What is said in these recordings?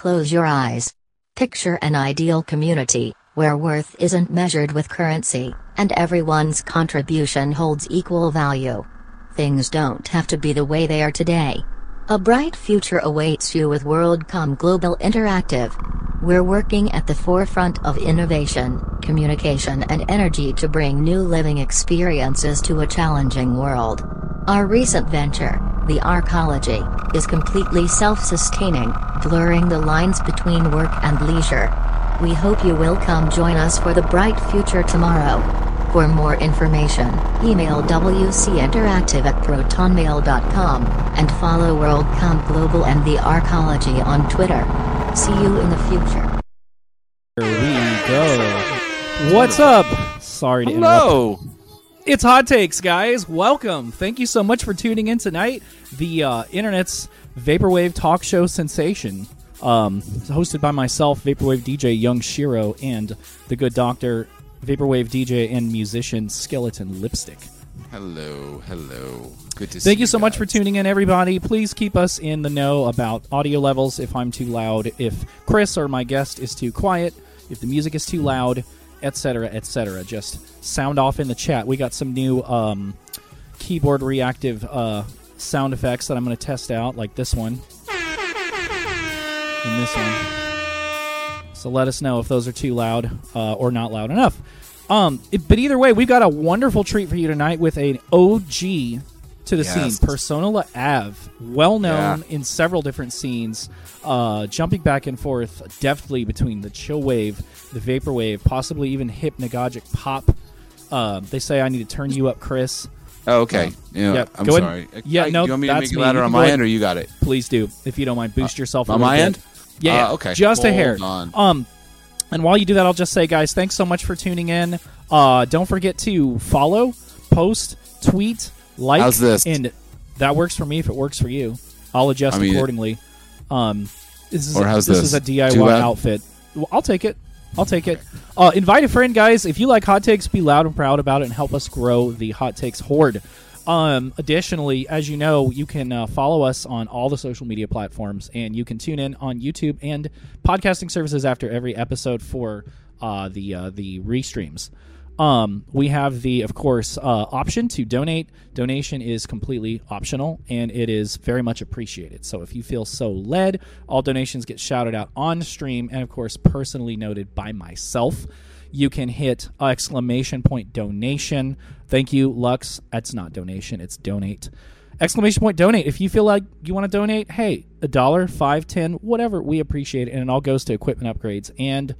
Close your eyes. Picture an ideal community, where worth isn't measured with currency, and everyone's contribution holds equal value. Things don't have to be the way they are today. A bright future awaits you with WorldCom Global Interactive. We're working at the forefront of innovation, communication, and energy to bring new living experiences to a challenging world. Our recent venture, the Arcology, is completely self sustaining, blurring the lines between work and leisure. We hope you will come join us for the bright future tomorrow. For more information, email wcinteractive at protonmail.com, and follow WorldCom Global and the Arcology on Twitter. See you in the future. Here we go. What's up? Sorry to interrupt. Hello. It's Hot Takes, guys. Welcome. Thank you so much for tuning in tonight. The uh, internet's vaporwave talk show sensation, um, hosted by myself, vaporwave DJ Young Shiro, and the good doctor, vaporwave DJ and musician Skeleton Lipstick. Hello. Hello. Good to see you. Thank you so much for tuning in, everybody. Please keep us in the know about audio levels. If I'm too loud, if Chris or my guest is too quiet, if the music is too loud, etc., etc. Just sound off in the chat. We got some new um, keyboard reactive uh, sound effects that I'm going to test out, like this one and this one. So let us know if those are too loud uh, or not loud enough. Um, it- but either way, we've got a wonderful treat for you tonight with an OG to the Yes. scene, Persona La Ave, well known Yeah. in several different scenes, uh, jumping back and forth deftly between the chill wave, the vapor wave, possibly even hypnagogic pop. Uh, they say I need to turn you up, Chris. Oh, okay. Um, yeah, yeah, I'm go ahead. sorry. Yeah, I- no, You want me to make it louder on my ahead. end, or you got it? Please do, if you don't mind, boost yourself a on my bit. end? Yeah, Uh, okay. just a hair. on. Um, and while you do that, I'll just say, guys, thanks so much for tuning in. Uh, don't forget to follow, post, tweet, like. How's this? And that works for me. If it works for you, I'll adjust I mean, accordingly. Um, this is Or a, how's this, this? is a DIY outfit. Well, I'll take it. I'll take it. Uh, invite a friend, guys. If you like hot takes, be loud and proud about it, and help us grow the hot takes horde. Um, additionally, as you know, you can uh, follow us on all the social media platforms, and you can tune in on YouTube and podcasting services after every episode for uh, the uh, the restreams. Um, we have the, of course, uh, option to donate. Donation is completely optional and it is very much appreciated. So if you feel so led, all donations get shouted out on stream and, of course, personally noted by myself. You can hit exclamation point donation. Thank you, Lux. That's not donation, it's donate. Exclamation point donate. If you feel like you want to donate, hey, a dollar, five, ten, whatever, we appreciate it. And it all goes to equipment upgrades and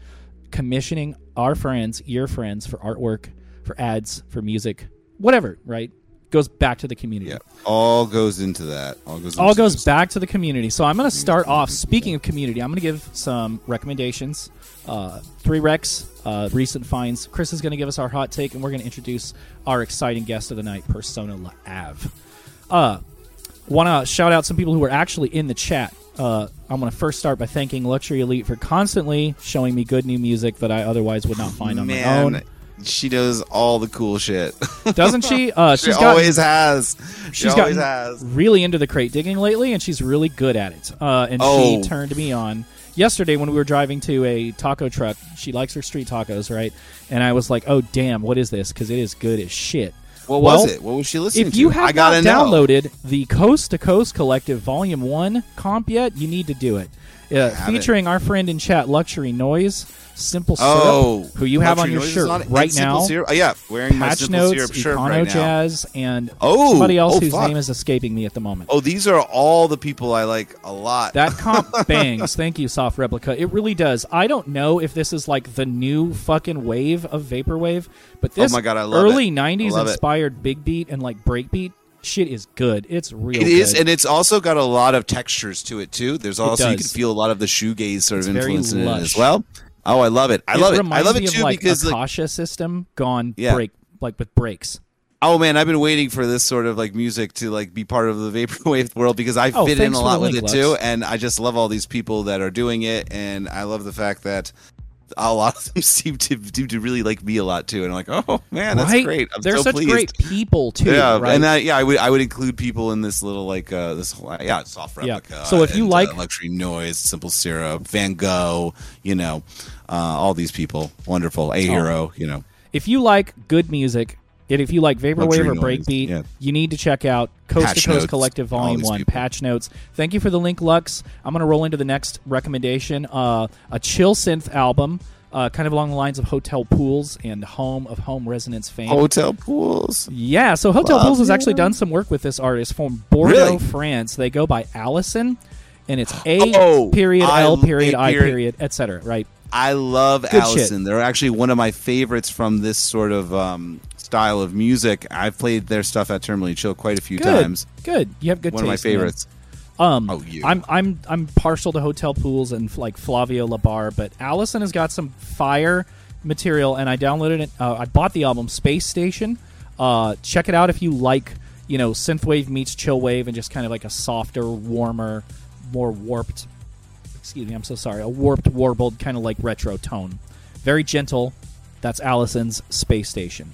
commissioning our friends, your friends, for artwork, for ads, for music, whatever, right? Goes back to the community. Yeah. All goes into that. All goes. All goes back to the community. So I'm going to start off. Speaking of community, I'm going to give some recommendations. Uh, three recs, uh, recent finds. Chris is going to give us our hot take, and we're going to introduce our exciting guest of the night, Persona La Ave. Uh, Want to shout out some people who were actually in the chat. Uh, I'm going to first start by thanking Luxury Elite for constantly showing me good new music that I otherwise would not find on my own. she does all the cool shit. Doesn't she? Uh, she she's got always has. She she's always has. really into the crate digging lately, and she's really good at it. Uh, and Oh. she turned me on yesterday when we were driving to a taco truck. She likes her street tacos, right? And I was like, "Oh damn, what is this? Because it is good as shit." What Well, was it? What was she listening If you have I gotta not know. downloaded the Coast to Coast Collective Volume One comp yet, you need to do it. Uh, haven't. featuring our friend in chat, Luxury Noise, Simple Syrup, Oh, who you have on your shirt on right now. Syrup- Oh, yeah, wearing my Patch simple Notes, syrup shirt Econo right now. Jazz, and Oh, somebody else oh, whose fuck. name is escaping me at the moment. Oh, these are all the people I like a lot. That comp bangs. Thank you, Soft Replica. It really does. I don't know if this is like the new fucking wave of vaporwave, but this Oh my God, I love early it. '90s I love it. inspired big beat and like breakbeat shit is good. It's real. It is, good. and it's also got a lot of textures to it too. There's also you can feel a lot of the shoegaze sort It's of influence in it as well. Oh, I love it. I love it. I love it of too like because like, system gone Yeah. break like with breaks. oh man, I've been waiting for this sort of like music to like be part of the vaporwave world because I Oh, fit in a lot with it too, and I just love all these people that are doing it, and I love the fact that a lot of them seem to do to really like me a lot too, and I'm like, oh man, that's right? great. I'm They're so such pleased. great people too. yeah, right? and that, yeah, I would I would include people in this little like uh this whole, yeah soft Yeah. replica. So if you and, like- uh, luxury noise, simple syrup, Van Gogh, you know, uh, all these people, wonderful, a hero, you know, if you like good music, and if you like vaporwave or breakbeat, yeah. you need to check out Coast Patch to Coast Notes, Collective Volume One. people. Patch notes. Thank you for the link, Lux. I'm going to roll into the next recommendation. Uh, a chill synth album, uh, kind of along the lines of Hotel Pools and Home of Home Resonance fame. hotel pools. Yeah, so Hotel Love Pools has actually done some work with this artist from Bordeaux, Really? France. They go by Allison, and it's A Oh, period I- L period I period. period etc. Right? I love Good Allison. They're actually one of my favorites from this sort of um, style of music. I've played their stuff at Terminally Chill quite a few Good, times. good. You have good One of my taste, man. favorites. Um, Oh, you. I'm I'm I'm partial to Hotel Pools and like Flavio Labar, but Allison has got some fire material, and I downloaded it. Uh, I bought the album Space Station. Uh, check it out if you like, you know, synthwave meets chillwave, and just kind of like a softer, warmer, more warped. Excuse me, I'm so sorry. A warped, warbled kind of like retro tone. Very gentle. That's Allison's Space Station.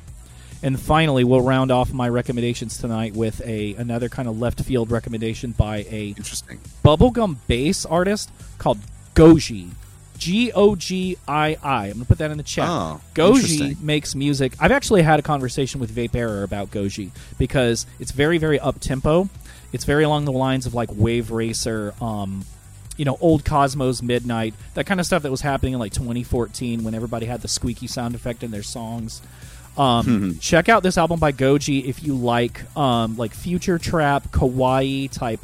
And finally, we'll round off my recommendations tonight with a another kind of left field recommendation by a Interesting. bubblegum bass artist called Goji. G O G I I. I'm going to put that in the chat. Oh, Goji makes music. I've actually had a conversation with Vape Error about Goji because it's very, very up tempo. It's very along the lines of like Wave Racer, um, you know, old Cosmos Midnight, that kind of stuff that was happening in like 2014 when everybody had the squeaky sound effect in their songs. Um, check out this album by Goji if you like um, like future trap, kawaii type,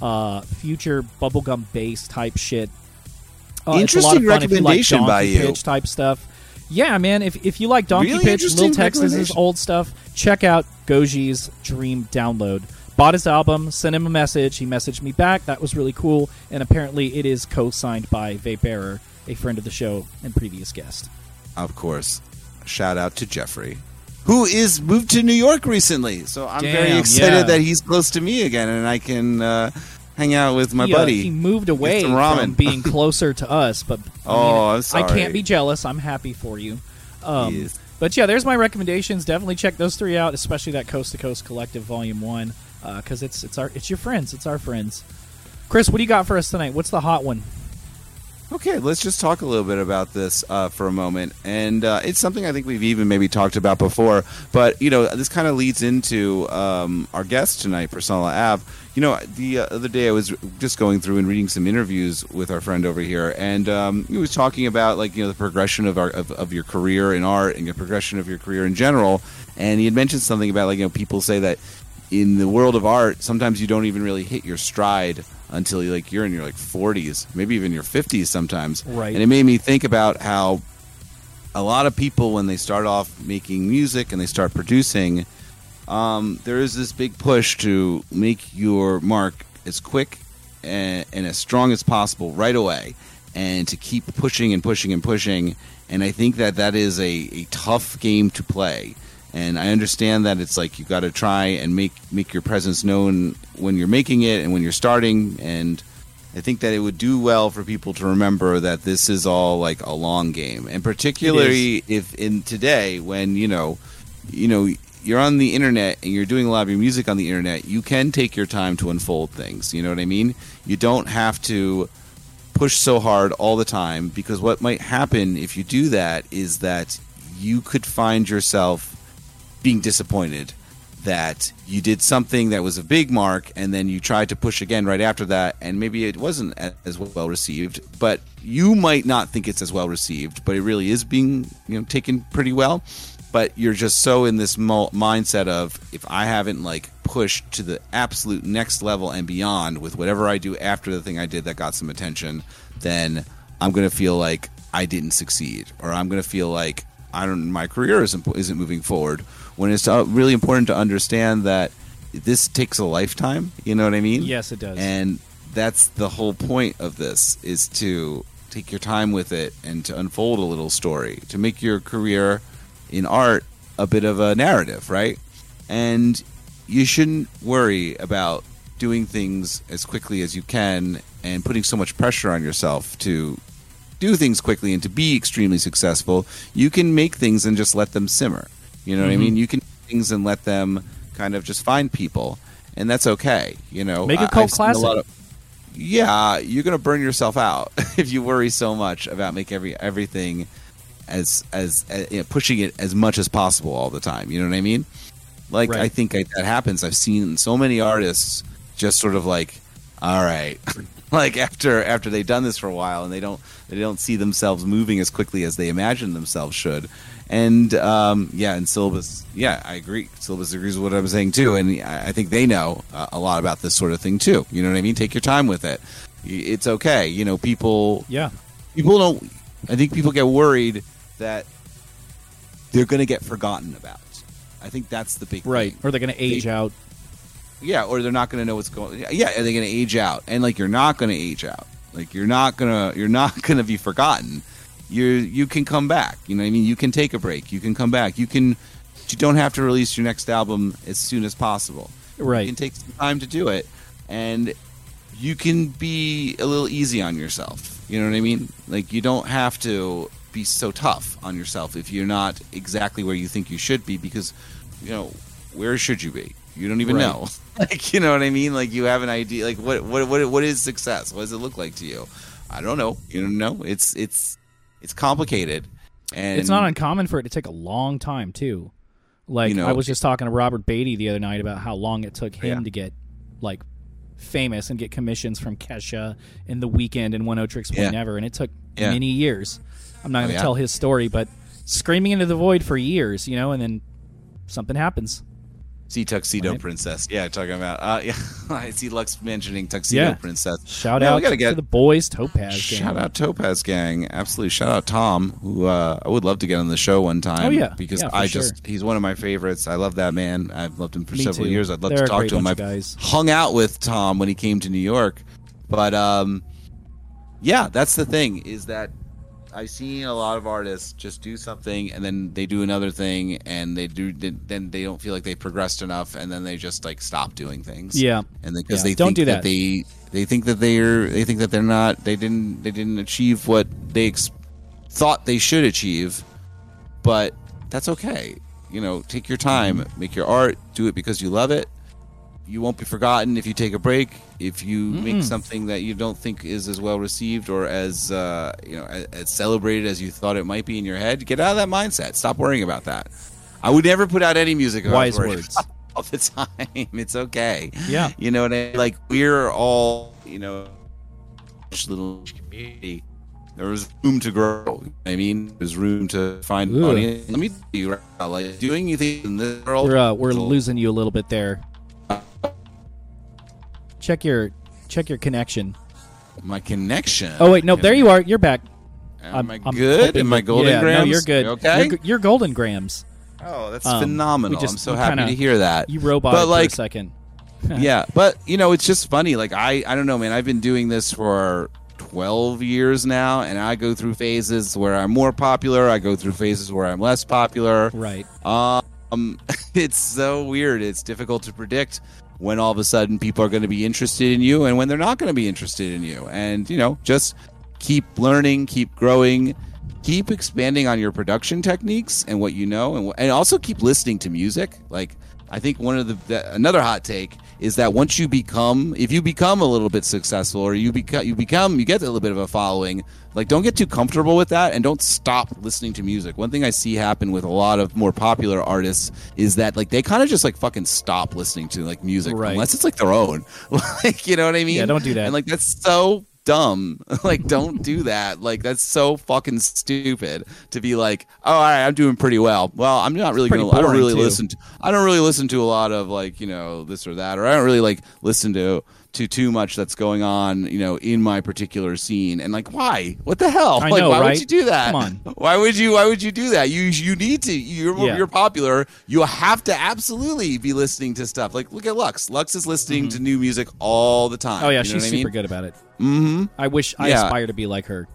uh, future bubblegum bass type shit. Uh, it's a lot of Interesting if you like recommendation by you. pitch type stuff. Yeah, man. If if you like Donkey Really Pitch, Lil Texas's recommendation. old stuff, check out Goji's Dream Download. Bought his album, sent him a message. He messaged me back. That was really cool. And apparently, it is co-signed by Vape Bearer, a friend of the show and previous guest. Of course. Shout out to Jeffrey, who is moved to New York recently. So I'm very excited yeah. that he's close to me again, and I can uh, hang out with my he, uh, buddy. he moved away from being closer to us, but I Oh, mean, I can't be jealous. I'm happy for you. Um, Yes. But yeah, there's my recommendations. Definitely check those three out, especially that Coast to Coast Collective Volume One, because it's it's our it's your friends, it's our friends. Chris, what do you got for us tonight? What's the hot one? Okay, let's just talk a little bit about this uh, for a moment, and uh, it's something I think we've even maybe talked about before. But you know, this kind of leads into um, our guest tonight, Persona Av. You know, the other day I was just going through and reading some interviews with our friend over here, and um, he was talking about like you know the progression of our of, of your career in art and your progression of your career in general. And he had mentioned something about like you know people say that in the world of art, sometimes you don't even really hit your stride until you like you're in your like 40s, maybe even your 50s sometimes. Right. And it made me think about how a lot of people when they start off making music and they start producing, um, there is this big push to make your mark as quick and, and as strong as possible right away, and to keep pushing and pushing and pushing. And I think that that is a, a tough game to play. And I understand that it's like you got to try and make make your presence known when you're making it and when you're starting. And I think that it would do well for people to remember that this is all like a long game, and particularly if in today when you know, you know, you're on the internet and you're doing a lot of your music on the internet, you can take your time to unfold things. You know what I mean? You don't have to push so hard all the time because what might happen if you do that is that you could find yourself being disappointed that you did something that was a big mark and then you tried to push again right after that and maybe it wasn't as well received but you might not think it's as well received but it really is being you know taken pretty well but you're just so in this mo- mindset of if i haven't like pushed to the absolute next level and beyond with whatever i do after the thing i did that got some attention then i'm going to feel like i didn't succeed or i'm going to feel like I don't. My career isn't isn't moving forward. When it's uh, really important to understand that this takes a lifetime. You know what I mean? Yes, it does. And that's the whole point of this: is to take your time with it and to unfold a little story, to make your career in art a bit of a narrative, right? And you shouldn't worry about doing things as quickly as you can and putting so much pressure on yourself to do things quickly and to be extremely successful, you can make things and just let them simmer. You know what I Mm-hmm. mean? You can things and let them kind of just find people, and that's okay. You know, Make a cult I've a classic. of- yeah, you're gonna burn yourself out if you worry so much about make every everything as as uh, you know, pushing it as much as possible all the time. You know what I mean? Like Right. I think I, that happens. I've seen so many artists just sort of like, all right, like after after they've done this for a while and they don't they don't see themselves moving as quickly as they imagine themselves should. And um, yeah, and syllabus, yeah, I agree. Syllabus agrees with what I'm saying too, and I I think they know uh, a lot about this sort of thing too. You know what I mean? Take your time with it. It's okay. You know, people Yeah. people don't i think people get worried that they're going to get forgotten about i think that's the big Right. thing. Or they're going to age They- out. yeah or they're not going to know what's going yeah are they going to age out and like you're not going to age out like you're not to you're not going to be forgotten you you can come back. You know what i mean? You can take a break. You can come back. You can you don't have to release your next album as soon as possible. Right. you can take some time to do it and you can be a little easy on yourself. You know what i mean? Like you don't have to be so tough on yourself if you're not exactly where you think you should be because you know where should you be? You don't even Right. know. Like you know what i mean? Like you have an idea. Like what what what what is success? What does it look like to you? I don't know. You don't know. It's it's it's complicated and it's not uncommon for it to take a long time too. Like You know- I was just talking to Robert Beatty the other night about how long it took him Yeah. to get like famous and get commissions from Kesha and The Weeknd and Oneohtrix Yeah. Never, and it took Yeah. many years. I'm not oh, going to yeah. tell his story, but screaming into the void for years, you know, and then something happens. See Tuxedo Right. Princess. Yeah, talking about. Uh, yeah, I see Lux mentioning Tuxedo Yeah. Princess. Shout we out gotta get, to the boys, Topaz gang. Shout out Topaz Gang. Absolutely. Shout out Tom, who uh, I would love to get on the show one time. Oh, yeah. Because Yeah, I sure. just, he's one of my favorites. I love that man. I've loved him for Me several too. years. I'd love They're to talk to him. I've guys. hung out with Tom when he came to New York. But um, yeah, that's the thing is that I've seen a lot of artists just do something and then they do another thing and they do then they don't feel like they progressed enough and then they just like stop doing things Yeah. and because Yeah, they don't think do that. that. they they think that they're they think that they're not they didn't they didn't achieve what they ex- thought they should achieve but that's okay you know take your time make your art do it because you love it you won't be forgotten if you take a break if you make something that you don't think is as well received or as uh, you know as, as celebrated as you thought it might be in your head get out of that mindset stop worrying about that i would never put out any music if I was Wise words. all the time it's okay Yeah. you know what I mean? Like we're all, you know, little community. There was room to grow. I mean, there's room to find Ugh. audience. Let me tell you, right like doing anything in this world. We're uh, we're losing you a little bit there. Check your check your connection. my connection. Oh wait, nope, there you are. You're back. Am I I'm good? hoping Am I golden yeah, grams? No, you're good. Okay. You're, you're golden grams. oh, that's Um, phenomenal. just- I'm so happy kinda- to hear that. You robot But, for like- a second. yeah, but you know, it's just funny. Like I, I don't know, man. I've been doing this for twelve years now, and I go through phases where I'm more popular. I go through phases where I'm less popular. Right. Um, it's so weird. It's difficult to predict when all of a sudden people are going to be interested in you and when they're not going to be interested in you. And you know, just keep learning, keep growing, keep expanding on your production techniques and what you know, and, and also keep listening to music. Like I think one of the, the another hot take is that once you become, if you become a little bit successful, or you become, you become, you get a little bit of a following. Like, don't get too comfortable with that, and don't stop listening to music. One thing I see happen with a lot of more popular artists is that like they kind of just like fucking stop listening to like music Right. unless it's like their own. like, you know what I mean? Yeah, don't do that. And like that's so dumb. like, don't do that. Like, that's so fucking stupid to be like, oh, all right, I'm doing pretty well. Well, I'm not really gonna. I don't really too. listen. To, I don't really listen to a lot of like you know this or that, or I don't really like listen to to too much that's going on you know in my particular scene. And like, why? What the hell? I like, know, why right? would you do that? Come on. Why would you? Why would you do that? You you need to. You're Yeah. you're popular. You have to absolutely be listening to stuff. Like look at Lux. Lux is listening to new music all the time. Mm-hmm. Oh yeah, You know she's super mean? good about it. Mm-hmm. I wish I Yeah. aspire to be like her.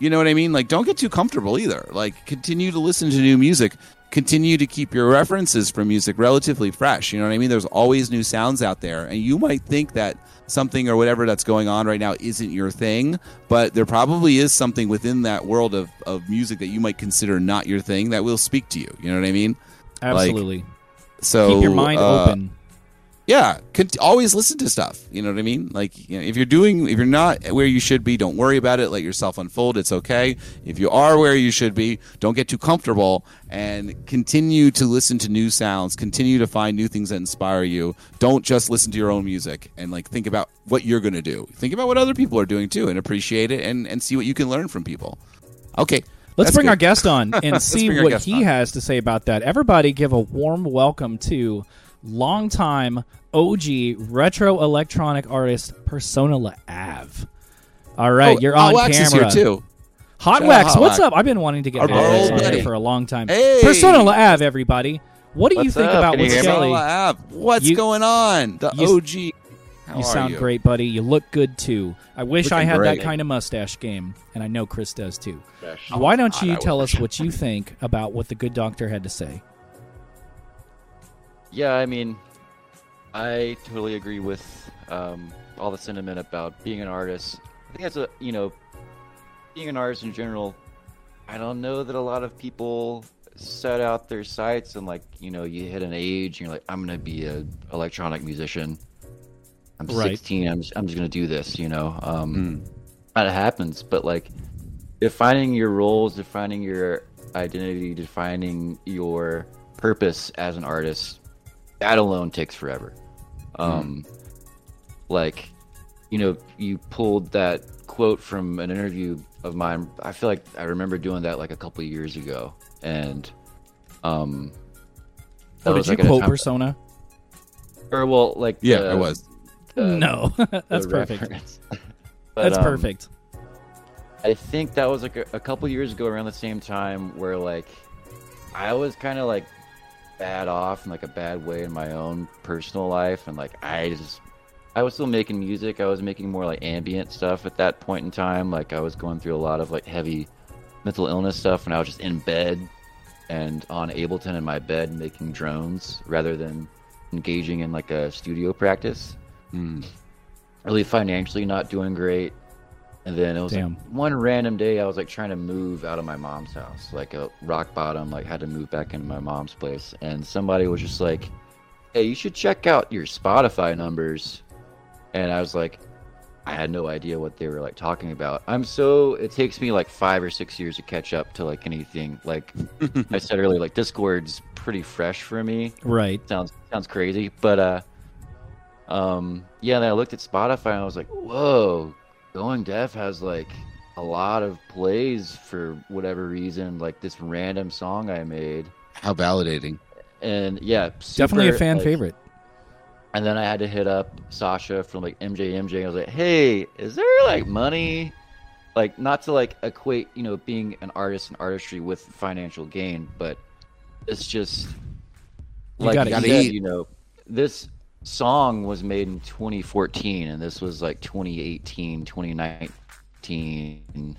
You know what I mean? Like, don't get too comfortable either. Like, continue to listen to new music. Continue to keep your references for music relatively fresh. You know what I mean? There's always new sounds out there, and you might think that something or whatever that's going on right now isn't your thing, but there probably is something within that world of, of music that you might consider not your thing that will speak to you. You know what I mean? Absolutely. Like, so Keep your mind uh, open. Yeah cont- always listen to stuff you know what i mean like you know, if you're doing if you're not where you should be don't worry about it let yourself unfold it's okay if you are where you should be don't get too comfortable and continue to listen to new sounds continue to find new things that inspire you don't just listen to your own music and like think about what you're going to do think about what other people are doing too and appreciate it and and see what you can learn from people okay Let's that's bring good. our guest on and see what he on. has to say about that. Everybody, give a warm welcome to longtime OG retro electronic artist Persona La Ave. All right, Oh, you're on Wax is camera. here too Hot Shout Wax, Hot what's Wax. up? I've been wanting to get Our Hot Wax on here for a long time. Hey. Persona La Ave, everybody. What do you think up? about Can you what hear? Skelly? Persona What's You- going on the you- og How You sound you? great, buddy. You look good too. I wish I had great. that kind of mustache game, and I know Chris does too. Why don't you I tell wish. us what you think about what the good doctor had to say? Yeah, I mean, I totally agree with um, all the sentiment about being an artist. I think that's a you know, being an artist in general. I don't know that a lot of people set out their sights and like you know you hit an age and you're like I'm gonna be a electronic musician. I'm Right. 16. I'm just, I'm just gonna do this. You know, um, Mm. that happens. But like defining your roles, defining your identity, defining your purpose as an artist, that alone takes forever. Um, like, you know, you pulled that quote from an interview of mine. I feel like I remember doing that like a couple of years ago, and um, that Oh, did you like, quote Persona? Or well, like yeah the- i was the- no, that's perfect. But, That's um, perfect. I think that was like a, a couple years ago, around the same time, where like I was kind of like bad off in like a bad way in my own personal life, and like I just I was still making music. I was making more like ambient stuff at that point in time. Like I was going through a lot of like heavy mental illness stuff, and I was just in bed and on Ableton in my bed making drones rather than engaging in like a studio practice Mm. really financially not doing great. And then it was Damn. like one random day I was like trying to move out of my mom's house, like a rock bottom, like had to move back into my mom's place. And somebody was just like, Hey, you should check out your Spotify numbers. And I was like, I had no idea what they were like talking about. I'm so it takes me like five or six years to catch up to like anything. Like I said earlier, like Discord's pretty fresh for me Right. sounds sounds crazy but uh um yeah then i looked at spotify and i was like whoa going deaf has like a lot of plays for whatever reason like this random song i made how validating and yeah Definitely a fan like- favorite. and then i had to hit up sasha from like mjmj i was like hey is there like money like not to like equate you know being an artist and artistry with financial gain but it's just You like gotta you eat. said, you know this song was made in 2014 and this was like 2018 2019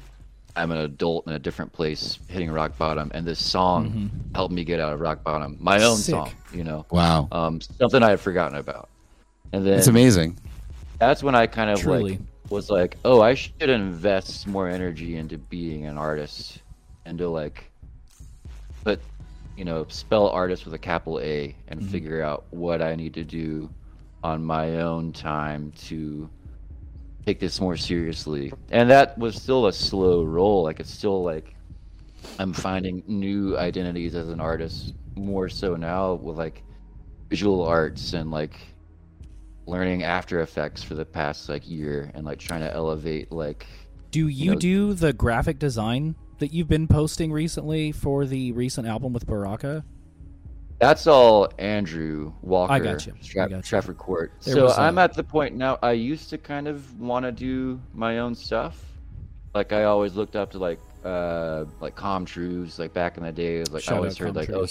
i'm an adult in a different place hitting rock bottom and this song helped me get out of rock bottom my own Mm-hmm. Sick. song you know wow um, something i had forgotten about and then it's amazing that's when I kind of Truly. like was like, oh, I should invest more energy into being an artist and to like put, you know, spell artist with a capital A and Mm-hmm. figure out what I need to do on my own time to take this more seriously. And that was still a slow roll. Like it's still like I'm finding new identities as an artist more so now with like visual arts and like learning After Effects for the past like year and like trying to elevate like Do you know- do the graphic design that you've been posting recently for the recent album with Baraka? that's all Andrew Walker. I gotcha. I Stra- gotcha. Trafford Court. There so uh, I'm at the point now. I used to kind of want to do my own stuff. Like I always looked up to like uh like Com Truise like back in the day. Like Shout I always heard Com like oh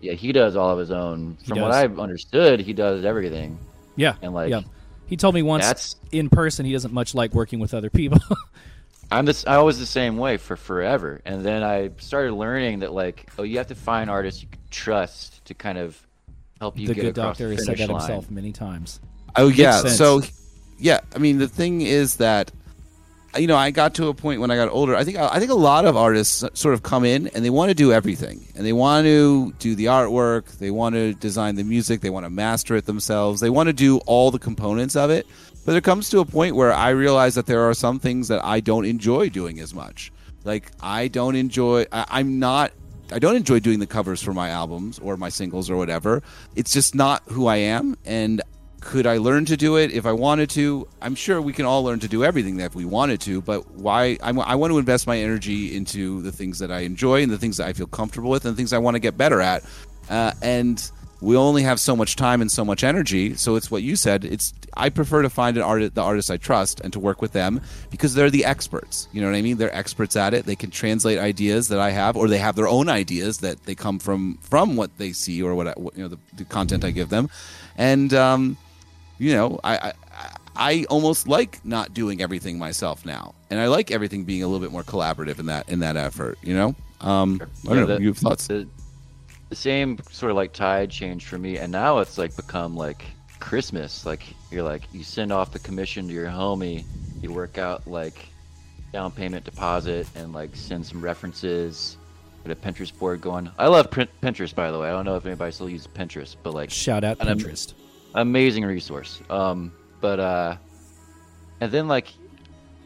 yeah he does all of his own. He From what. I've understood, he does everything. Yeah. And, like, yeah. He told me once That's in person he doesn't much like working with other people. I'm this. I was the same way for forever, and then I started learning that like, oh, you have to find artists you can trust to kind of help you the get good across doctor the has said that line. himself many times. Oh yeah. So yeah, I mean the thing is that you know I got to a point when I got older. I think I think a lot of artists sort of come in and they want to do everything, and they want to do the artwork, they want to design the music, they want to master it themselves, they want to do all the components of it. But there comes to a point where I realize that there are some things that I don't enjoy doing as much. Like I don't enjoy. I, I'm not I don't enjoy doing the covers for my albums or my singles or whatever. It's just not who I am. And could I learn to do it if I wanted to? I'm sure we can all learn to do everything that we wanted to. But why? I'm, I want to invest my energy into the things that I enjoy and the things that I feel comfortable with and the things I want to get better at. Uh, and we only have so much time and so much energy. So it's what you said. It's I prefer to find an the artists I trust, and to work with them because they're the experts. You know what I mean? They're experts at it. They can translate ideas that I have, or they have their own ideas that they come from from what they see or what I, you know the, the content I give them, and um, you know I, I I almost like not doing everything myself now, and I like everything being a little bit more collaborative in that in that effort. You know, um, I don't Yeah, know. the- you have thoughts? The, the same sort of like tide change for me, and now it's like become like Christmas. Like you're like you send off the commission to your homie, you work out like down payment deposit, and like send some references. Get a Pinterest board going. I love Pin- Pinterest, by the way. I don't know if anybody still uses Pinterest, but like Shout out And I'm- Pinterest. Amazing resource. Um, but uh, and then like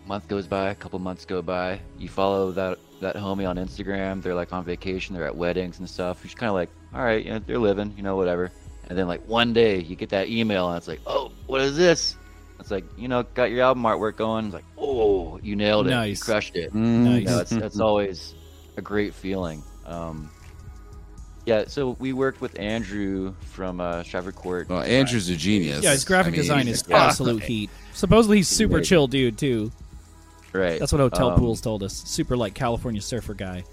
month goes by, a couple months go by. You follow that that homie on Instagram. They're like on vacation. They're at weddings and stuff. You're just kind of like, all right, you know, they're living, you know, whatever. And then like one day you get that email and it's like, oh, what is this? It's like, you know, got your album artwork going. It's like, oh, you nailed it. You Nice. crushed it. Nice. You know, it's, that's always a great feeling. Um, yeah, so we worked with Andrew from uh, Stratford Court. Well, Andrew's a genius. Yeah, his graphic I mean, design is yeah. absolute heat. Supposedly he's super Amazing. chill dude too. right. That's what Hotel Um, Pools told us. Super like California surfer guy.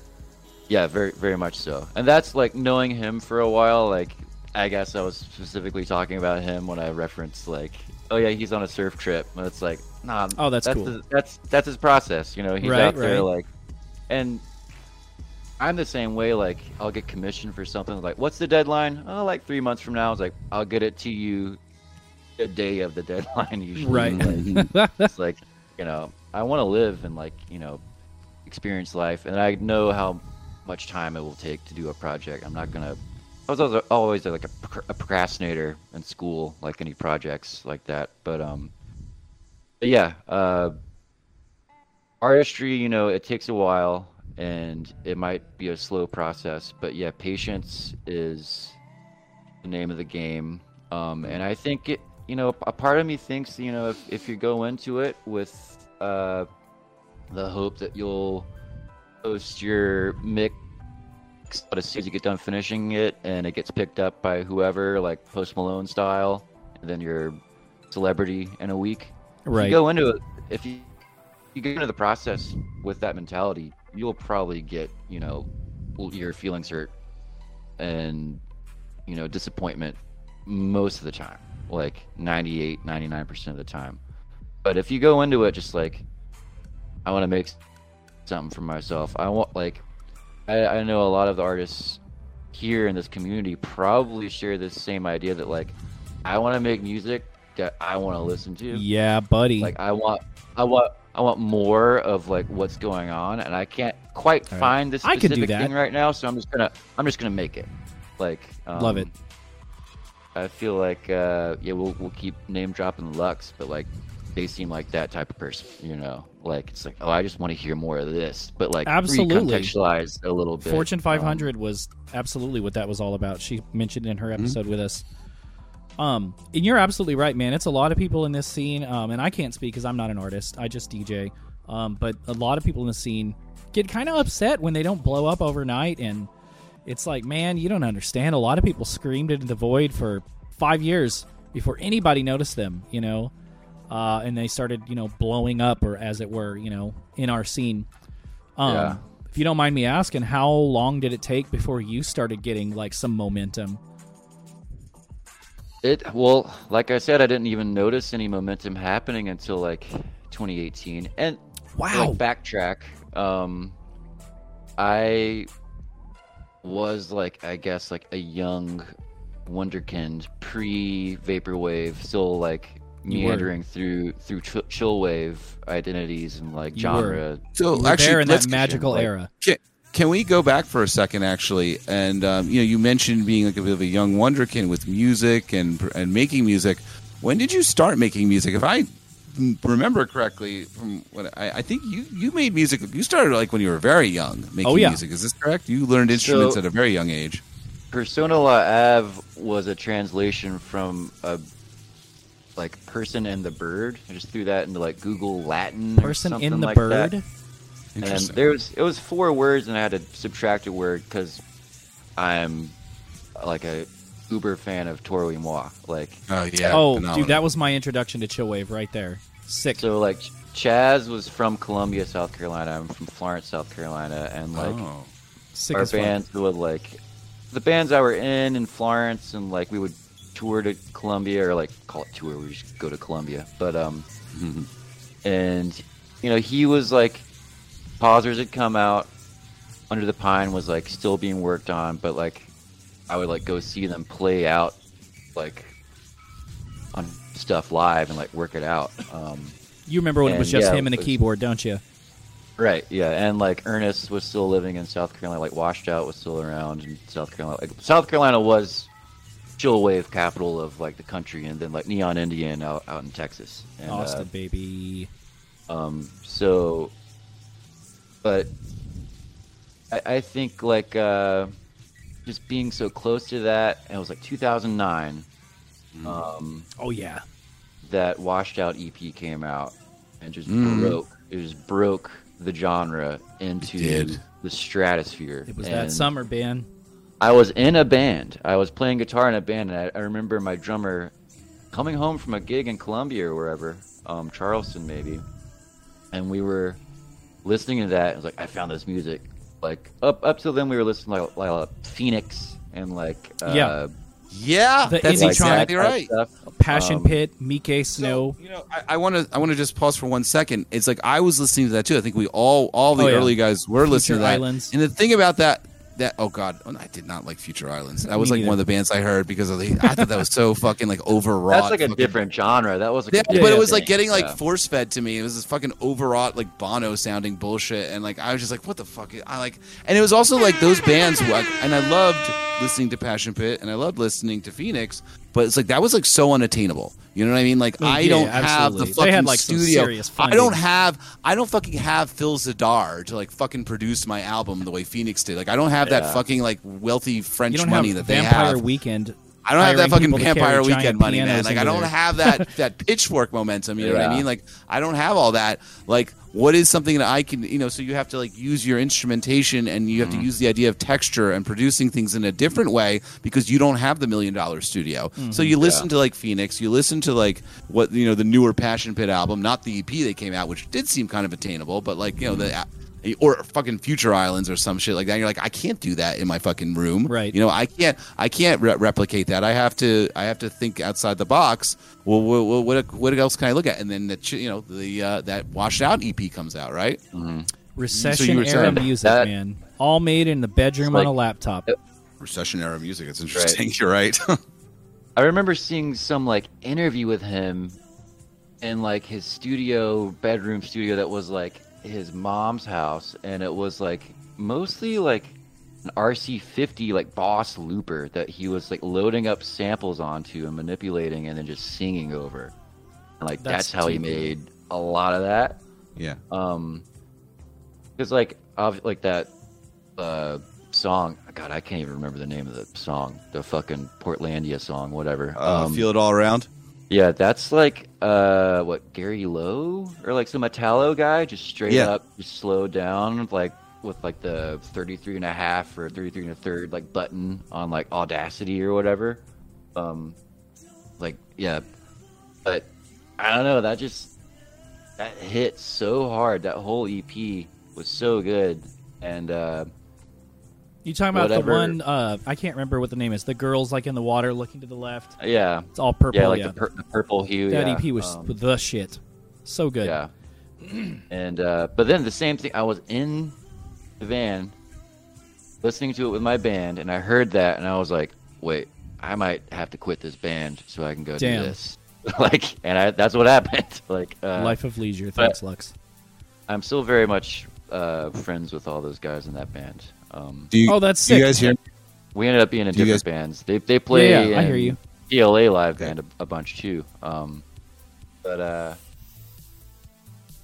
Yeah, very very much so. And that's like knowing him for a while. Like, I guess I was specifically talking about him when I referenced like, oh yeah, he's on a surf trip. But it's like, nah. Oh, that's cool. the- that's that's his process. You know, he's Right, out there right. like, and I'm the same way. Like, I'll get commissioned for something. Like, what's the deadline? Oh, like three months from now. I was like, I'll get it to you the day of the deadline. Usually, Right. Like, it's like you know i want to live and like you know experience life and i know how much time it will take to do a project i'm not gonna i was always, always like a, a procrastinator in school like any projects like that but um but yeah uh artistry you know it takes a while and it might be a slow process but yeah patience is the name of the game um and i think it you know a part of me thinks you know if, if you go into it with uh the hope that you'll post your mix but as soon as you get done finishing it and it gets picked up by whoever like post malone style and then you're celebrity in a week if Right. you go into it if you you go into the process with that mentality you'll probably get you know your feelings hurt and you know disappointment most of the time like 98 99% of the time but if you go into it just like i want to make something for myself i want like I, I know a lot of the artists here in this community probably share this same idea that like i want to make music that i want to listen to Yeah, buddy. like I want, I want, I want more of like what's going on, and I can't quite right. find this I could do specific thing right now. So I'm just gonna, I'm just gonna make it. Like, um, Love it. I feel like, uh, yeah, we'll we'll keep name dropping Lux, but like, they seem like that type of person, you know. Like it's like, oh, I just want to hear more of this, but like Absolutely. contextualize a little bit. Fortune Um, 500 was absolutely what that was all about. She mentioned in her episode with us. Um, and you're absolutely right, man. It's a lot of people in this scene, um, and I can't speak because I'm not an artist. I just DJ. Um, but a lot of people in the scene get kind of upset when they don't blow up overnight, and it's like, man, you don't understand. A lot of people screamed into the void for five years before anybody noticed them, you know, uh, and they started, you know, blowing up, or as it were, you know, in our scene. Um, Yeah. If you don't mind me asking, how long did it take before you started getting like some momentum? It well, like I said, I didn't even notice any momentum happening until like 2018. And Wow. like backtrack, um, I was like I guess like a young wonderkind pre vaporwave, still like meandering through through ch- chillwave identities and like You were. genre. So You were actually, there in let's that magical like- era. Can, can we go back for a second, actually? And um, you know, you mentioned being like a bit of a young wonderkin with music and and making music. When did you start making music? If I remember correctly, from what I, I think you you made music. You started like when you were very young making Oh, yeah. music. Is this correct? You learned instruments So- at a very young age. Persona La Ave was a translation from a like person and the bird. I just threw that into like Google Latin. or Person something in the like bird. That. And Interesting. there was it was four words, and I had to subtract a word because I'm like a uber fan of Toro y Moi. Like oh yeah. oh, phenomenal. dude, that was my introduction to chillwave right there. Sick. so, like Chaz was from Columbia, South Carolina. I'm from Florence, South Carolina, and like oh. Sick our as fuck. bands would like the bands I were in in Florence, and like we would tour to Columbia or like call it tour. We just go to Columbia, but um, and you know he was like Causers had come out. Under the Pine was like still being worked on, but like I would like go see them play out like on stuff live and like work it out. Um, You remember when it was just yeah, him and a was- keyboard, don't you? Right, yeah, and like Ernest was still living in South Carolina, like Washed Out was still around in South Carolina. Like, South Carolina was chill wave capital of like the country, and then like Neon Indian out, out in Texas. And, uh, Austin, baby. um, so, but I, I think like uh, just being so close to that, it was like 2009 um, Oh yeah. that Washed Out EP came out and just Mm. broke. It just broke the genre into the stratosphere. It was And that summer, Ben. I was in a band. I was playing guitar in a band, and I, I remember my drummer coming home from a gig in Columbia or wherever, um, Charleston maybe, and we were listening to that. I was like, I found this music. Like up up till then, we were listening to like, like Phoenix and like uh, Yeah. Yeah, The that's like tronic that exactly right. stuff. Passion Um, Pit, Miike Snow. So, you know, I want to I want to just pause for one second. It's like I was listening to that too. I think we all all the Oh, yeah. early guys were listening to that. Islands. And the thing about that that oh god, oh, I did not like Future Islands. That was Me like neither. one of the bands I heard because of the I thought that was so fucking like overwrought. That's like a fucking- different genre. That was like Yeah, a but it was like thing. getting like Yeah. force fed to me. It was this fucking overwrought like Bono sounding bullshit, and like I was just like, what the fuck? I like, and it was also like those bands, like, and I loved listening to Passion Pit, and I loved listening to Phoenix, but it's like that was like so unattainable. You know what I mean? Like Oh, I yeah, don't have the fucking had, like, studio. I don't have. I don't fucking have Phil Zdar to like fucking produce my album the way Phoenix did. Like I don't have that fucking like wealthy French money have that they Vampire have. Weekend. I don't have that fucking Vampire Weekend money, man. Like I don't there. have that that pitchfork momentum. You know what I mean? Like I don't have all that. Like what is something that I can, you know? So you have to like use your instrumentation and you have Mm-hmm. to use the idea of texture and producing things in a different way because you don't have the million dollar studio. Mm-hmm. So you listen to like Phoenix, you listen to like what you know the newer Passion Pit album, not the EP they came out, which did seem kind of attainable, but like you know the. Mm-hmm. Or fucking Future Islands or some shit like that. You're like, I can't do that in my fucking room. Right. You know, I can't I can't re- replicate that. I have to I have to think outside the box. Well, what what, what else can I look at? And then the you know the uh, that washed out EP comes out, right? Recession were era saying music, that- man. All made in the bedroom It's on a laptop. Recession era music. It's interesting. You're right. I remember seeing some like interview with him in like his studio, bedroom studio that was like his mom's house, and it was like mostly like an RC50 like Boss looper that he was like loading up samples onto and manipulating, and then just singing over. And like That's that's, how he made a lot of that. yeah. Um, because like ob- like that uh song. God, I can't even remember the name of the song. The fucking Portlandia song, whatever. Uh, um, feel it all around. Yeah, that's like uh what Gary Lowe or like some Metallo guy, just straight Yeah. up, just slowed down, like with like the 33 and a half or 33 and a third like button on like Audacity or whatever. Um, like yeah, but I don't know. That just that hit so hard. That whole EP was so good, and uh, You talking about whatever. the one? Uh, I can't remember what the name is. The girls like in the water, looking to the left. yeah, It's all purple. yeah, like yeah. The, pur- the purple hue. that yeah. EP was um, the shit. So good. Yeah. and uh, but then the same thing. I was in the van, listening to it with my band, and I heard that, and I was like, wait, I might have to quit this band so I can go Damn. do this. like, and I, that's what happened. like, uh, Life of Leisure. Thanks, Lux. I'm still very much uh, friends with all those guys in that band. Um, Do you, Oh, that's do you sick. guys hear? we ended up being in Do different guys- bands. They they play Yeah, yeah, I hear you. PLA live Okay. band a, a bunch too. Um, but uh,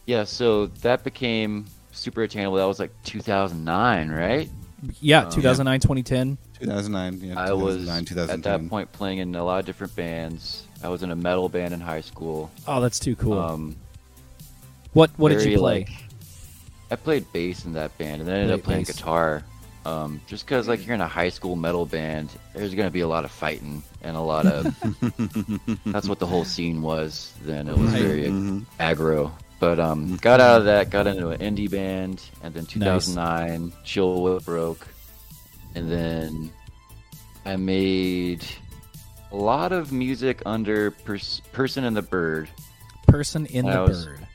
yeah, so that became super attainable. That was like 2009, right? Yeah, Um, 2009, 2010. 2009. Yeah, I was 2009, at that point playing in a lot of different bands. I was in a metal band in high school. Oh, that's too cool. Um, what what did you play? Like, I played bass in that band, and then I ended Played up playing bass. guitar. Um, just because, like, you're in a high school metal band, there's gonna be a lot of fighting and a lot of. that's what the whole scene was. Then it was Right. very Mhm. aggro. But um, got out of that, got into an indie band, and then 2009, Chillwave broke, and then I made a lot of music under pers- Person in the Bird. Person in I the was- Bird.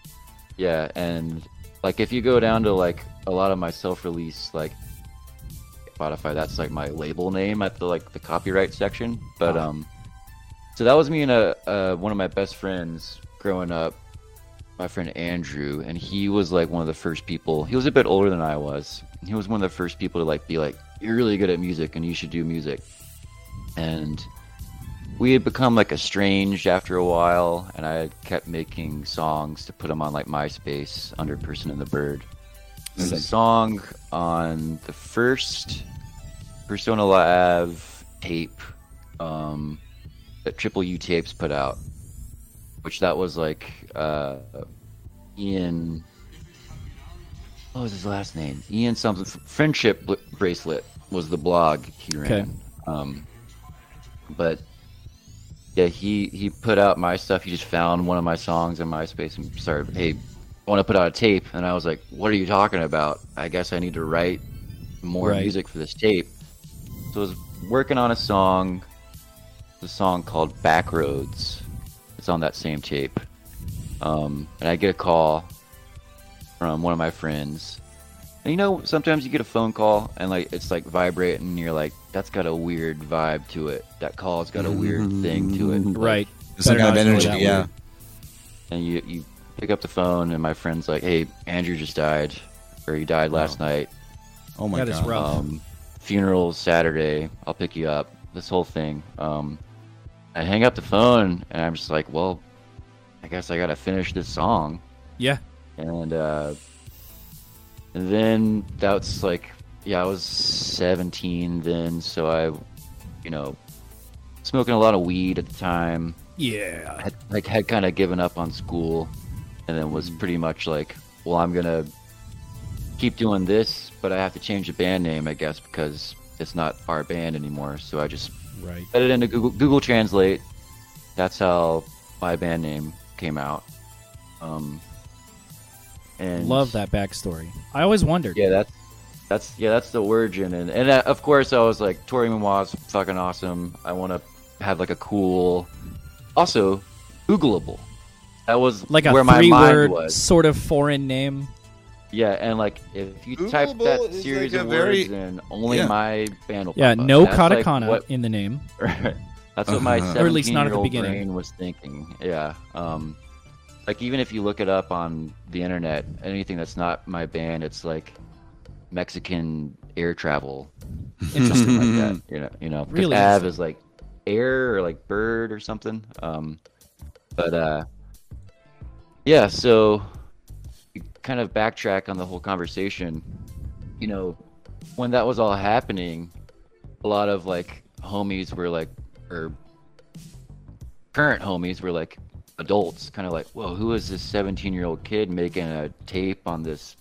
Yeah, and like if you go down to like a lot of my self-release like Spotify, that's like my label name at the like the copyright section. But Ah. um, so that was me and a uh, one of my best friends growing up, my friend Andrew, and he was like one of the first people. He was a bit older than I was. He was one of the first people to like be like, "You're really good at music, and you should do music." And we had become like estranged after a while, and I had kept making songs to put them on like MySpace under Person in the Bird. There's a song on the first Persona La Ave tape um, that Triple U Tapes put out, which that was like uh, Ian. What was his last name? Ian something. Friendship Bracelet was the blog he ran. Okay. Um, but yeah, he he put out my stuff. He just found one of my songs in MySpace and started, hey, want to put out a tape. And I was like, what are you talking about? I guess I need to write more Right. music for this tape. So I was working on a song, the song called Backroads. It's on that same tape. Um, and I get a call from one of my friends. And you know, sometimes you get a phone call and like it's like vibrating and you're like, that's got a weird vibe to it. That call's got a weird thing to it. Like, Right. There's some Better kind of energy. Yeah. way. and you you pick up the phone and my friend's like, "Hey, Andrew just died, or he died last night. Oh my That is god. rough. Um, funeral Saturday. I'll pick you up. This whole thing." Um, I hang up the phone and I'm just like, "Well, I guess I gotta finish this song." Yeah. And uh, and then that's like, yeah, I was 17 then, so I, you know, smoking a lot of weed at the time Yeah. had, like had kind of given up on school and then was pretty much like well i'm gonna keep doing this but i have to change the band name i guess because it's not our band anymore. So i just Right. put it into google, google translate. That's how my band name came out. Um and Love that backstory. I always wondered. yeah that's that's yeah that's the origin. And and uh, of course i was like Toro y Moi's fucking awesome. I want to have like a cool also googleable that was Like a where my three mind word was sort of foreign name. yeah and like if you type Googleable that is series like a of very- words in only Yeah. my band will Yeah, pop up. no That's, like, katakana what- in the name. that's what my Uh-huh. Or at least not at the 17-year-old beginning. brain was thinking yeah um like even if you look it up on the internet anything that's not my band it's like mexican air travel Interesting. like that. You know, you know, Really Ave is like air or like bird or something. Um, but uh, yeah. So kind of backtrack on the whole conversation. You know, when that was all happening, a lot of like homies were like, or current homies were like adults, kind of like, whoa, who is this 17 year old kid making a tape on this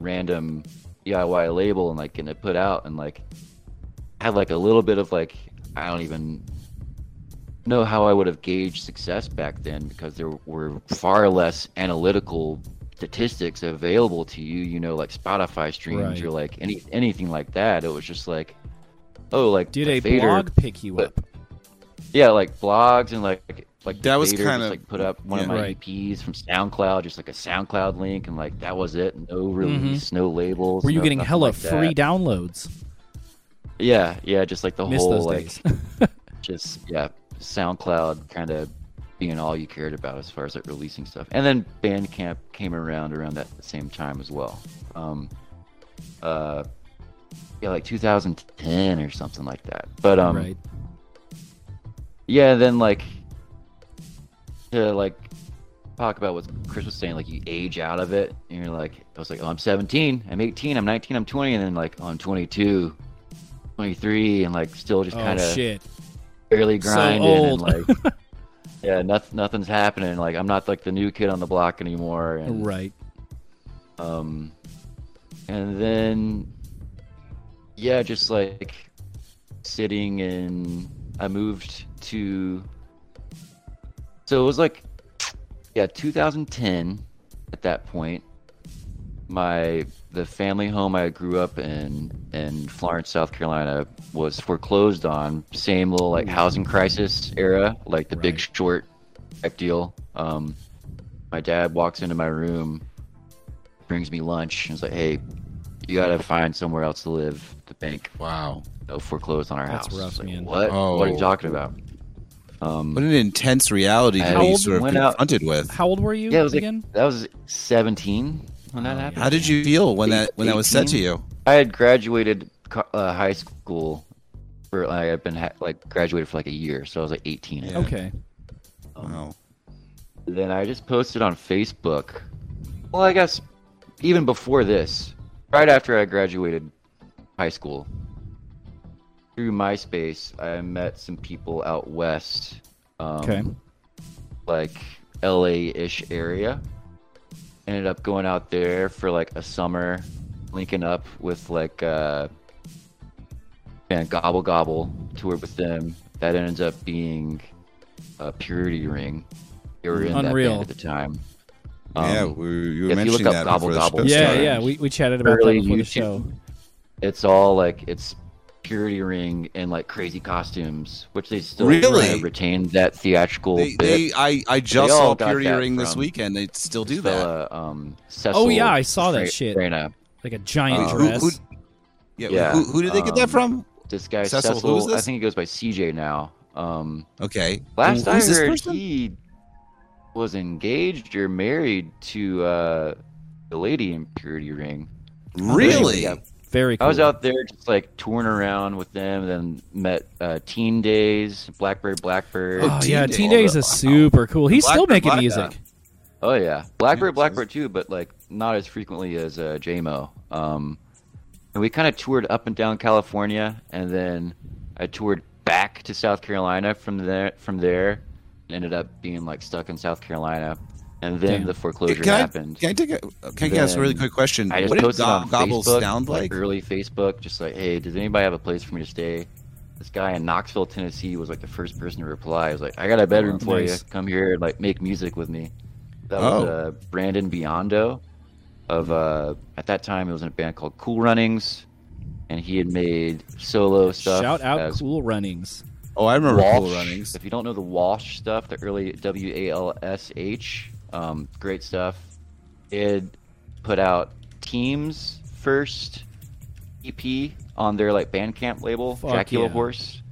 random DIY label and like getting it put out and like had like a little bit of like I don't even know how I would have gauged success back then because there were far less analytical statistics available to you, you know, like Spotify streams Right. or like any anything like that. It was just like oh like Did the a Vader- blog pick you but- up? yeah, like blogs and like like That was Vader kinda- like put up one of my Right. EPs from SoundCloud, just like a SoundCloud link, and like that was it. No release, no labels. Mm-hmm. Were you no- getting hella like that. free downloads? yeah, yeah, just like the Miss whole those like just yeah, SoundCloud kind of being all you cared about as far as like releasing stuff. And then Bandcamp came around around that same time as well. Um, uh, yeah, like 2010 or something like that. But um, right. yeah, then like to like talk about what Chris was saying, like you age out of it, and you're like, I was like, oh, I'm 17, I'm 18, I'm 19, I'm 20, and then like, oh, I'm 22, 23, and like still just Oh kind of shit. Barely So grinding old. and like yeah nothing, nothing's happening like i'm not like the new kid on the block anymore and Right. um and then yeah just like sitting and i moved to so it was like yeah 2010 at that point my the family home i grew up in in florence south carolina was foreclosed on same little like housing crisis era like the big short type deal um my dad walks into my room brings me lunch and is like hey you gotta find somewhere else to live the bank Wow. you know, foreclosed on our That's house rough, It's like, man. what what are you Oh. talking about um What an intense reality that to be old sort of went out- confronted with. How old were you yeah it was like, again? that was 17 when that Oh, happened How did you feel when that when that was said to you? I had graduated uh, high school for I had been ha- like graduated for like a year, so I was like 18. Yeah. Okay. Wow. Then I just posted on Facebook. Well, I guess even before this, right after I graduated high school, through MySpace, I met some people out west. Um, Okay. Like LA-ish area. Ended up going out there for like a summer, linking up with like uh, band Gobble Gobble, toured with them. That ends up being a Purity Ring. They were in Unreal. that band at the time. yeah, Um, we, you if were you mentioning look up that Gobble Gobble- Yeah, yeah. We, we chatted about Early that before the show. it's all like it's Purity Ring and like crazy costumes, which they still Really? retained that theatrical They, bit. they, I, I just all saw got Purity Ring this weekend. They still do This that. um, Cecil Oh, yeah, I saw that Fra- shit. Frena. Like a giant Uh, who- dress. who- yeah, Yeah, Who, who did they get that um, from? This guy Cecil, Cecil, who was I think he goes by CJ now. Um, Okay. last Who- I who's this heard, person? he was engaged or married to uh, the lady in Purity Ring. Really? Yeah, Very cool. I was out there just like touring around with them, then met uh, Teen Daze, Blackbird, Blackbird. Oh, Teen yeah, Daze. Teen Daze is super cool. He's still making Black- music. Oh yeah, Blackbird, Yeah, Blackbird too, but like not as frequently as uh, JMO. Um, and we kind of toured up and down California, and then I toured back to South Carolina from there. From there, ended up being like stuck in South Carolina, and then Damn. the foreclosure Can I, happened. can I take a can I ask a really quick question? I just what did posted Gob- on Gobble Facebook, sound like? early Facebook, just like, hey, does anybody have a place for me to stay? This guy in Knoxville, Tennessee, was like the first person to reply. I was like, I got a bedroom for Nice. you. Come here and like make music with me. That was Oh. uh, Brandon Biondo. Of uh, at that time, he was in a band called Cool Runnings, and he had made solo stuff. Shout out as Cool Runnings. Oh, I remember Walsh. Cool Runnings. If you don't know the Walsh stuff, the early W A L S H, um, great stuff. It put out Team's first EP on their like Bandcamp label, Fuck Dracula yeah. Horse.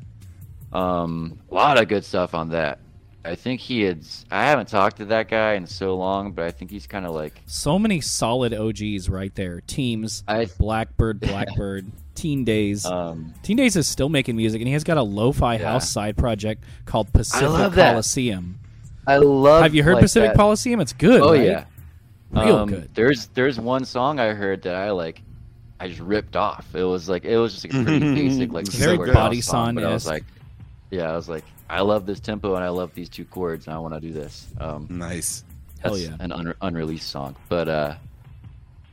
Um, a lot of good stuff on that. I think he had. I haven't talked to that guy in so long, but I think he's kind of like So many solid OGs right there. Teams, I. Blackbird, Blackbird, Teen Daze. Um, Teen Daze is still making music, and he has got a lo-fi Yeah. house side project called Pacific love that. Coliseum. I love. Have you heard like, Pacific that- Coliseum? It's good. Oh right? yeah, Real Um, good. There's there's one song I heard that I like. I just ripped off. It was like it was just like a pretty basic like Very Body song, but I was like, yeah, I was like, I love this tempo and I love these two chords and I want to do this. Um, Nice. Hell yeah. an un- unreleased song, but uh,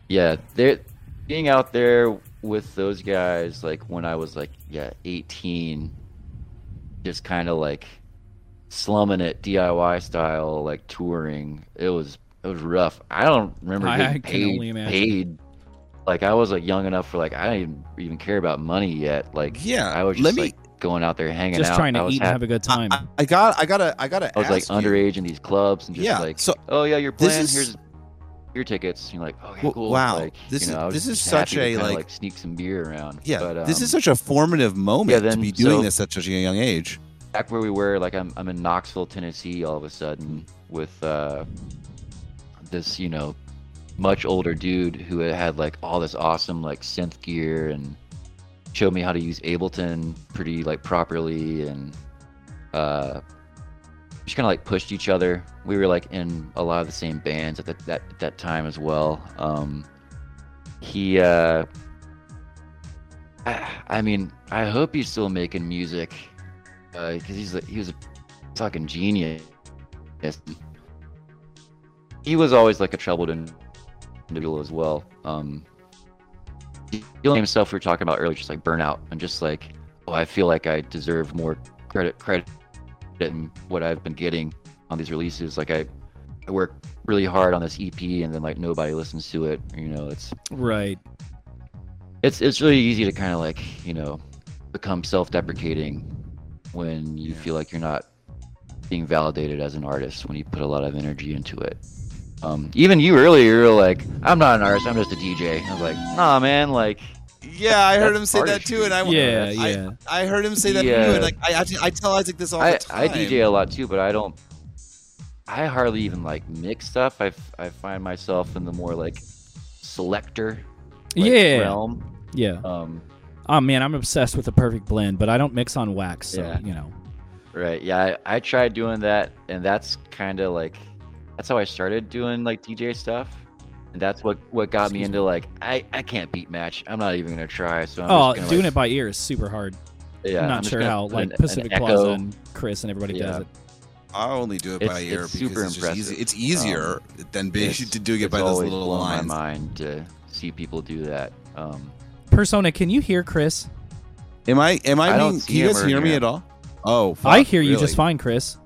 yeah, they being out there with those guys like when I was like yeah 18, just kind of like slumming it DIY style like touring. It was it was rough. I don't remember I- getting I can paid. only imagine. paid. Like I was like young enough for like I didn't even, even care about money yet. Like Yeah, I was just let me- like going out there hanging Just out. Just trying to was eat and have a good time. I, I got I gotta I gotta I was like you. underage in these clubs and just Yeah, like so oh yeah you're playing is- here's beer tickets. You're like, okay, Well, cool. wow. Like, This you is- know, I was this is such a, kinda, like- sneak some beer around. Yeah, but, this um, is such a formative moment yeah, to be doing so- this at such a young age. Back where we were. Like I'm I'm in Knoxville, Tennessee, all of a sudden with uh, this you know much older dude who had like all this awesome like synth gear and showed me how to use Ableton pretty like properly and uh just kind of like pushed each other. We were like in a lot of the same bands at that that, at that time as well. Um, he uh, I, I mean, I hope he's still making music because he's a, he was a fucking genius. He was always like a troubled individual as well. Um, feeling himself we were talking about earlier, just like burnout and just like, oh, I feel like I deserve more credit credit than what I've been getting on these releases. Like I, I work really hard on this EP and then like nobody listens to it. You know, it's Right. it's it's really easy to kind of like you know become self-deprecating when you Yeah. feel like you're not being validated as an artist when you put a lot of energy into it. Um, even you earlier, you were like, "I'm not an artist. I'm just a DJ." I was like, "Nah, man. Like, Yeah, I heard him say that too, and I Yeah, I, yeah. I heard him say that Yeah. too, and like I actually I tell Isaac this all I the time. I DJ a lot too, but I don't. I hardly even like mix stuff. I, I find myself in the more like selector like, Yeah. realm. Yeah. Um, Oh man, I'm obsessed with the perfect blend, but I don't mix on wax, so Yeah. you know. Right. Yeah, I, I tried doing that, and that's kind of like that's how I started doing like DJ stuff, and that's what what got me into like I I can't beat match. I'm not even gonna try. So I'm oh, just doing like, it by ear is super hard. Yeah, I'm I'm not sure how like an- an Pacific echo. Plaza and Chris and everybody does it. I only do it It's- by ear it's because super it's just easy. impressive. It's easier than being It's- to doing it by those always little lines. my mind to see people do that. Um, Persona, can you hear Chris? Am I? Am I? I don't being, see can you him guys or hear me hear at all? Oh, fuck, I hear you really? just fine, Chris.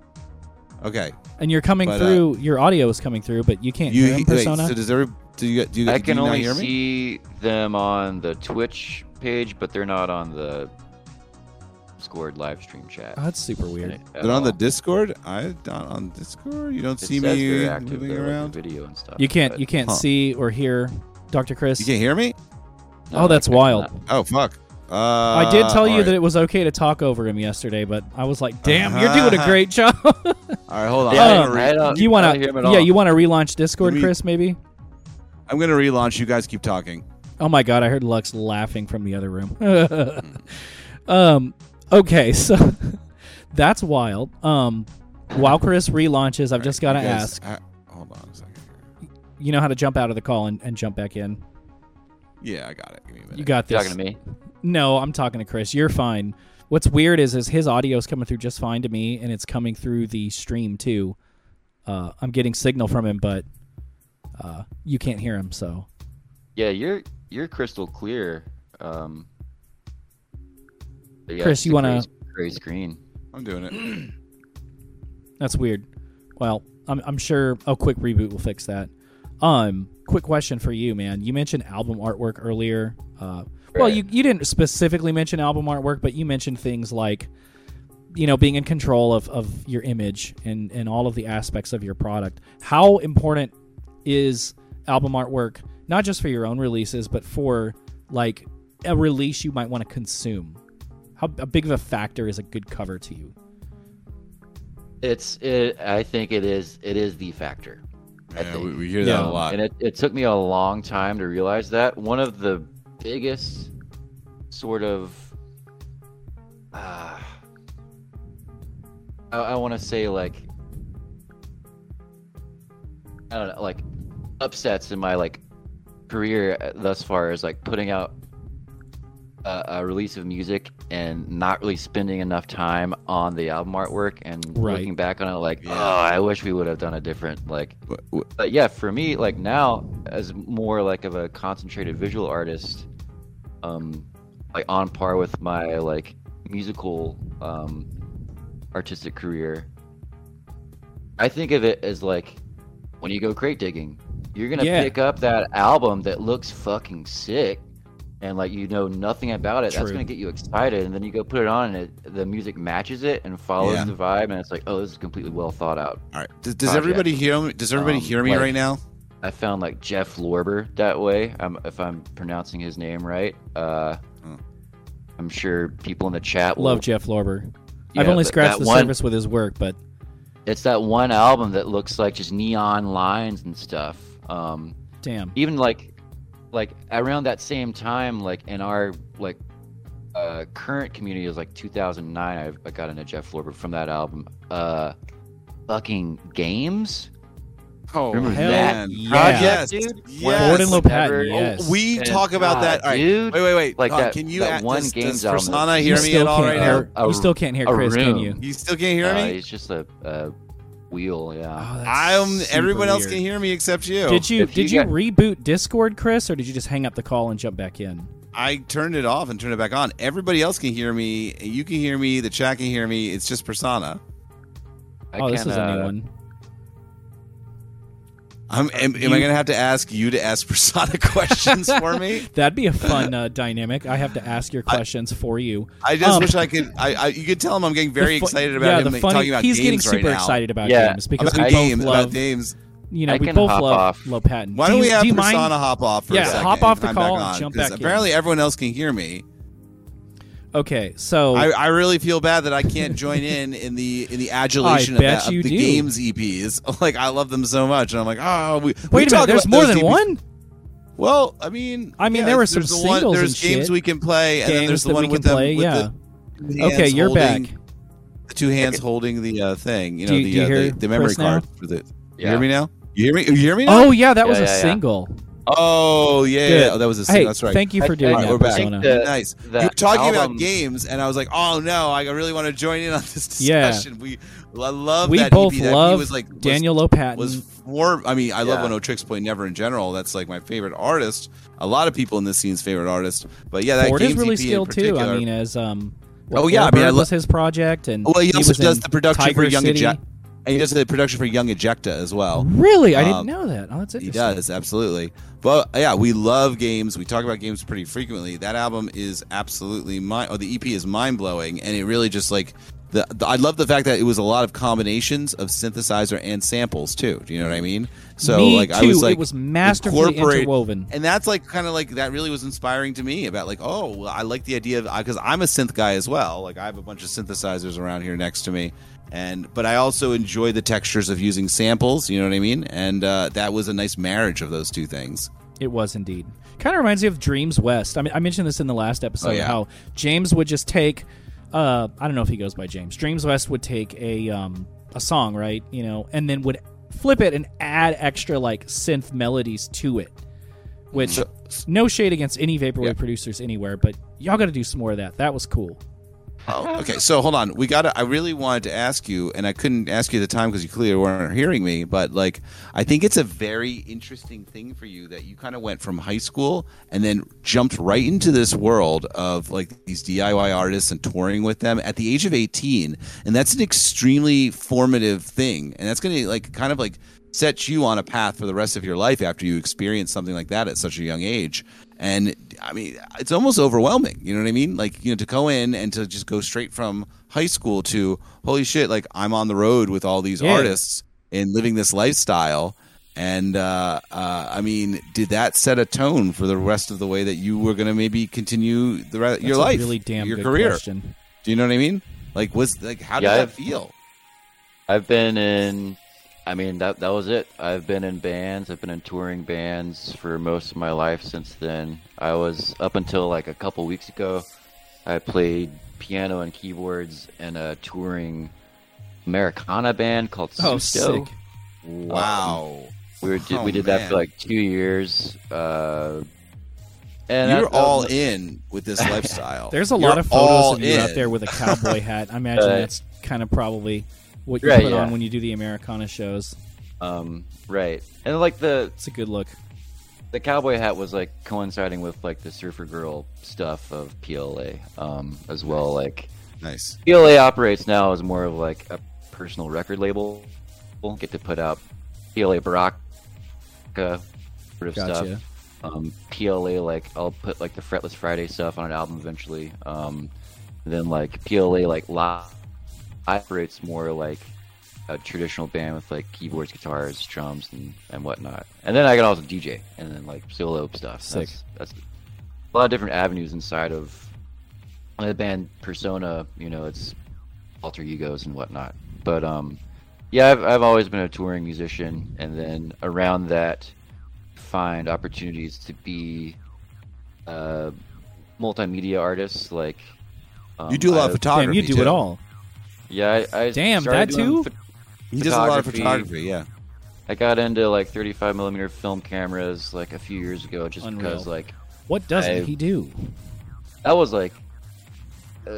Okay. And you're coming But, uh, through. your audio is coming through, but you can't You hear him. wait, Persona. so does every do you do you, I do can you not only hear me? see them on the Twitch page, but they're not on the Discord live stream chat. Oh, that's super weird. at They're on the. Discord. I not on Discord. You don't It see me they're active moving there with around. video and stuff. You can't but- you can't Huh. see or hear Dr. Chris. You can't hear me? No, oh, that's wild. Oh fuck. Uh, I did tell you alright. that it was okay to talk over him yesterday, but I was like, "Damn, you're Uh-huh. doing a great job." All right, hold on. Yeah, I'm, Um, re- I don't- you want don't hear him to? Yeah, all. you want to relaunch Discord, Let me- Chris? Maybe. I'm gonna relaunch. You guys keep talking. Oh my god, I heard Lux laughing from the other room. um, okay, so that's wild. Um, while Chris relaunches, I've just got to ask. uh, hold on a second. You know how to jump out of the call and, and jump back in. Yeah, I got it. Give me a minute. You got You this. talking to me? No, I'm talking to Chris. You're fine. What's weird is is his audio is coming through just fine to me, and it's coming through the stream too. Uh, I'm getting signal from him, but uh, you can't hear him. So Yeah, you're you're crystal clear. Um, yeah, Chris, you wanna- gray, gray screen? I'm doing it. that's weird. Well, I'm I'm sure a quick reboot will fix that. Um, quick question for you, man. You mentioned album artwork earlier. Uh, well, Right. you you didn't specifically mention album artwork, but you mentioned things like you know being in control of, of your image and, and all of the aspects of your product how important is album artwork not just for your own releases but for like a release you might want to consume how big of a factor is a good cover to you It's it. I think it is. It is the factor. I Yeah, think. we, we hear Yeah. that a lot. And it, it took me a long time to realize that. One of the biggest sort of uh, I, I want to say like I don't know, like upsets in my like career thus far is like putting out a, a release of music and not really spending enough time on the album artwork and Right. looking back on it like Yeah. oh I wish we would have done a different like Wh- wh- but yeah, for me, like now, as more like of a concentrated visual artist, um, like on par with my like musical um, artistic career, I think of it as like when you go crate digging, you're gonna Yeah. pick up that album that looks fucking sick. And like you know nothing about it, that's gonna get you excited, and then you go put it on, and it, the music matches it and follows Yeah. the vibe, and it's like, oh, this is completely well thought out. All right. Does, does everybody hear me? Does everybody Um, hear me like- right now? I found like Jeff Lorber that way. Um, if I'm pronouncing his name right. Uh, Hmm. I'm sure people in the chat will Love Jeff Lorber. I've only scratched the one- surface with his work, but It's that one album that looks like just neon lines and stuff. Um, damn. even like, like around that same time, like in our like uh, current community is like 2009. I, I got into Jeff Lorber from that album. Uh, fucking games. Oh, Remember hell man. yeah. Yes. dude. Yes. Ford Lopatin, yes. We And- talk about God, that. All right. dude. Wait, wait, wait. Like Hold on. that- Can you that act- one does, games does album. Persona You hear me at all right can't hear, now? You still can't hear a Chris, can you? You still can't hear Uh, me? it's just a, a wheel, yeah. Oh, I'm. Everyone else weird. can hear me except you. Did you If did you got- reboot Discord, Chris, or did you just hang up the call and jump back in? I turned it off and turned it back on. Everybody else can hear me. You can hear me. The chat can hear me. It's just Persona. I oh, this can, is a uh, new one. I'm, am, am You- I going to have to ask you to ask Persona questions for me? That'd be a fun uh, dynamic. I have to ask your questions for you. I just Um, wish I could. I, I you could tell him I'm getting very fu- excited yeah, about him the funny, talking about he's games getting super right now. excited about Yeah, games because About we games, both love games. you know I we can both love off. Lopatin. Why do don't you, we have do Persona mind? hop off for Yeah, a second? hop off the I'm back call and on, back in. Apparently, everyone else can hear me. Okay, so I, I really feel bad that I can't join in in the in the adulation I of, bet that, of you the do. games EPs. Like I love them so much, and I'm like, oh, we, we wait a minute. talk There's more than EPs. one. Well, I mean, I mean, yeah, there were some there's the one, There's and games shit. we can play, and then there's the one with can them play, with yeah. the two Okay, you're holding- back. The two hands holding the uh, thing. You know, Do you- the, do you uh, hear the, the memory Chris now? card for the. You hear me now? You hear me? You hear me now? Oh yeah, that was a yeah, yeah. single. Oh yeah, Good. yeah. Oh, that was a single. Hey, That's right. thank you for doing I- that, we're back. Persona. The- nice. You were talking album- about games, and I was like, "Oh no, I really want to join in on this Yeah. discussion." We, I love We that both EP. That love was like was- Daniel Lopatin. was for. I mean, I love Yeah. Oneohtrix Point Never in general. That's like my favorite artist. A lot of people in this scene's favorite artist. But yeah, that Ford is really EP skilled too. I mean, as um, Oh, yeah, I mean, I Airbird lo- was his project, and well, he also was does in the production Tiger for Young City. Ejecta, and he does the production for Young Ejecta as well. Really, I didn't Um, know that. Oh, that's interesting. He does absolutely. But yeah, we love games. We talk about games pretty frequently. That album is absolutely mind. Or the EP is mind blowing, and it really just like the, the. I love the fact that it was a lot of combinations of synthesizer and samples too. Do you know what I mean? So Me like too. I was like it was masterfully interwoven. and that's like kind of like that really was inspiring to me about like oh well, I like the idea of because I'm a synth guy as well. Like I have a bunch of synthesizers around here next to me, and but I also enjoy the textures of using samples. You know what I mean? And uh, that was a nice marriage of those two things. It was indeed. Kind of reminds me of Dreams West. I mean, I mentioned this in the last episode. Oh, yeah. How James would just take. Uh, I don't know if he goes by James. Dreams West would take a um, a song, right? You know, and then would flip it and add extra like synth melodies to it. Which So- no shade against any vaporwave Yeah. producers anywhere, but y'all got to do some more of that. That was cool. Oh, okay. So hold on. We got. I really wanted to ask you, and I couldn't ask you at the time because you clearly weren't hearing me. But like, I think it's a very interesting thing for you that you kind of went from high school and then jumped right into this world of like these DIY artists and touring with them at the age of eighteen, and that's an extremely formative thing, and that's going to like kind of like set you on a path for the rest of your life after you experience something like that at such a young age. And I mean, it's almost overwhelming. You know what I mean? Like, you know, to go in and to just go straight from high school to holy shit, like I'm on the road with all these Yeah. artists and living this lifestyle. And uh, uh, I mean, did that set a tone for the rest of the way that you were going to maybe continue the re- That's your a life, really damn your good career? question. Do you know what I mean? Like, was like, how did Yeah, that I've- feel? I've been in. I mean that that was it. I've been in bands. I've been in touring bands for most of my life since then. I was up until like a couple weeks ago. I played piano and keyboards in a touring Americana band called Oh, Susto. sick. Wow. We were did, Oh, we did that man. for like two years. Uh, and You're that- that all was- in with this lifestyle. There's a You're lot of all photos of you out there with a cowboy hat. I imagine Uh, that's kind of probably what you Right, put on when you do the Americana shows. Um, right, and like the It's a good look. the cowboy hat was like coinciding with like the surfer girl stuff of PLA um, as well. Like Nice. PLA operates now as more of like a personal record label. We'll get to put out PLA Baraka sort of Gotcha. stuff. Um, PLA like I'll put like the Fretless Friday stuff on an album eventually. Um, then like PLA like live operates more like a traditional band with like keyboards, guitars, drums, and, and whatnot. And then I can also DJ and then like solo stuff. Sick. That's, that's a lot of different avenues inside of the band persona. You know, it's alter egos and whatnot. But um, yeah, I've I've always been a touring musician, and then around that, find opportunities to be uh, multimedia artists. Like um, you do a lot of I've- photography. Damn, you do too. it all. Yeah, I, I Damn, started that doing too? ph- He does a lot of Photography. photography. Yeah. I got into like 35 millimeter film cameras like a few years ago, just Unreal. because like What doesn't I- he do? that was like, uh,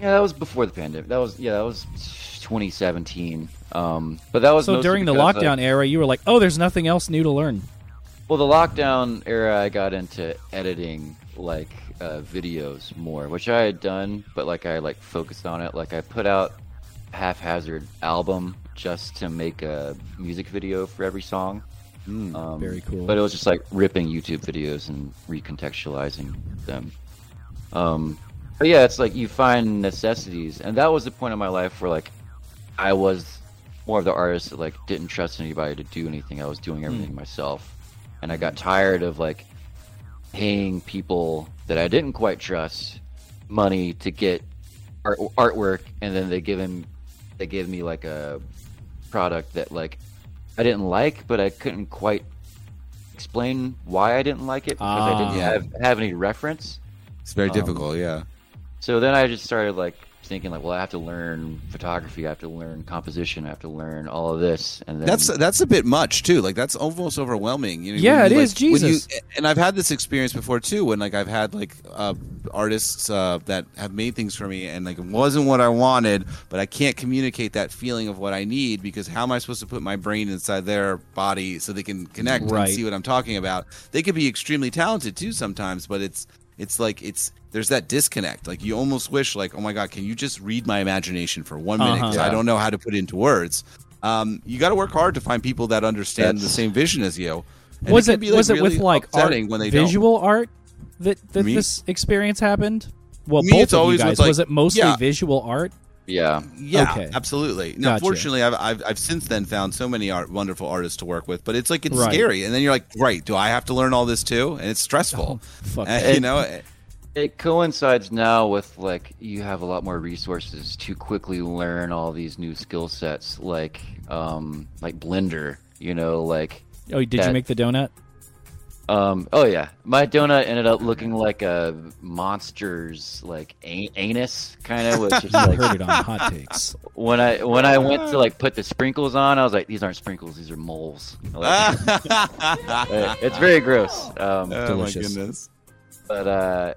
yeah, that was before the pandemic. That was yeah, that was 2017. Um, but that was So during the lockdown like- era, you were like, "Oh, there's nothing else new to learn." Well, the lockdown era, I got into editing like uh, videos more, which I had done, but like I like focused on it. Like I put out haphazard album just to make a music video for every song. Mm. Um, Very cool. But it was just like ripping YouTube videos and recontextualizing them. Um, but yeah, it's like you find necessities, and that was the point of my life where like I was more of the artist that like didn't trust anybody to do anything. I was doing everything myself, and I got tired of like paying people that I didn't quite trust money to get art, artwork, and then they give him they give me like a product that like I didn't like, but I couldn't quite explain why I didn't like it because I didn't Ah. have have any reference. It's very Um, difficult. Yeah. So then I just started like thinking like, well, I have to learn photography, I have to learn composition, I have to learn all of this, and then That's that's a bit much too. Like that's almost overwhelming. You know, Yeah, when it you, is, like, when you- Jesus. and I've had this experience before too. When like I've had like uh, artists uh, that have made things for me, and like it wasn't what I wanted, but I can't communicate that feeling of what I need because how am I supposed to put my brain inside their body so they can connect Right. and see what I'm talking about? They could be extremely talented too sometimes, but it's it's like it's there's that disconnect. Like you almost wish like, oh my god, can you just read my imagination for one minute? Uh-huh. I don't know how to put it into words. Um, you got to work hard to find people that understand the same vision as you. And was it be, like, was it with like art, when they don't. visual art that that Me? this experience happened? Well, Me, both it's of you guys. like- was it mostly yeah. visual art? Yeah, Yeah, Okay. absolutely. Now, Gotcha. fortunately, I've, I've I've since then found so many art, wonderful artists to work with, but it's like it's Right. scary, and then you're like, right, do I have to learn all this too? And it's stressful. Fuck. Uh, that. you know, it coincides now with like you have a lot more resources to quickly learn all these new skill sets, like um like Blender. You know, like oh, did you make the donut? Um. Oh yeah, my donut ended up looking like a monster's like a- anus, kind of. Which is I like heard it on hot takes. when I when I went to like put the sprinkles on, I was like, these aren't sprinkles, these are moles. Like, oh it's very gross. Um, my Delicious. goodness. but uh,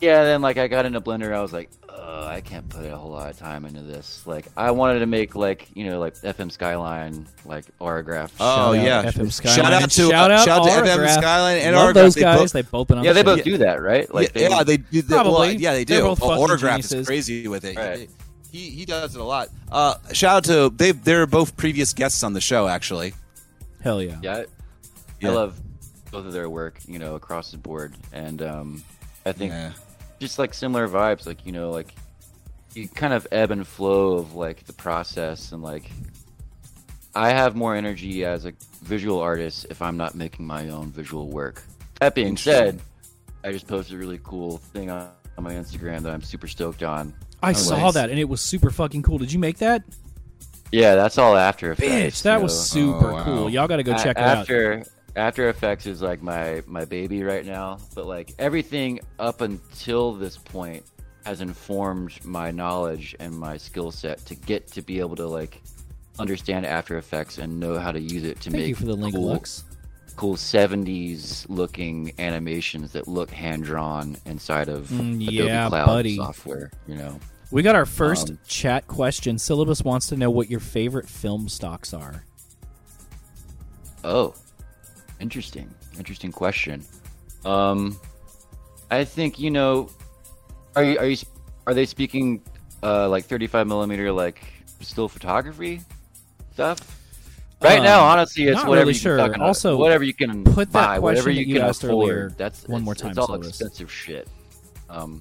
yeah. Then like I got into Blender, I was like, oh, I can't put a whole lot of time into this. Like I wanted to make like you know like FM Skyline like autograph. Oh Shout out yeah, FM Skyline shout out to shout out shout out to FM Skyline and Love Autograph. those They guys. both- They've both been on yeah, the they show. both do that, right? Like yeah, yeah, they do. They, well, Probably. yeah, they do. both fucking Autograph geniuses. is crazy with it. Right. He he does it a lot. Uh, shout out to they. They're both previous guests on the show, actually. Hell yeah. Yeah, I, Yeah. I love both of their work, you know, across the board, and um, I think Yeah. Just like similar vibes, like you know, like you kind of ebb and flow of like the process, and like I have more energy as a visual artist if I'm not making my own visual work. That being said, I just posted a really cool thing on, on my Instagram that I'm super stoked on. I saw nice. that and it was super fucking cool. Did you make that? Yeah, that's all After Effects. Bitch, that you was super Oh, wow. cool. Y'all got to go A- check it out. after After Effects is like my my baby right now, but like everything up until this point has informed my knowledge and my skill set to get to be able to like understand After Effects and know how to use it to Thank make you for the link, cool, Lux. cool 70s looking animations that look hand drawn inside of Mm, Adobe yeah, Cloud buddy. software, you know. We got our first Um, chat question. Syllabus wants to know what your favorite film stocks are. Oh, interesting. Interesting question. Um, I think you know. Are you are you are they speaking uh like 35 millimeter like still photography stuff? Right Um, now, honestly, it's not whatever really you can sure. fucking- Also, whatever you can put that buy, whatever question you you can afford. earlier That's one more time, It's all Syllabus. expensive shit. Um,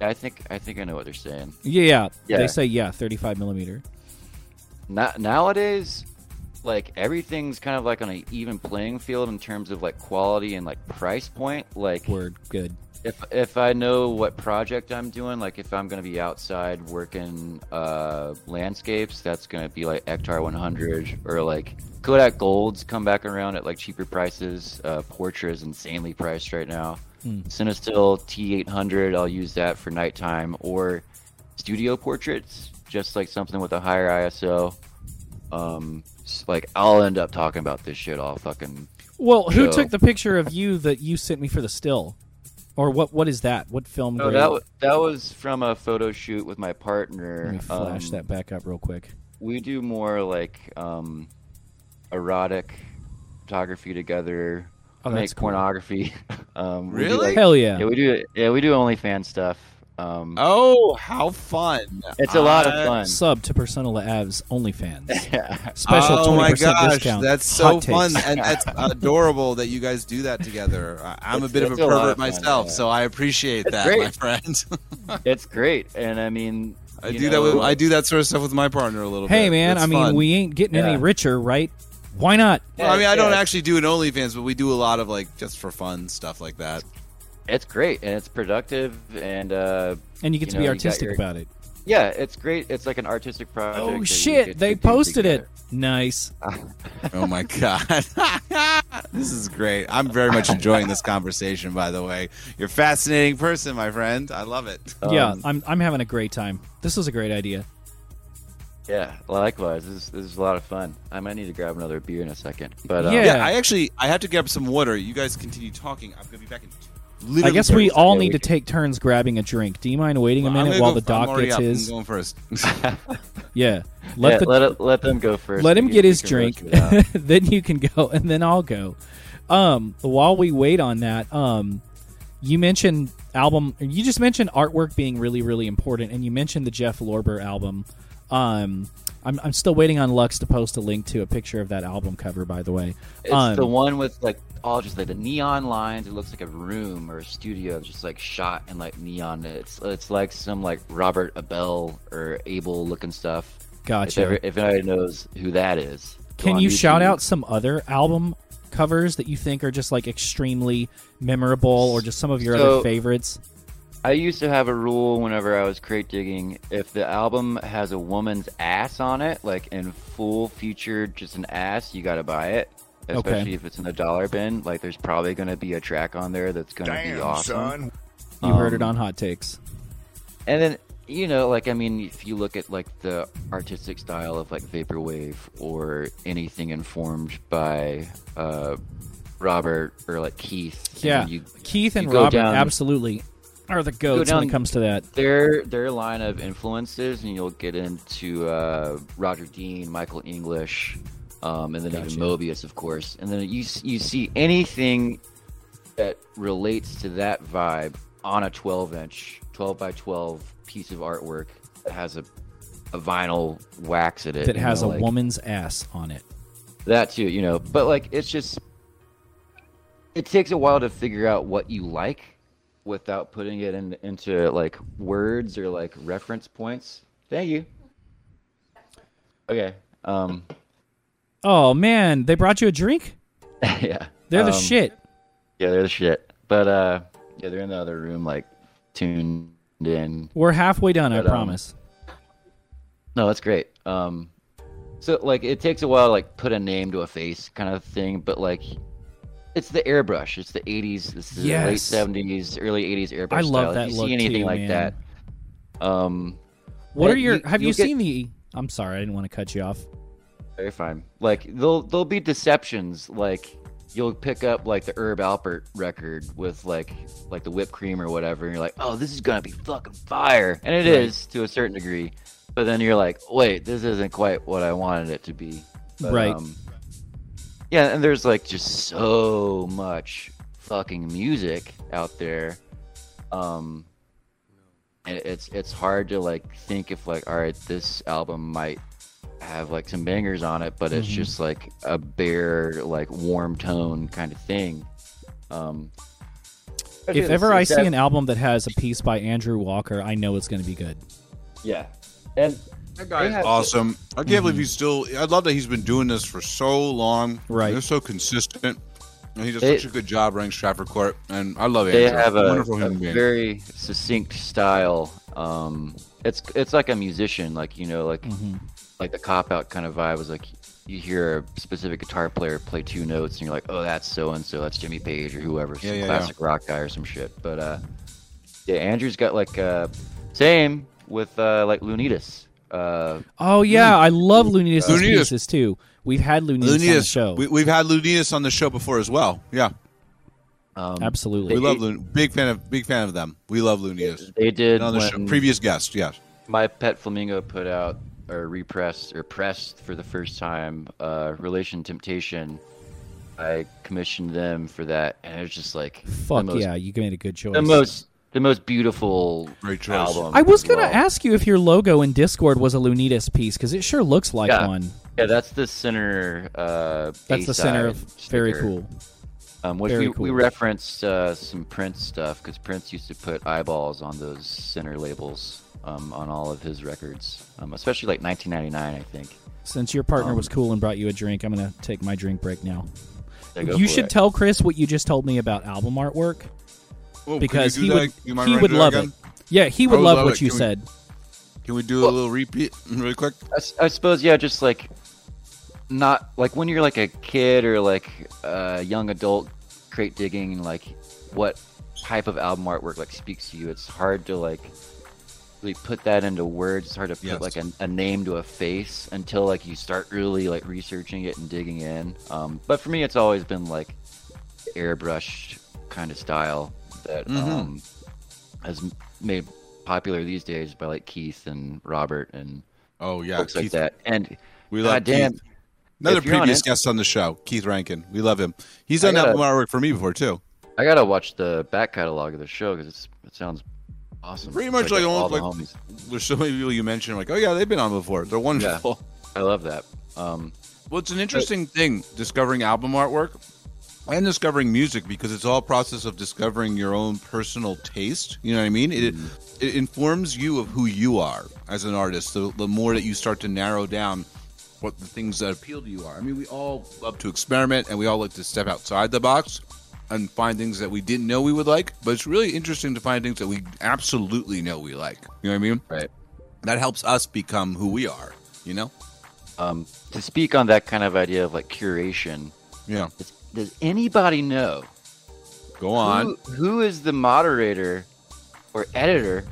I think I think I know what they're saying. Yeah, Yeah. they say yeah, 35 millimeter. Na- nowadays, like everything's kind of like on an even playing field in terms of like quality and like price point. Like Word, good. if if I know what project I'm doing, like if I'm gonna be outside working uh, landscapes, that's gonna be like Ektar 100 or like Kodak Golds come back around at like cheaper prices. Uh, Portra is insanely priced right now. Hmm. Cinestill T800, I'll use that for nighttime or studio portraits, just like something with a higher ISO. Um, like I'll end up talking about this shit all fucking Well, who So- took the picture of you that you sent me for the still? Or what? What is that? What film? No, that wa- that was from a photo shoot with my partner. Let me flash Um, that back up real quick. We do more like um, erotic photography together. Oh, make cool. pornography. um, we do, Really? like- Hell yeah! yeah, we do. Yeah, we do OnlyFans stuff. Um, Oh, how fun! it's a lot of fun. Sub to Persona La Ave's OnlyFans. Yeah. Special oh my 20% gosh, discount. that's so Hot fun and that's adorable that you guys do that together. I- I'm a bit of a a pervert of fun, myself, yeah. so I appreciate It's that, great. my friend. it's great, and I mean, I you do that. know, With, I do that sort of stuff with my partner a little bit. Hey man, It's I mean, fun. we ain't getting any richer, right? Why not? Well, I mean, I don't actually do an OnlyFans, but we do a lot of like just for fun stuff like that. It's great and it's productive, and uh, And you get You to know, be artistic your- about it. yeah, it's great. It's like an artistic project. Oh shit! They posted together. it. Nice. Oh my god, this is great. I'm very much enjoying this conversation. By the way, you're a fascinating person, my friend. I love it. yeah, Um, I'm I'm having a great time. This is a great idea. Yeah, likewise. This is, this is a lot of fun. I might need to grab another beer in a second. But um, Yeah. Yeah, I actually I have to grab some water. You guys continue talking. I'm gonna be back in. Literally I guess we all need we to take turns grabbing a drink. Do you mind waiting a Well, I'm minute while the I'm doc gets up. his? I'm going first. Yeah, let yeah, the let it, let them go first. let him get his drink, roast it out. then you can go, and then I'll go. Um, while we wait on that, um, you mentioned album. You just mentioned artwork being really, really important, and you mentioned the Jeff Lorber album. Um, I'm, I'm still waiting on Lux to post a link to a picture of that album cover. By the way, It's Um, the one with like all just like the neon lines. It looks like a room or a studio, just like shot in like neon. It's it's like some like Robert Abel or Abel looking stuff. If, gotcha. ever, if anybody knows who that is, Can you shout out some other album covers that you think are just like extremely memorable, or just some of your So- other favorites? I used to have a rule whenever I was crate digging. If the album has a woman's ass on it, like in full featured, just an ass, you gotta buy it. Okay. Especially if it's in the dollar bin. Like, there's probably gonna be a track on there that's gonna be awesome. son. You heard it Um, on Hot Takes. And then, you know, like I mean, if you look at like the artistic style of like vaporwave or anything informed by uh, Robert or like Keith, Yeah, you Keith and you Robert down- absolutely are the goats when it comes to that. their their line of influences, and you'll get into uh, Roger Dean, Michael English, um, and then Gotcha. even Mobius, of course. And then you you see anything that relates to that vibe on a 12 inch, 12 by 12 piece of artwork that has a a vinyl wax at it That has know, a like- woman's ass on it. that too, you know. But like, it's just it takes a while to figure out what you like without putting it in, into like words or like reference points. Thank you. Okay. Um. Oh man, they brought you a drink. yeah. They're the Um, shit. Yeah, they're the shit. But uh, yeah, they're in the other room, like tuned in. We're halfway done. I but, um, promise. No, that's great. Um, so like it takes a while to like put a name to a face kind of thing, but like it's the airbrush. It's the '80s, this is the late '70s, early '80s airbrush. I love style. that If you look see anything too, like man. that, um, What are your? you- have you get- seen the? I'm sorry, I didn't want to cut you off. very fine. Like there'll there'll be deceptions. Like you'll pick up like the Herb Alpert record with like like the whipped cream or whatever, and you're like, oh, this is gonna be fucking fire, and it is Right. to a certain degree. But then you're like, wait, this isn't quite what I wanted it to be. But, Right. Um, yeah, and there's like just so much fucking music out there. Um, and it's it's hard to like think if like, all right, this album might have like some bangers on it, but it's Mhm. just like a bare like warm tone kind of thing. Um, if ever I see an album that has a piece by Andrew Walker, I know it's going to be good. yeah, and That guy's guy's awesome. I can't believe Mhm. he's still. I love that he's been doing this for so long. Right. They're so consistent. And he does They- such a good job running Stratford Court. And I love it. they Andrew. have a, wonderful a human being. very succinct style. Um, it's it's like a musician, like you know, like hmm like the cop out kind of vibe was like you hear a specific guitar player play two notes and you're like, oh, that's so and so, that's Jimmy Page or whoever, some Yeah, yeah, classic rock guy or some shit. But uh, yeah, Andrew's got like uh, same with uh, like Lunitas. Uh, Oh yeah, I love Lunitas' Lunitas. pieces too. We've had Lunitas, on the show. We, we've had Lunitas on the show before as well. Yeah, um, Absolutely. we love Lun- big fan of big fan of them. We love Lunitas. They did on the show. Previous guest, yes. my pet flamingo put out or repressed or pressed for the first time uh, relation temptation. I commissioned them for that, and it was just like Fuck most, yeah, you made a good choice. the most the most beautiful Great choice. album. I was gonna well. ask you if your logo in Discord was a Lunitas piece because it sure looks like Yeah. one. Yeah, that's the center. Uh, That's the center of A-side very cool. Um, which very we, we referenced uh, some Prince stuff because Prince used to put eyeballs on those center labels um, on all of his records, um, especially like 1999, I think. Since your partner Um, was cool and brought you a drink, I'm gonna take my drink break now. Yeah, you should it. tell Chris what you just told me about album artwork Oh, because he would that? You mind he would love again? it. Yeah, he would would love love what it. you Can we- said. Can we do a little repeat really quick? I suppose, yeah, just like not like when you're like a kid or like a young adult crate digging, like what type of album artwork like speaks to you. It's hard to like really put that into words. It's hard to put Yes. like a, a name to a face until like you start really like researching it and digging in. Um, but for me, it's always been like airbrushed kind of style that Mhm. um, has made popular these days by like Keith and Robert and Oh yeah, folks like Keith. that. And We love damn, Keith. Another you're on previous guest on the show, Keith Rankin. We love him. He's done album artwork for me before too. I gotta watch the back catalog of the show because it sounds awesome. Pretty much like all almost the like- homies. There's so many people you mentioned, like, oh yeah, they've been on before. They're wonderful. I love that. Um, Well, it's an interesting thing discovering album artwork and discovering music because it's all process of discovering your own personal taste. You know what I mean? It, it informs you of who you are as an artist. The, the more that you start to narrow down what the things that appeal to you are. I mean, we all love to experiment and we all like to step outside the box and find things that we didn't know we would like. But it's really interesting to find things that we absolutely know we like. You know what I mean? right. That helps us become who we are. You know? Um, to speak on that kind of idea of like curation, Yeah. does, does anybody know Go on. who, who is the moderator or editor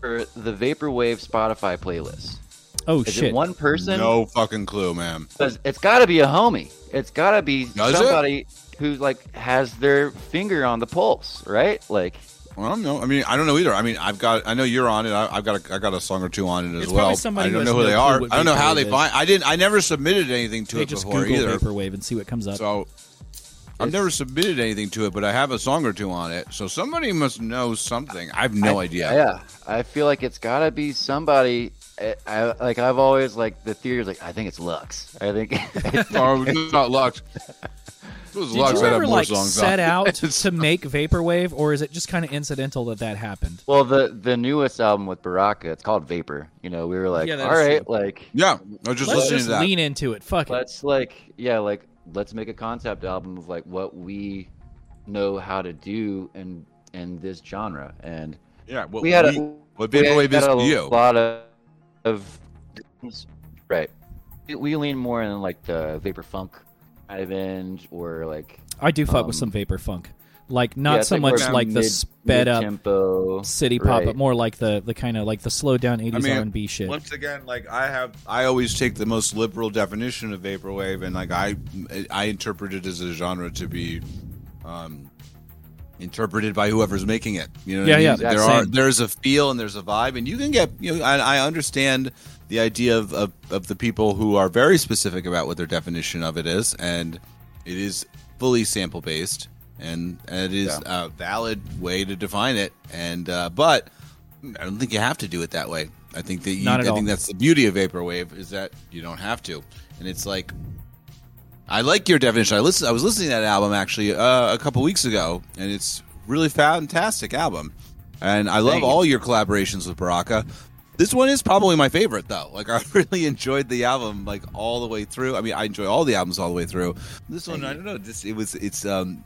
for the Vaporwave Spotify playlist? Oh Is shit! it one person? No fucking clue, man. Because it's got to be a homie. It's got to be Does it? somebody who like has their finger on the pulse, right? Like, Well, I don't know. I mean, I don't know either. I mean, I've got. I know you're on it. I, I've got. A, I got a song or two on it as It's well. somebody I don't know who no they are. I don't know how they is. find. I didn't. I never submitted anything to They it just before Google either. vaporwave and see what comes up. So I've never submitted anything to it, but I have a song or two on it. So somebody must know something. I have no I- idea. Yeah, I feel like it's got to be somebody. I, I like. I've always like the theory is like. I think it's Lux. I think. Oh, it's not Lux. It was Did Lux, you I'd ever more like songs set out to make vaporwave, or is it just kind of incidental that that happened? well, the the newest album with Baraka, it's called Vapor. You know, we were like, Yeah, that all is right, true. like Yeah, I was just Let's listening just to that. lean into it. Fuck it. let's like yeah, like let's make a concept album of like what we know how to do in in this genre. And yeah, what we had a what we Vaporwave is had a to lot of, of right. We, we lean more in like the vapor funk kind of end, or like I do fuck with um, some vapor funk, like not yeah, so much like the mid- sped up mid-tempo. city pop, right. but more like the the kind of like the slowed down '80s mean, R&B shit. Once again, like I have, I always take the most liberal definition of vaporwave, and like I, I interpret it as a genre to be, um, interpreted by whoever's making it. You know, what Yeah, I mean? yeah, There same. are there's a feel and there's a vibe, and you can get, you know, I, I understand the idea of, of of the people who are very specific about what their definition of it is, and it is fully sample based, and, and it is a valid way to define it, and uh, but. I don't think you have to do it that way. I think that you, I all. think that's the beauty of vaporwave is that you don't have to, and it's like I like your definition. I listen. I was listening to that album actually uh, a couple weeks ago, and it's really fantastic album, and I love Thank you. all your collaborations with Baraka. This one is probably my favorite though. Like I really enjoyed the album like all the way through. I mean, I enjoy all the albums all the way through. This one, I don't know. Just it was it's um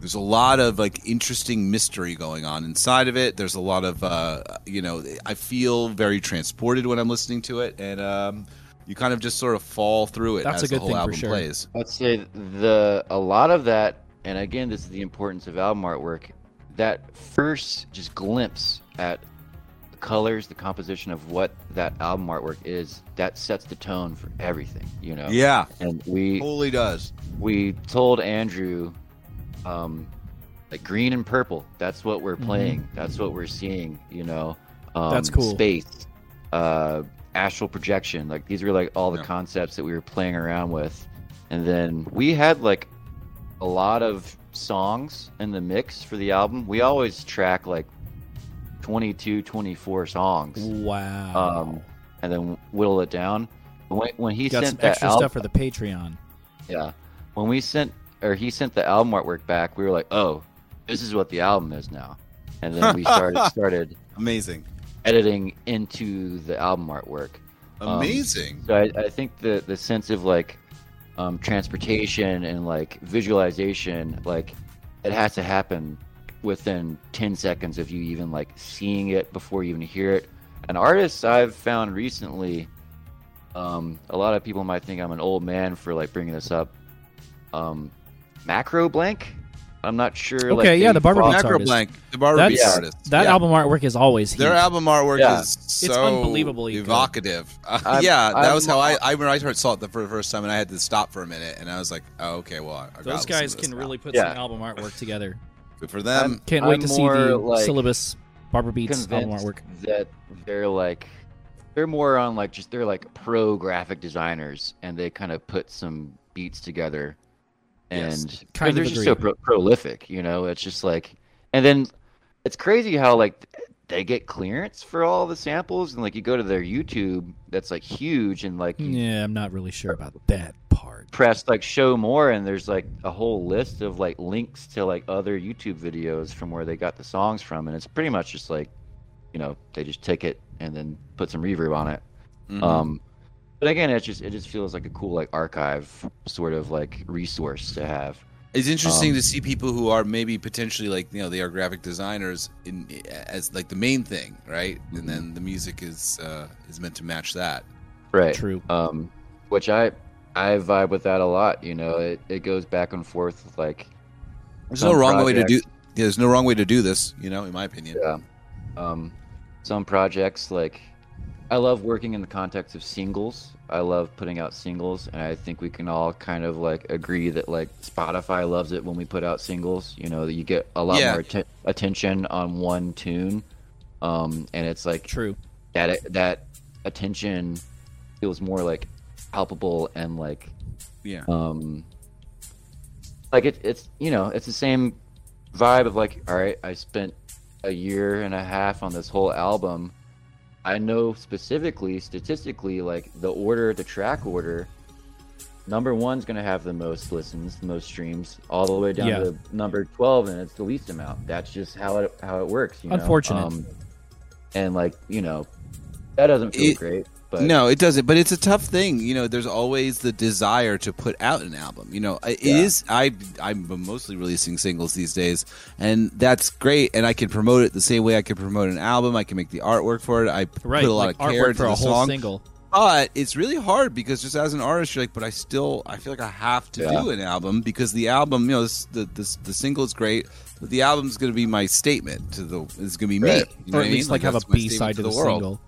there's a lot of like interesting mystery going on inside of it. There's a lot of uh you know, I feel very transported when I'm listening to it and um you kind of just sort of fall through it That's as a good the whole thing for album sure. plays. I'd say the a lot of that, and again, this is the importance of album artwork. That first just glimpse at the colors, the composition of what that album artwork is, that sets the tone for everything. You know. Yeah, And we totally does. we told Andrew, um, like green and purple. That's what we're playing. That's what we're seeing. You know. Um, Mm-hmm. That's cool. Space, uh, astral projection. Like these were like all the Yeah. concepts that we were playing around with, and then we had like a lot of songs in the mix for the album. We always track like 22, 24 songs, Wow. um, and then whittle it down. When, when he Got some sent that extra album, stuff for the Patreon. yeah. When we sent or he sent the album artwork back, we were like, "Oh, this is what the album is now." And then we started started Amazing. editing into the album artwork. Um, Amazing. So I, I think the the sense of like um, transportation and like visualization, like it has to happen within 10 seconds of you even like seeing it before you even hear it. And artists I've found recently, um, a lot of people might think I'm an old man for like bringing this up. Um, Macroblank, I'm not sure. like, Okay, yeah, the Barber Macro artist. Blank, the Barber That's Beats artist. that Yeah. album artwork is always here. Their heat. album artwork Yeah. is so unbelievably evocative. Uh, I'm- yeah, that I'm- was how I I when I heard saw it the first time, and I had to stop for a minute, and I was like, oh, okay, well, I Those listen to guys this can now. really put Yeah. some album artwork together. good for them. I'm- Can't wait I'm to see the like, syllabus Barber Beats album artwork. that they're like they're more on like just they're like pro graphic designers and they kind of put some beats together Yes. and Kind they're of just so pro- prolific you know it's just like and then it's crazy how like they get clearance for all the samples and like you go to their youtube that's like huge and like Yeah, I'm not really sure about that part. press like show more and there's like a whole list of like links to like other youtube videos from where they got the songs from and it's pretty much just like you know they just take it and then put some reverb on it Mhm. um but again it just it just feels like a cool like archive sort of like resource to have It's interesting Um, to see people who are maybe potentially like you know they are graphic designers in as like the main thing, right? Mm-hmm. And then the music is uh, is meant to match that. right True. um which i i vibe with that a lot you know it, it goes back and forth with like There's no wrong way to do. Yeah, there's no wrong way to do this, you know, in my opinion. Yeah. Um, some projects like I love working in the context of singles. I love putting out singles, and I think we can all kind of like agree that like Spotify loves it when we put out singles. You know that you get a lot Yeah. more atten- attention on one tune, um, and it's like True. that that attention feels more like palpable and like Yeah. um like it, it's you know it's the same vibe of like all right i spent a year and a half on this whole album i know specifically statistically like the order the track order number one's going to have the most listens the most streams all the way down Yeah. to number 12 and it's the least amount that's just how it how it works you know? Unfortunate. um, and like you know that doesn't feel It- great but no, it doesn't. But it's a tough thing. You know, there's always the desire to put out an album. You know, it Yeah. is. I I'm mostly releasing singles these days, and that's great. And I can promote it the same way I can promote an album. I can make the artwork for it. I Right. put a lot like of care for the a whole song. single. But it's really hard because just as an artist, you're like, but I still, I feel like I have to Yeah. do an album because the album, you know, this, the, the the single is great, but the album's going to be my statement to the. It's going to be me, you know or what at I least mean? like have a B side to the, world. single.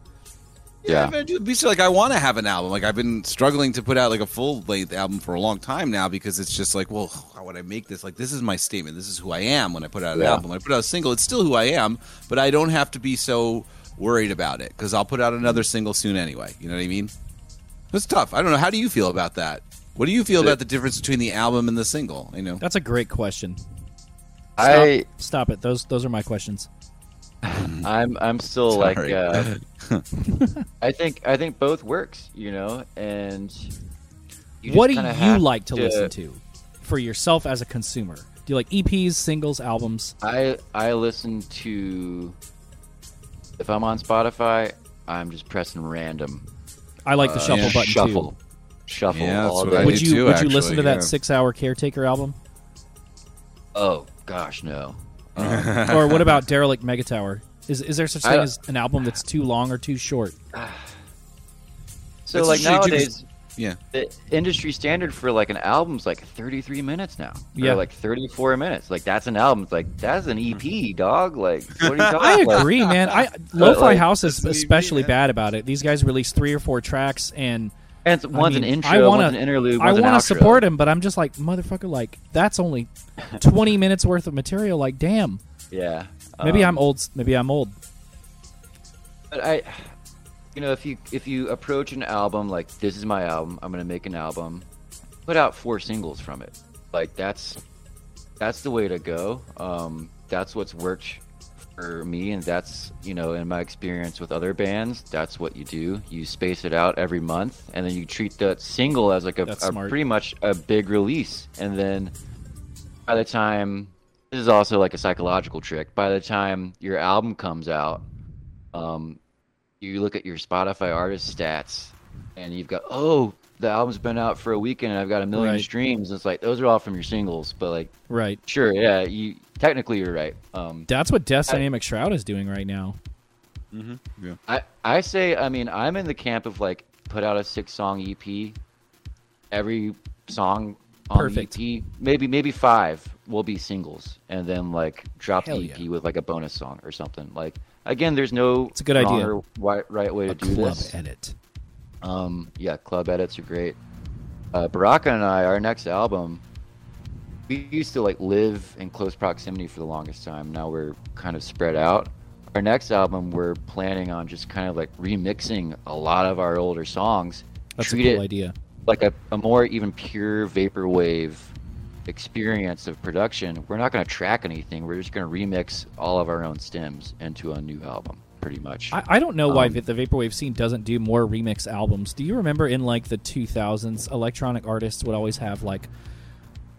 Yeah, Yeah. I do be like I want to have an album. Like I've been struggling to put out like a full length album for a long time now because it's just like, well, how would I make this? Like this is my statement. This is who I am when I put out an Yeah. album. When I put out a single, it's still who I am, but I don't have to be so worried about it because I'll put out another single soon anyway. You know what I mean? It's tough. I don't know. How do you feel about that? What do you feel about the difference between the album and the single? You know, That's a great question. Stop, i stop it. Those those are my questions. I'm I'm still like uh, I think I think both works, you know, and you what do you like to listen to for yourself as a consumer? Do you like EPs, singles, albums? I I listen to if I'm on Spotify, I'm just pressing random. I like the Uh, shuffle yeah, button shuffle, too. shuffle Yeah, that's all what I day. Would do you too, would you listen actually, to that six hour Caretaker album? Oh gosh, no. or what about Derelict Megatower? Is is there such I- thing as an album that's too long or too short? So It's like usually nowadays, just- Yeah. the industry standard for like an album's like 33 minutes now. Yeah. Or like 34 minutes. Like that's an album. It's like that's an EP, dog. Like what are you talking I about? agree, man. I Lo-Fi like, House is that's an EP, especially man. bad about it. These guys release three or four tracks, and And it's, one's mean, an intro, I wanna- one's an interlude, I one's an want outro. to support him, but I'm just like motherfucker. Like that's only twenty minutes worth of material. Like damn. Yeah. Maybe Um, I'm old. Maybe I'm old. But I, you know, if you if you approach an album like this is my album, I'm gonna make an album, put out four singles from it. Like that's that's the way to go. Um, that's what's worked for me, and that's you know, in my experience with other bands, that's what you do. You space it out every month, and then you treat the single as like a, a pretty much a big release, and then by the time this is also like a psychological trick. By the time your album comes out, um, you look at your Spotify artist stats, and you've got oh, the album's been out for a weekend, and I've got a million Right. streams. It's like those are all from your singles, but like Right. sure, yeah, you technically you're right. Um, That's what Death Dynamic Shroud is doing right now. Yeah. I I say I mean I'm in the camp of like put out a six song EP. Every song on Perfect. EP, maybe maybe five will be singles, and then like drop Hell the EP yeah. with like a bonus song or something. Like again, there's no It's a good idea. or wi- right way to A do club this. edit. Um, yeah, club edits are great. Uh, Baraka and I, our next album, we used to like live in close proximity for the longest time. Now we're kind of spread out. Our next album, we're planning on just kind of like remixing a lot of our older songs. That's a cool idea. like a, a more even pure vaporwave experience of production. We're not going to track anything. We're just going to remix all of our own stems into a new album, pretty much. I, I don't know why Um, vi- the vaporwave scene doesn't do more remix albums. Do you remember in like the 2000s, electronic artists would always have like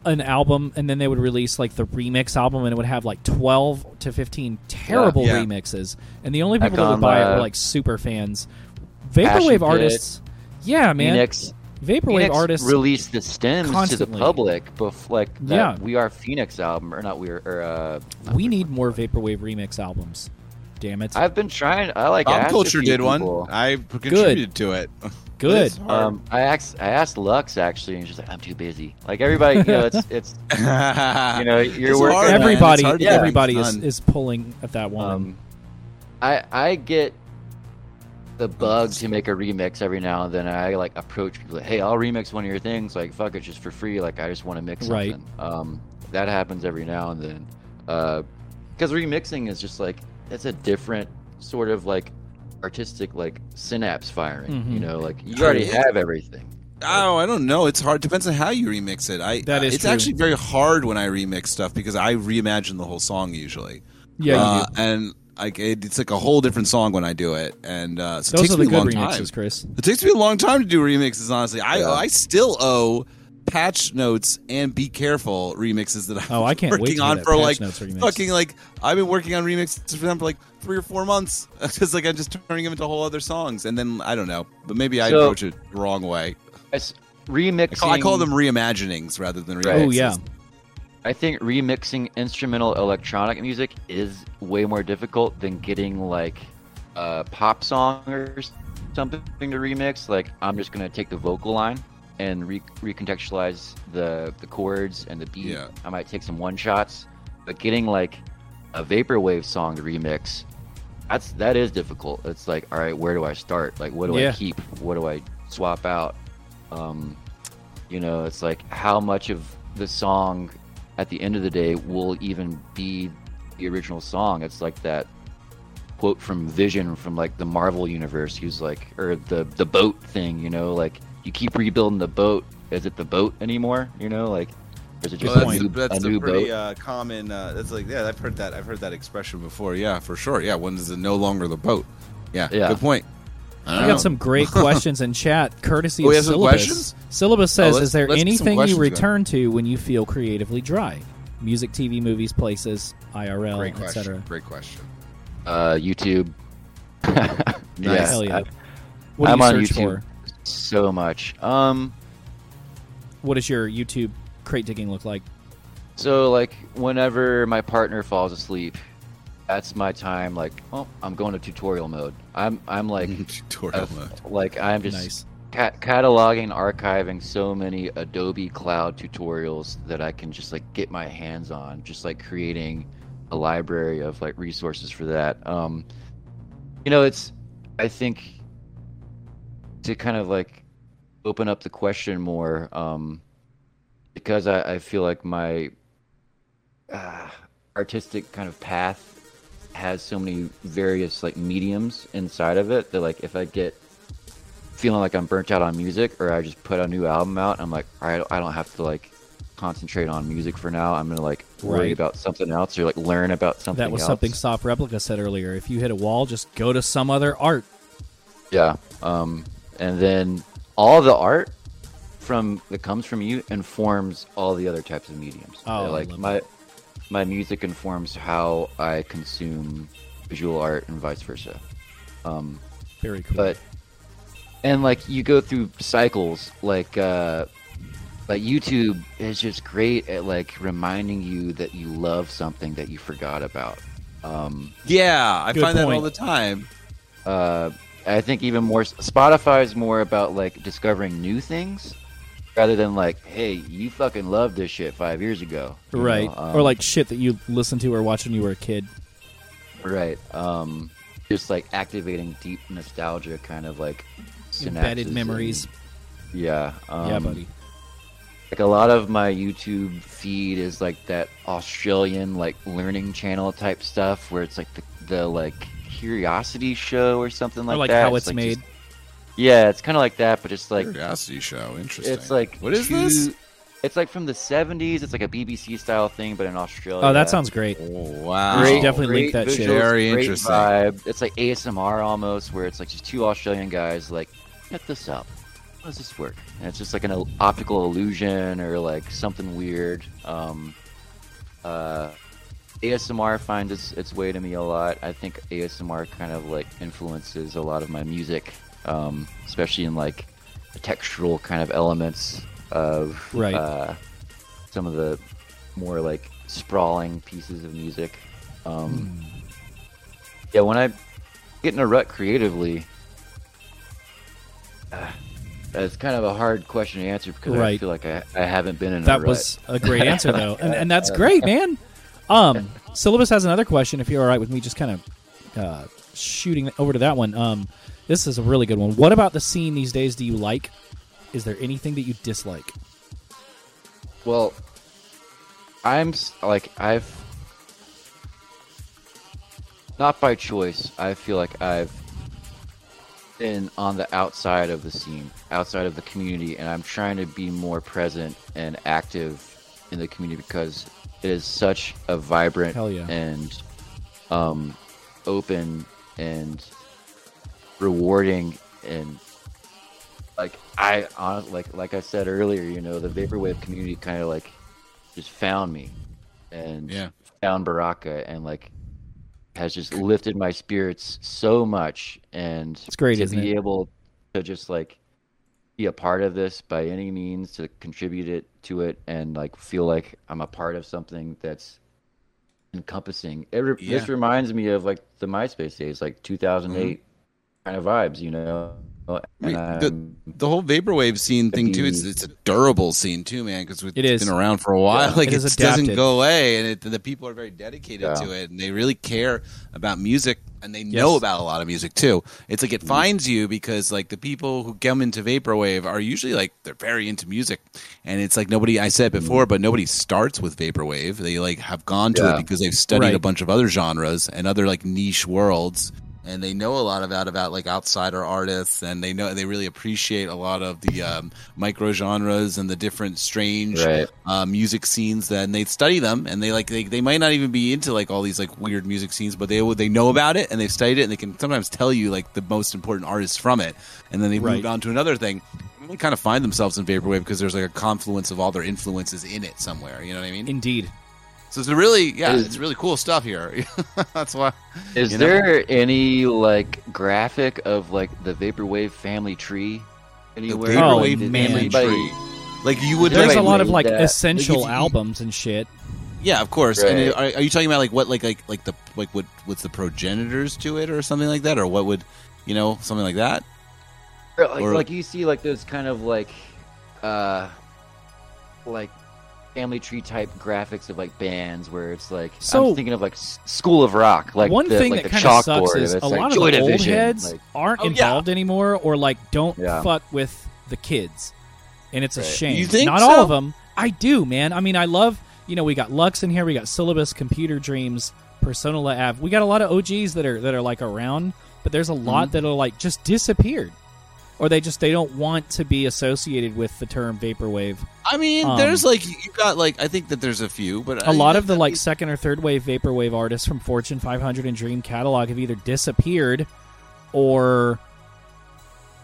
an album, and then they would release like the remix album, and it would have like 12 to 15 terrible Yeah. remixes, and the only people Like that would on, buy it were like super fans. Passion Vaporwave Pit, artists, yeah, man. Phoenix, Vaporwave Phoenix artists release the stems constantly. to the public, bef- like that Yeah. We Are Phoenix album, or not We Are. Or, uh, not We We- need more vaporwave remix albums. Damn it! I've been trying. I like. Bomb Culture few did one. people. I contributed to it. Good. Um, I asked. I asked Lux actually, and she's like, "I'm too busy." Like everybody, you know, it's it's you you know, you're It's working. hard, everybody, It's hard to everybody is, is pulling at that one. Um, I I get the bug to make a remix every now and then. I like approach people like, "Hey, I'll remix one of your things. Like, fuck it, just for free. Like, I just want to mix Right. something." Um, that happens every now and then. Because remixing is just like it's a different sort of like artistic like synapse firing. You Mhm. know, like you already have everything. Oh, I don't know. It's hard. Depends on how you remix it. I That is It's true. actually very hard when I remix stuff because I reimagine the whole song usually. yeah, you Uh, do. and like it, it's like a whole different song when I do it, and uh, so it takes are me the a good long remixes, time. Chris. It takes me a long time to do remixes. Honestly, I Yeah. I still owe patch notes and be careful remixes that I'm Oh, I can't wait working to on for like fucking like I've been working on remixes for them for like three or four months because like I'm just turning them into whole other songs, and then I don't know, but maybe I So- approach it the wrong way. It's I remixing. call, I call them reimaginings rather than Right. remixes. Oh yeah, I think remixing instrumental electronic music is way more difficult than getting like a pop song or something to remix. Like I'm just gonna take the vocal line and re- recontextualize the the chords and the beat. Yeah. I might take some one shots, but getting like a vaporwave song to remix, that's that is difficult. It's like, all right, where do I start? Like, what do Yeah. I keep? What do I swap out? Um, you know, it's like how much of the song at the end of the day will even be the original song. It's like that quote from Vision from like the Marvel universe. He was like, or the the boat thing. You know, like you keep rebuilding the boat. Is it the boat anymore? You know, like, or is it just Well, a that's new, that's a a, pretty boat? uh, common. Uh, that's like yeah, I've heard that. I've heard that expression before. Yeah, for sure. Yeah, when is it no longer the boat? Yeah, Yeah. good point. I we got know. some great questions in chat, courtesy Oh, of Syllabus. questions? Syllabus says, let's- "Is there let's get some anything you questions going. return to when you feel creatively dry? Music, TV, movies, places, IRL, etc. Great question. Uh, YouTube. Nice. Yeah, Hell yeah. I- What do I'm you on search YouTube. for? so much. Um, What does your YouTube crate digging look like? so like whenever my partner falls asleep, that's my time. Like, oh, I'm going to tutorial mode. I'm I'm like Tutorial uh, mode. like I'm just Nice. ca- cataloging, archiving so many Adobe Cloud tutorials that I can just like get my hands on, just like creating a library of like resources for that. Um, you know, it's I think to kind of like open up the question more, um, because I, I feel like my uh, artistic kind of path has so many various like mediums inside of it that like if I get feeling like I'm burnt out on music or I just put a new album out, I'm like, all right, I don't have to like concentrate on music for now. I'm gonna like worry Right. about something else or like learn about something. That was else. something Soft Replica said earlier. If you hit a wall, just go to some other art. Yeah. Um, and then all the art from that comes from you informs all the other types of mediums. Oh, like my my music informs how I consume visual art and vice versa. Um, Very cool. but and like you go through cycles like uh like youtube is just great at like reminding you that you love something that you forgot about um Yeah, I Good find that all the time. uh i think even more spotify is more about like discovering new things rather than like hey you fucking loved this shit five years ago right. Um, or like shit that you listened to or watched when you were a kid. right um just like activating deep nostalgia kind of like Embedded memories. and- yeah um, yeah, buddy. like a lot of my YouTube feed is like that Australian like learning channel type stuff where it's like the, the like curiosity show or something like or like that. how it's, like made. just- yeah, it's kind of like that, but just like Curiosity show. Interesting. it's like what is two- this? It's like from the '70s. It's like a BBC style thing, but in Australia. Oh, that sounds great. Oh, wow. We should definitely link great that shit. Very interesting. Vibe. It's like ASMR almost, where it's like just two Australian guys like, check this up. How does this work? And it's just like an optical illusion or like something weird. Um, uh, ASMR finds its, its way to me a lot. I think ASMR kind of like influences a lot of my music, um, especially in like the textural kind of elements of Right. uh, some of the more like sprawling pieces of music. Um, Yeah, when I get in a rut creatively, uh, it's kind of a hard question to answer because I feel like I, I haven't been in a rut. That rut. was a great answer though, and, and that's great, man. Um, Syllabus has another question. If you're all right with me, just kind of uh, shooting over to that one. Um, this is a really good one. What about the scene these days? Do you like? Is there anything that you dislike? Well, I'm like I've not by choice. I feel like I've been on the outside of the scene, outside of the community, and I'm trying to be more present and active in the community because it is such a vibrant yeah. and um, open and rewarding and like I hon- like like I said earlier, you know, the vaporwave community kind of like just found me and Yeah. found Baraka and like has just lifted my spirits so much and It's great, to be it? able to just like be a part of this by any means to contribute it to it and like feel like I'm a part of something that's encompassing. It re- This reminds me of like the MySpace days, like 2008 kind of vibes, you know. I mean, the, um, the whole vaporwave scene thing too. It's it's a durable scene too, man, because it's It is. been around for a while. Yeah. like It it, is doesn't go away, and it, the people are very dedicated Yeah. to it, and they really care about music, and they know Yes. about a lot of music too. It's like it mm-hmm. finds you because like the people who come into vaporwave are usually like they're very into music, and it's like nobody. I said before, mm-hmm. but nobody starts with vaporwave. They like have gone to Yeah. it because they've studied Right. a bunch of other genres and other like niche worlds and they know a lot about about like outsider artists and they know they really appreciate a lot of the um, micro genres and the different strange Right. uh, music scenes that and they study them and they like they, they might not even be into like all these like weird music scenes but they they know about it and they've studied it and they can sometimes tell you like the most important artists from it and then they Right. moved on to another thing they kind of find themselves in vaporwave because there's like a confluence of all their influences in it somewhere you know what i mean Indeed. So it's really yeah, Is- it's really cool stuff here. That's why. Is You know? there any like graphic of like the vaporwave family tree The anywhere? Oh, vaporwave Did man. family anybody- tree. Like you would. There's like, a lot of like that. essential Like, you- albums and shit. Yeah, of course. And Right. are, are you talking about like what like like like the like what what's the progenitors to it or something like that or what would you know something like that? Or, like, Or- like you see like those kind of like uh like family tree type graphics of like bands where it's like So- I'm thinking of like School of Rock like One the, thing like that the kind of sucks is a like lot of Joy the old heads like- aren't Oh, yeah. involved anymore, or like don't Yeah. fuck with the kids, and it's a Right. shame. You think Not so? all of them. I do, man. I mean, I love. You know, we got Lux in here. We got Syllabus, Computer Dreams, Persona Av. We got a lot of OGs that are that are like around, but there's a lot Mm-hmm. that are like just disappeared, or they just they don't want to be associated with the term vaporwave. I mean, Um, there's like you've got like I think that there's a few, but a lot of the that- like second or third wave vaporwave artists from Fortune 500 and Dream Catalogue have either disappeared or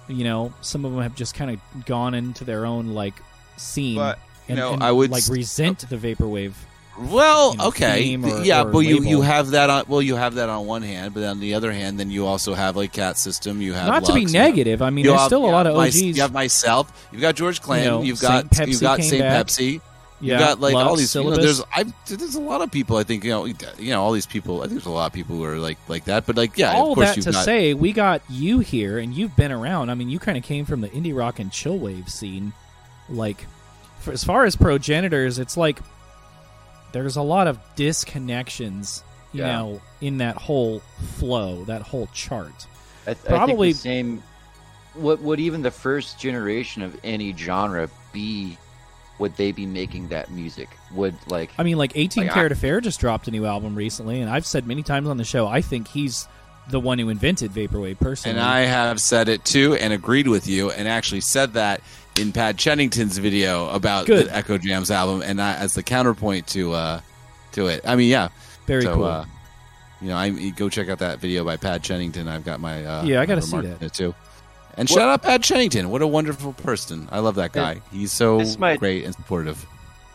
you know some of them have just kind of gone into their own like scene But, you and, know, and, I would like s- resent the vaporwave Well, you know, okay, or- yeah, or but you you have that on well you have that on one hand, but on the other hand, then you also have like Cat System. You have not to be Lux, you negative i mean there's have- still a lot of my- OGs you have myself. You've got George Clanton. know, you've got Saint you've got Saint back. Pepsi. yeah you got like all these. You know, there's I, there's a lot of people. I think you know you know all these people. I think there's a lot of people who are like like that. But like yeah, all of course that to got. say we got you here and you've been around i mean you kind of came from the indie rock and chill wave scene like for, as far as progenitors it's like there's a lot of disconnections you Yeah. know in that whole flow that whole chart I, th- Probably- I think the same. What would even the first generation of any genre be? Would they be making that music? Would like i mean like 18 Like, I- Carat affair just dropped a new album recently and i've said many times on the show i think he's the one who invented vaporwave personally And I have said it too, and agreed with you, and actually said that in Pat Chennington's video about Good. the Eccojams album, and I, as the counterpoint to uh, to it. I mean, yeah, very so, cool Uh, you know, I go check out that video by Pat Chennington. I've got my uh, Yeah, I gotta my see that. it too. And shout out Pat Chennington. What a wonderful person. I love that guy. He's so might- great and supportive.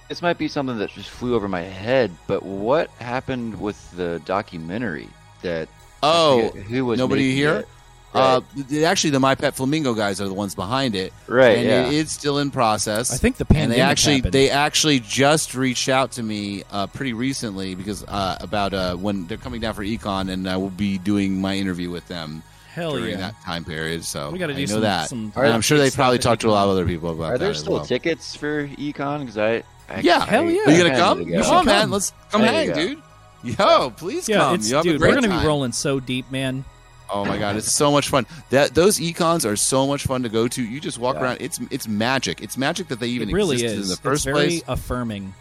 this might be something that just flew over my head, but what happened with the documentary that Oh, who was nobody here? it? Uh, Right. th- actually, the My Pet Flamingo guys are the ones behind it, right, and yeah. it is still in process. i think the pandemic. and they actually happened. they actually just reached out to me uh, pretty recently because uh, about uh, when they're coming down for econ and I will be doing my interview with them hell during yeah that time period. So we got to do know some, that. some And I'm sure they probably talked to a lot of other people about Are that there as still well. tickets for Econ? Because I, I Yeah. Hell yeah. Are you gonna come? need to You Come on, man. Let's come There hang, dude. Yo, please yeah come. it's you have dude a great we're gonna time. be rolling so deep man Oh my god, it's so much fun. That those econs are so much fun to go to. You just walk Yeah. around. It's it's magic. It's magic that they even it really existed is in the first it's very place. affirming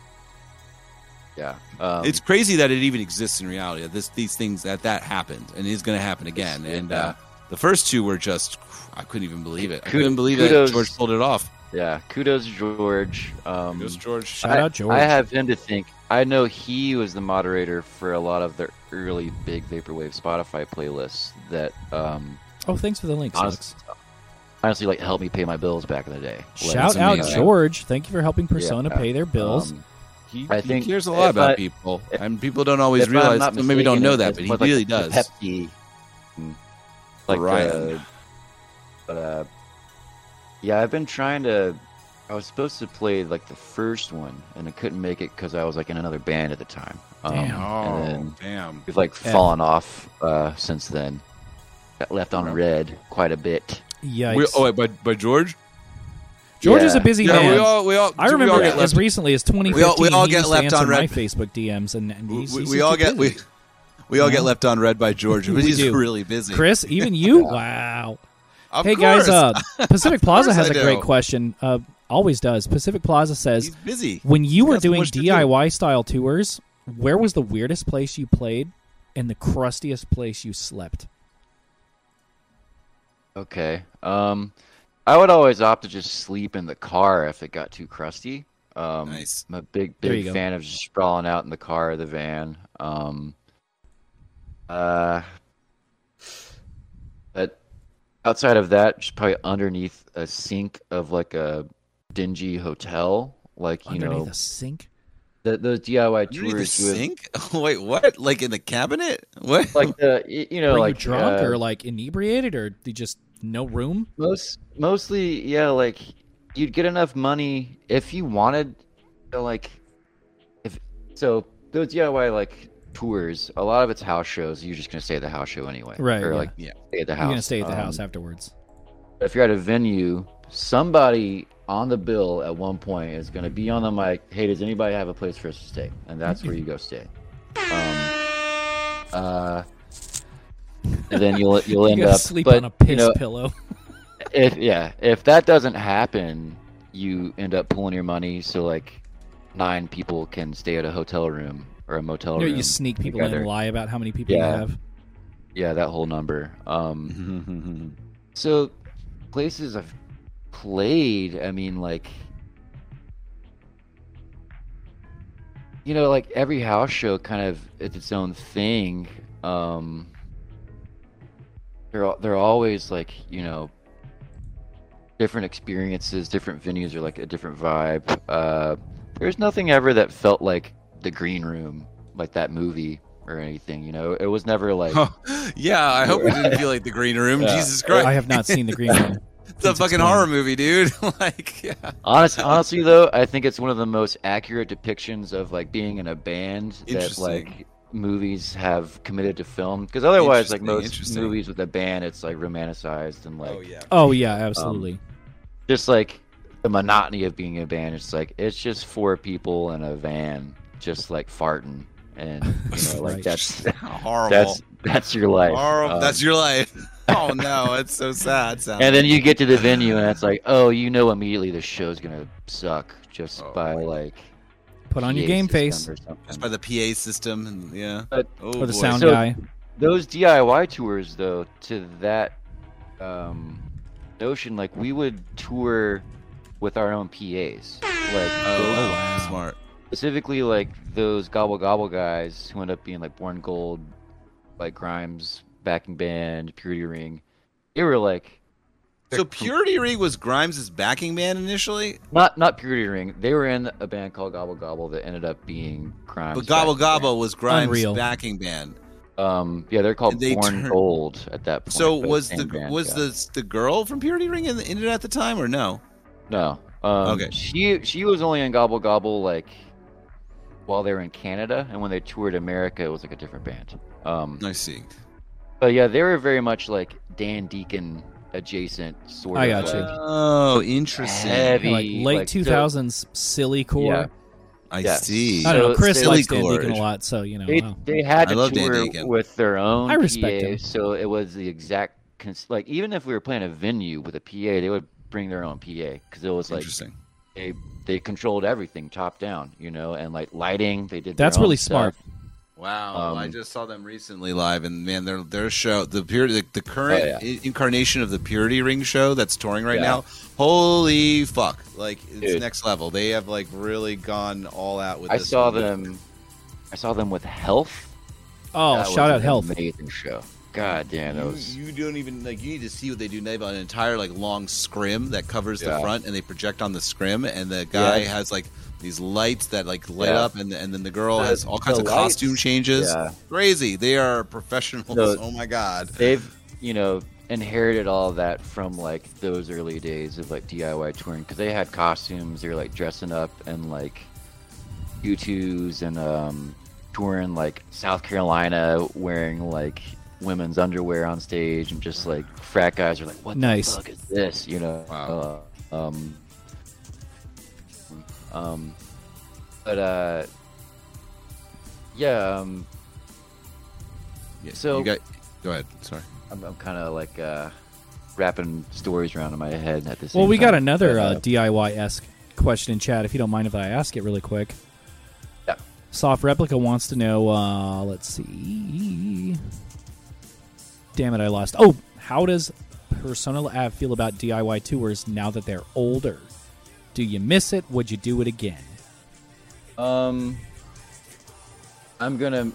Yeah. Um, it's crazy that it even exists in reality. That this these things that that happened and is going to happen again. It's- And yeah. uh, the first two were just I couldn't even believe it. I couldn't believe kudos- that George pulled it off. yeah. Kudos, George. Um, Goes George. Shout I, out George. I have him to think. I know he was the moderator for a lot of the early big vaporwave Spotify playlists that um, oh thanks for the link honestly, Alex. honestly like helped me pay my bills back in the day. Like, shout out amazing. george thank you for helping persona Yeah. pay their bills um, He, I he cares a lot about I- people, and people don't always realize. not maybe don't know it- that, but he more like really does. Pepsi, mm, like Ryan. uh, but uh, yeah, I've been trying to. I was supposed to play like the first one, and I couldn't make it because I was like in another band at the time. Um, Damn. Oh, And then damn! we've like fallen off uh, since then. Got left on red quite a bit. Yikes. We, oh, wait, but but George. George Yeah. is a busy Yeah, man. we all we all. I we remember all as recently as 2015, we all- we all he get used left answer on my red- Facebook DMs, and, and We, he's, we, he's we all get we, busy. we all Yeah. get left on red by George, but We he's do. really busy. Chris, even you, wow. Of hey guys, uh, Pacific Plaza has I a great question. Uh, always does. Pacific Plaza says, he's busy. when you He's were doing much do. DIY style tours, where was the weirdest place you played and the crustiest place you slept? Okay. Um, I would always opt to just sleep in the car if it got too crusty. Um, Nice. I'm a big, There you big go. fan of just sprawling out in the car or the van. Um, uh, but outside of that, just probably underneath a sink of like a dingy hotel, like you Underneath know, a sink? The, those DIY You need the tours with sink? Wait, what? Like in the cabinet? What? like the you know Were like you drunk uh, or like inebriated or you just no room? most mostly yeah like you'd get enough money if you wanted to like if so those DIY like tours a lot of it's house shows you're just gonna stay at the house show anyway Right, or yeah. like Yeah. stay at the house You're gonna stay at the Um, house afterwards. if you're at a venue, somebody on the bill at one point is going to be on the mic. Hey, does anybody have a place for us to stay? And that's where you go stay. Um, uh, and then you'll you'll end gotta up sleep but, on a piss you know, pillow. if yeah, if that doesn't happen, you end up pulling your money. So like nine people can stay at a hotel room or a motel You, know, room. you sneak people in and lie about how many people Yeah. you have. Yeah, that whole number. Um, So places I've played, I mean like you know, like every house show kind of it's its own thing. Um they're they're always like, you know, different experiences, different venues are like a different vibe. Uh there's nothing ever that felt like the green room, like that movie or anything, you know. It was never like yeah, I hope it didn't feel like the green room. Yeah. Jesus Christ. I have not seen the green room. it's a fucking horror movie, dude. like, yeah. Honest, honestly, though, I think it's one of the most accurate depictions of like being in a band that like movies have committed to film. Because otherwise, like most movies with a band, it's like romanticized and like Oh yeah. Oh yeah, absolutely. just like the monotony of being in a band. It's like it's just four people in a van, just like farting, and you know, like Right. that's Horrible. that's that's your life. Horrible. Um, That's your life. Oh no, it's so sad. Sounds and then you get to the venue, and it's like, oh, you know, immediately the show's gonna suck just Oh, by like Put on your game face or just by the PA system and yeah. But- oh, or the boy. sound So- guy. those DIY tours though to that um notion like we would tour with our own PAs like Oh, those- wow. wow. smart. specifically like those gobble gobble guys who end up being like Born Gold like Grimes backing band Purity Ring they were like So Purity Ring was Grimes' backing band initially, not not Purity Ring they were in a band called Gobble Gobble that ended up being Grimes but Gobble backing band. Gobble was Grimes' Unreal. backing band. um yeah they're called they Born turned- Gold at that point So was same the band, was yeah. the the girl from Purity Ring in, the, in it at the time or no? No. Um, Okay. She she was only in Gobble Gobble like while they were in Canada, and when they toured America, it was like a different band. Um, I see. But yeah, they were very much like Dan Deacon adjacent sort I of. got you. Uh, like, Oh, interesting. Heavy. like late like, so- two thousands silly core. Yeah. I Yeah. see. I don't know. Chris so- likes Silly Dan Deacon a lot, so you know. They, wow. they had to tour with their own I respect PA, him. so it was the exact cons- like even if we were playing a venue with a PA, they would bring their own PA because it was like Interesting. they they controlled everything top down, you know, and like lighting, they did. their That's own really stuff. smart. Wow, Um, I just saw them recently live, and man, their their show, the purity, the, the current Oh, yeah. incarnation of the Purity Ring show that's touring right Yeah. now. Holy fuck! Like it's Dude. next level. They have like really gone all out with. I this saw one. them. I saw them with Health. Oh, That shout was out an Health. Amazing show. God damn, that You, was. you don't even like. You need to see what they do. They have an entire like long scrim that covers the front, and they project on the scrim, and the guy Yeah. has like these lights that like light Yeah. up, and and then the girl The- has all kinds of lights. costume changes. Yeah. Crazy. They are professionals. No. oh my god. They've you know inherited all that from like those early days of like DIY touring because they had costumes. They were like dressing up and like U2s and um, touring like South Carolina wearing like women's underwear on stage and just like frat guys are like, what Nice. the fuck is this? You know. Wow. Uh, um. Um. But uh. Yeah. Um. Yeah, So- you got. Go ahead. Sorry. I'm, I'm kind of like uh, wrapping stories around in my head at the same Well, we got another uh, DIY esque question in chat. If you don't mind if I ask it really quick. Yeah. Soft Replica wants to know. Uh, let's see. Damn it, I lost. Oh, how does Persona La Ave feel about DIY tours now that they're older? Do you miss it? Would you do it again? um, I'm gonna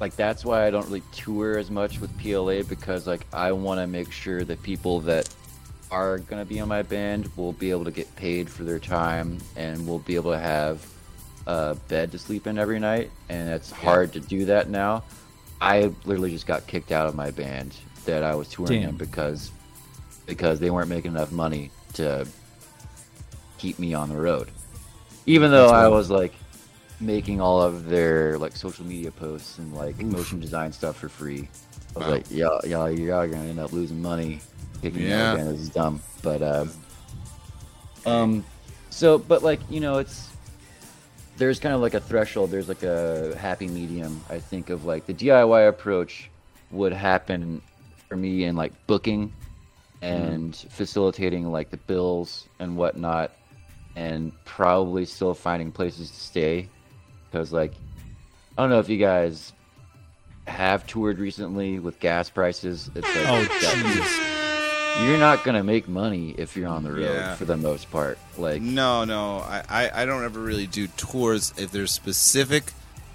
like that's why I don't really tour as much with PLA because like I want to make sure that people that are gonna be on my band will be able to get paid for their time and will be able to have a bed to sleep in every night, and it's hard to do that now. I literally just got kicked out of my band that I was touring Damn. in because because they weren't making enough money to keep me on the road. Even though I was like making all of their like social media posts and like motion design stuff for free. I was Wow. like, y'all, y'all, y'all gonna end up losing money out Yeah. of the band. This is dumb. But uh, um, so but like you know, it's there's kind of like a threshold. There's like a happy medium. I think of like the DIY approach would happen for me in like booking and facilitating like the bills and whatnot, and probably still finding places to stay because like I don't know if you guys have toured recently with gas prices. It's like Oh, that- you're not gonna make money if you're on the road Yeah. for the most part. Like No, no, I, I, I don't ever really do tours if there's specific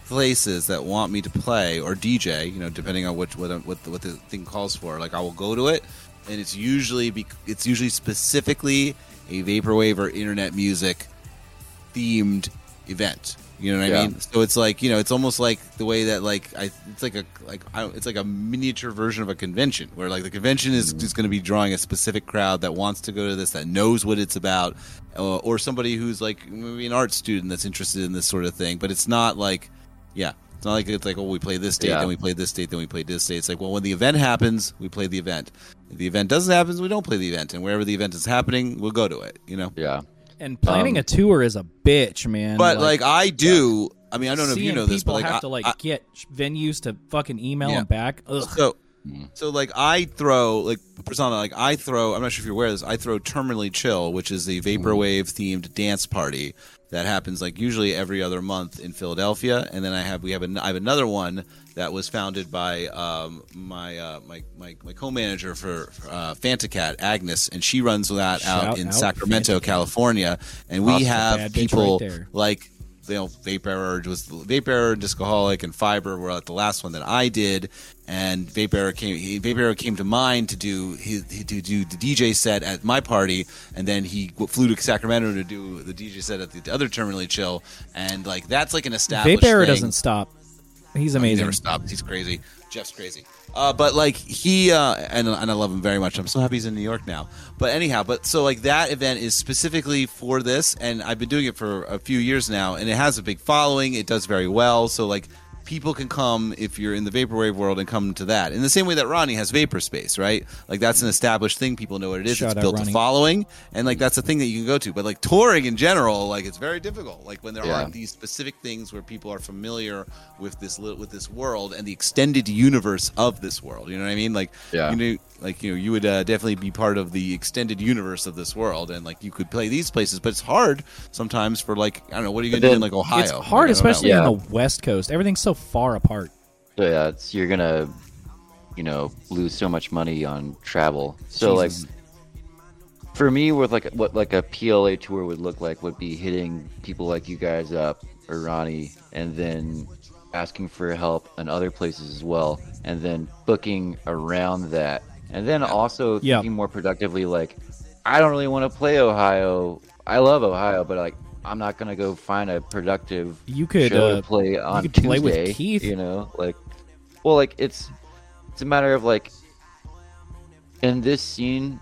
places that want me to play or DJ. You know, depending on which what what the, what the thing calls for. Like I will go to it, and it's usually bec it's usually specifically a vaporwave or internet music themed event. You know what I Yeah. mean? So it's like you know, it's almost like the way that like I, it's like a like I, it's like a miniature version of a convention where like the convention is just going to be drawing a specific crowd that wants to go to this, that knows what it's about, uh, or somebody who's like maybe an art student that's interested in this sort of thing. But it's not like, yeah, it's not like it's like oh we play this date, Yeah. then we play this date, then we play this date. It's like well when the event happens, we play the event. If the event doesn't happen, we don't play the event, and wherever the event is happening, we'll go to it. You know. yeah, And planning Um, a tour is a bitch, man. But like, I do. I mean, I don't know if you know this, but people like, have I, to like I- get venues to fucking email Yeah. them back. Ugh. so so like I throw like persona like I throw. I'm not sure if you're aware of this. I throw terminally chill, which is the vaporwave themed dance party that happens like usually every other month in Philadelphia. And then I have we have an, I have another one that was founded by um, my, uh, my my my co-manager for uh, Fantacat Agnes, and she runs that Shout out in out Sacramento, Fantacat. California. And we have people right like you know, Vaperror was Vaperror, Discoholic, and Fiber were at the last one that I did, and Vaperror came. He, Vaperror came to mind to do his, to do the DJ set at my party, and then he flew to Sacramento to do the DJ set at the other Terminally Chill, and like that's like an established. Vaperror thing. doesn't stop. He's He amazing. never stops. He's crazy. Jeff's crazy. Uh, but like he uh, and and I love him very much. I'm so happy he's in New York now. But anyhow, but so like that event is specifically for this, and I've been doing it for a few years now, and it has a big following. It does very well. So like people can come if you're in the vaporwave world and come to that. In the same way that Ronnie has Vapor Space, right? Like that's an established thing. People know what it is. Shout it's built Ronnie. a following, and like that's a thing that you can go to. But like touring in general, like it's very difficult. Like when there Yeah. aren't these specific things where people are familiar with this with this world and the extended universe of this world. You know what I mean? Like Yeah. you know, like you know, you would uh, definitely be part of the extended universe of this world, and like you could play these places. But it's hard sometimes for like I don't know. What are you gonna do in like Ohio? It's hard, I especially Yeah. on the West Coast. Everything's so far apart. So yeah, it's you're gonna, you know, lose so much money on travel. So Jesus. like, for me, with like what like a PLA tour would look like would be hitting people like you guys up or Ronnie, and then asking for help in other places as well, and then booking around that, and then also Yeah. thinking more productively. Like, I don't really want to play Ohio. I love Ohio, but like. I'm not gonna go find a productive You could, show uh, to play on could play with Tuesday, Keith. You know, like, well, like it's it's a matter of like in this scene,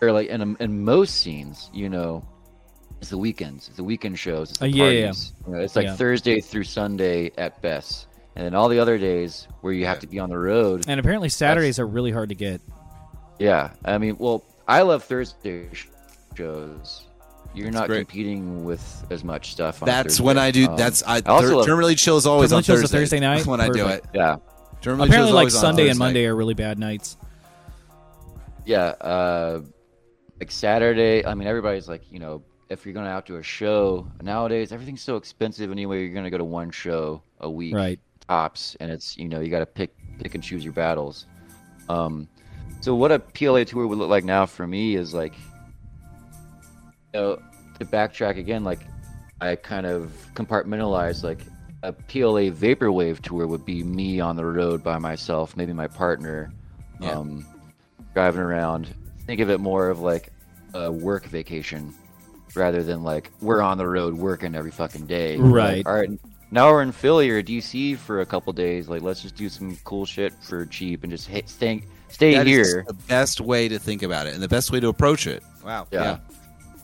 or like in in most scenes, you know, it's the weekends, it's the weekend shows, it's the Uh, yeah, yeah. You know, it's like Yeah. Thursday through Sunday at best, and then all the other days where you have to be on the road. And apparently Saturdays are really hard to get. Yeah, I mean, well, I love Thursday shows. You're not great. competing with as much stuff. On That's Thursday. when I do. Um, that's I. also Ter- love- Terminally chill is always Terminally on Chill's a Thursday. Thursday night? when I do it. yeah, Terminally Apparently, like always on Sunday and Monday are really bad nights. Yeah, uh, like Saturday. I mean, everybody's like, you know, if you're going out to a show nowadays, everything's so expensive anyway. You're going to go to one show a week, Right. Tops, and it's you know you got to pick pick and choose your battles. Um, so what a PLA tour would look like now for me is like, you know, to backtrack again, like I kind of compartmentalize like a PLA vaporwave tour would be me on the road by myself, maybe my partner, Yeah. um, driving around. Think of it more of like a work vacation rather than like we're on the road working every fucking day. Right. Like, All right. Now we're in Philly or DC for a couple days. Like, let's just do some cool shit for cheap and just hit, stay stay That is here. the best way to think about it and the best way to approach it. Wow. Yeah.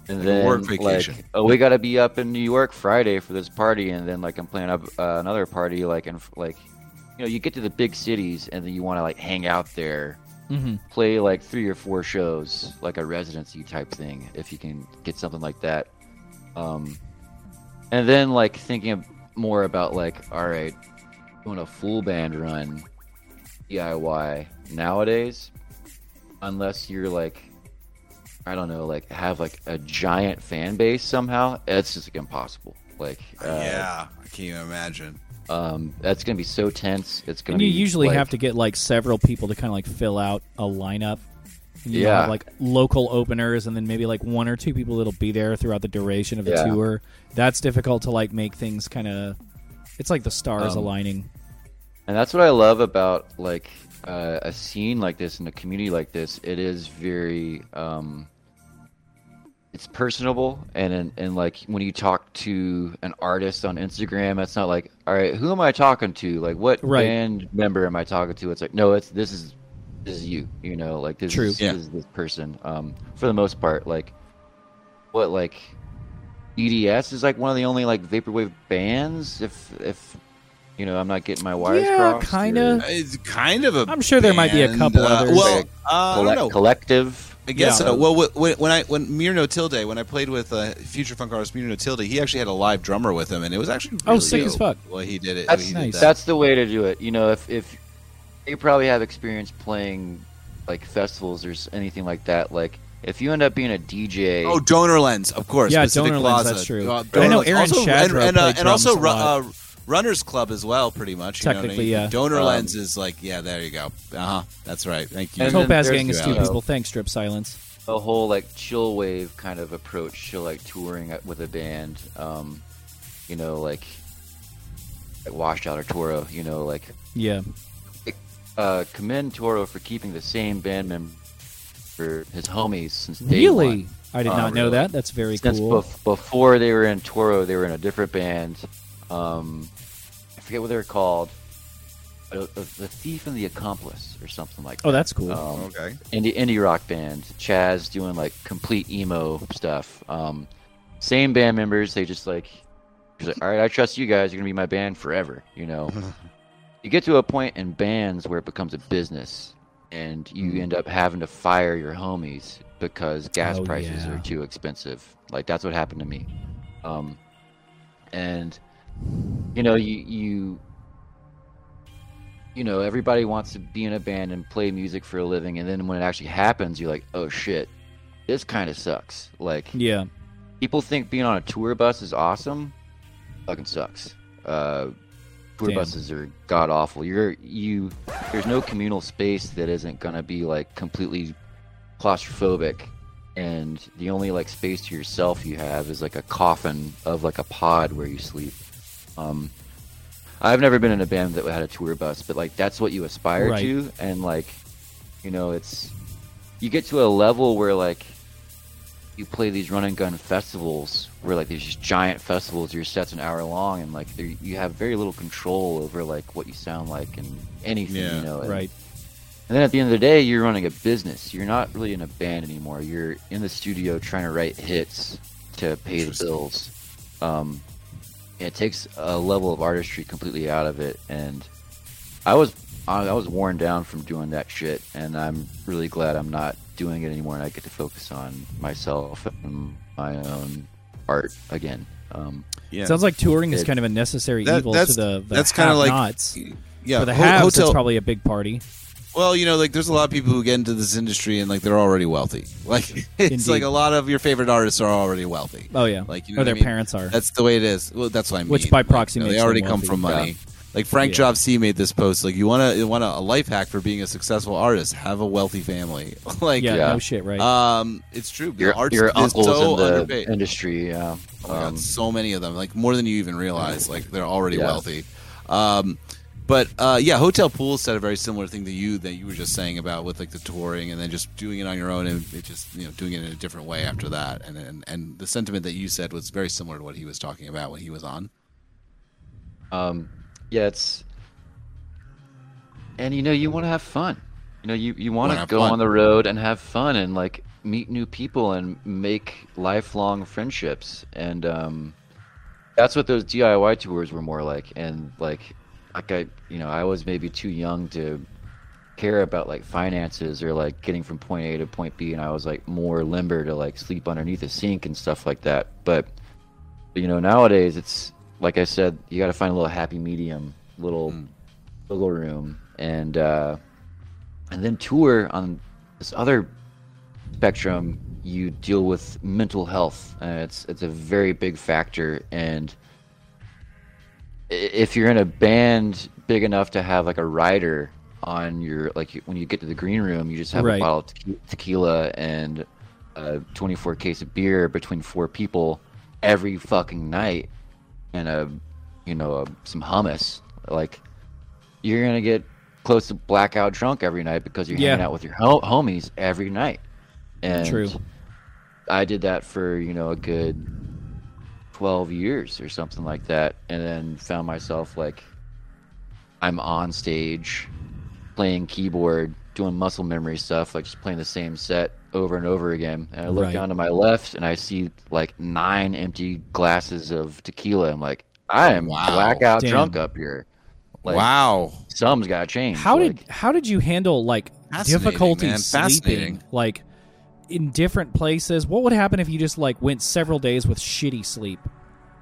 And Like then work vacation. like, oh, we got to be up in New York Friday for this party, and then like I'm planning up uh, another party, like and like, you know, you get to the big cities, and then you want to like hang out there, hmm play like three or four shows, like a residency type thing, if you can get something like that. Um, and then like thinking of- more about like, all right, doing a full band run, DIY nowadays, unless you're like, I don't know, like have like a giant fan base somehow, it's just like, impossible. Like, uh, yeah. I can't even imagine. um, that's gonna be so tense. It's gonna And be you usually like- have to get like several people to kind of like fill out a lineup. You Yeah. have like local openers, and then maybe like one or two people that'll be there throughout the duration of the Yeah. tour. That's difficult to like make things kind of. It's like the stars Um, aligning. And that's what I love about like uh, a scene like this and a community like this. It is very, um, it's personable, and and, and like when you talk to an artist on Instagram, it's not like, all right, who am I talking to? Like, what Right. band member am I talking to? It's like, no, it's this is this is you. You know, like this True. is Yeah. this is this person. Um, for the most part, like what like EDS is like one of the only like vaporwave bands. If if you know, I'm not getting my wires Yeah, crossed. kinda. or- It's kind of a. I'm sure there might be a couple uh, others. Well, Like, uh, I don't know. collective. I guess Yeah. so. Well, when, when I when Mirno Tilde, when I played with uh, future funk artist Mirno Tilde, he actually had a live drummer with him, and it was actually Oh, really sick as fuck. Well, he did it. That's he nice. Did that. That's the way to do it. You know, if if you probably have experience playing like festivals or anything like that, like if you end up being a DJ, Oh, Donor Lens, of course. Yeah, Pacific Donor Lens, that's true. Uh, I know Aaron also, Shadrow and, and, uh, and also drums a lot. Ru- uh, Runners Club as well, pretty much. you know I Technically, mean? yeah. Donor Um, Lens is like, yeah, there you go. Uh huh. That's right. Thank you. And then Topaz Gang is two people. Thanks, Strip Silence. a whole like chill wave kind of approach to like touring with a band. Um, you know, like, like Washed Out or Toro. You know, like Yeah. Uh, commend Toro for keeping the same band member for his homies since day Really? one. I did not know really. that. That's very Since cool. bef- before they were in Toro, they were in a different band. Um, I forget what they were called. Uh, The, the Thief and the Accomplice, or something like that. oh, that's cool. Um, okay. indie indie rock band. Chaz doing like complete emo stuff. Um, same band members. They just like, like, all right, I trust you guys. You're gonna be my band forever. You know. you get to a point in bands where it becomes a business, and you end up having to fire your homies because gas Oh, prices yeah. are too expensive. Like that's what happened to me. Um, and you know, you you you know, everybody wants to be in a band and play music for a living, and then when it actually happens, you're like, oh shit, this kind of sucks. Like, yeah. people think being on a tour bus is awesome, fucking sucks. Uh, tour Damn. buses are god awful. You're you. There's no communal space that isn't gonna be like completely claustrophobic, and the only like space to yourself you have is like a coffin of like a pod where you sleep. Um, I've never been in a band that had a tour bus, but like that's what you aspire Right. to, and like, you know, it's you get to a level where like you play these run and gun festivals where like there's just giant festivals your set's an hour long and like you have very little control over like what you sound like and anything Yeah, you know and, Right. and then at the end of the day you're running a business. You're not really in a band anymore. You're in the studio trying to write hits to pay the bills. Um it takes a level of artistry completely out of it and i was I I was worn down from doing that shit, and I'm really glad I'm not doing it anymore, and I get to focus on myself and my own art again. Um, Yeah. Sounds like touring is It- kind of a necessary That- evil that's- to the, the that's kinda like- have-nots. yeah. For the ho- haves, hotel. it's probably a big party. Well, you know, like there's a lot of people who get into this industry and like they're already wealthy. Like it's Indeed. like a lot of your favorite artists are already wealthy. Oh yeah, Like you know or their I mean? parents are. That's the way it is. Well, that's what I mean. Which by Like, proxy you know, they already them come from money. Yeah. Like Frank Yeah. Jobs, he made this post. Like you want to want a life hack for being a successful artist. Have a wealthy family. like yeah, Yeah. no shit, right? um, it's true. The your arts your uncles so in the underpaid. industry, yeah. Oh my God, Um, so many of them, like more than you even realize. Like they're already Yeah. wealthy. Um, But uh, yeah, Hotel Pool said a very similar thing to you that you were just saying about with like the touring and then just doing it on your own and it just you know doing it in a different way after that. And and, and the sentiment that you said was very similar to what he was talking about when he was on. Um, yeah, it's and you know you want to have fun. You know you you want Wanna go fun. on the road and have fun and like meet new people and make lifelong friendships and um, that's what those DIY tours were more like. And like like I you know I was maybe too young to care about like finances or like getting from point A to point B and I was like more limber to like sleep underneath a sink and stuff like that. But you know nowadays it's like I said you got to find a little happy medium, little wiggle room and uh and then tour on this other spectrum you deal with mental health. And it's it's a very big factor and if you're in a band big enough to have like a rider on your like when you get to the green room you just have Right. a bottle of tequi- tequila and a 24 case of beer between four people every fucking night and a you know a, some hummus like you're gonna get close to blackout drunk every night because you're Yeah. hanging out with your ho- homies every night and True. I did that for you know a good twelve years or something like that, and then found myself like I'm on stage playing keyboard, doing muscle memory stuff, like just playing the same set over and over again. And I look Right. down to my left and I see like nine empty glasses of tequila. I'm like, I am Wow. blackout Damn. drunk up here. Like, wow. something's got to change. How like, did how did you handle like Fascinating, difficulty man. sleeping like in different places? What would happen if you just like went several days with shitty sleep?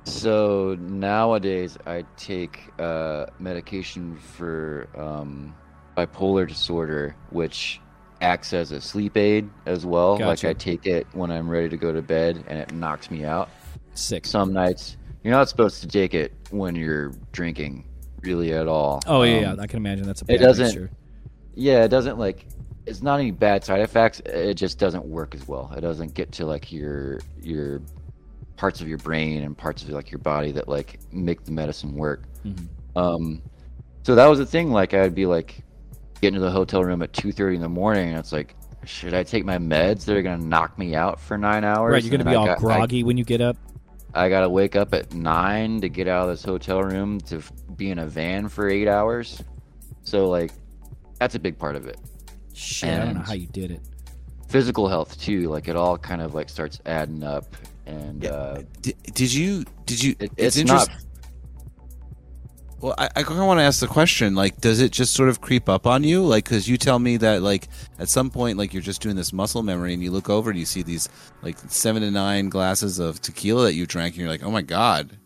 So nowadays, I take uh, medication for um, bipolar disorder, which acts as a sleep aid as well. Like I take it when I'm ready to go to bed, and it knocks me out. Sick. Some nights you're not supposed to take it when you're drinking, really at all. Oh yeah, Um, yeah, I can imagine that's a it doesn't- yeah, it doesn't like. It's not any bad side effects. It just doesn't work as well. It doesn't get to like your your parts of your brain and parts of like your body that like make the medicine work. Mhm. Um, so that was the thing. Like I'd be like getting to the hotel room at two thirty in the morning, and it's like, should I take my meds that are gonna knock me out for nine hours? Right, you're gonna be I all got- I- groggy when you get up. I gotta wake up at nine to get out of this hotel room to f- be in a van for eight hours. So like, that's a big part of it. Shit, I don't know how you did it. Physical health too, like it all kind of like starts adding up, and Yeah. uh, Did, did you? Did you? it, it's it's, not. Well, I, I kind of want to ask the question, like, does it just sort of creep up on you? Like, because you tell me that, like, at some point, like, you're just doing this muscle memory and you look over and you see these, like, seven to nine glasses of tequila that you drank and you're like, oh my God,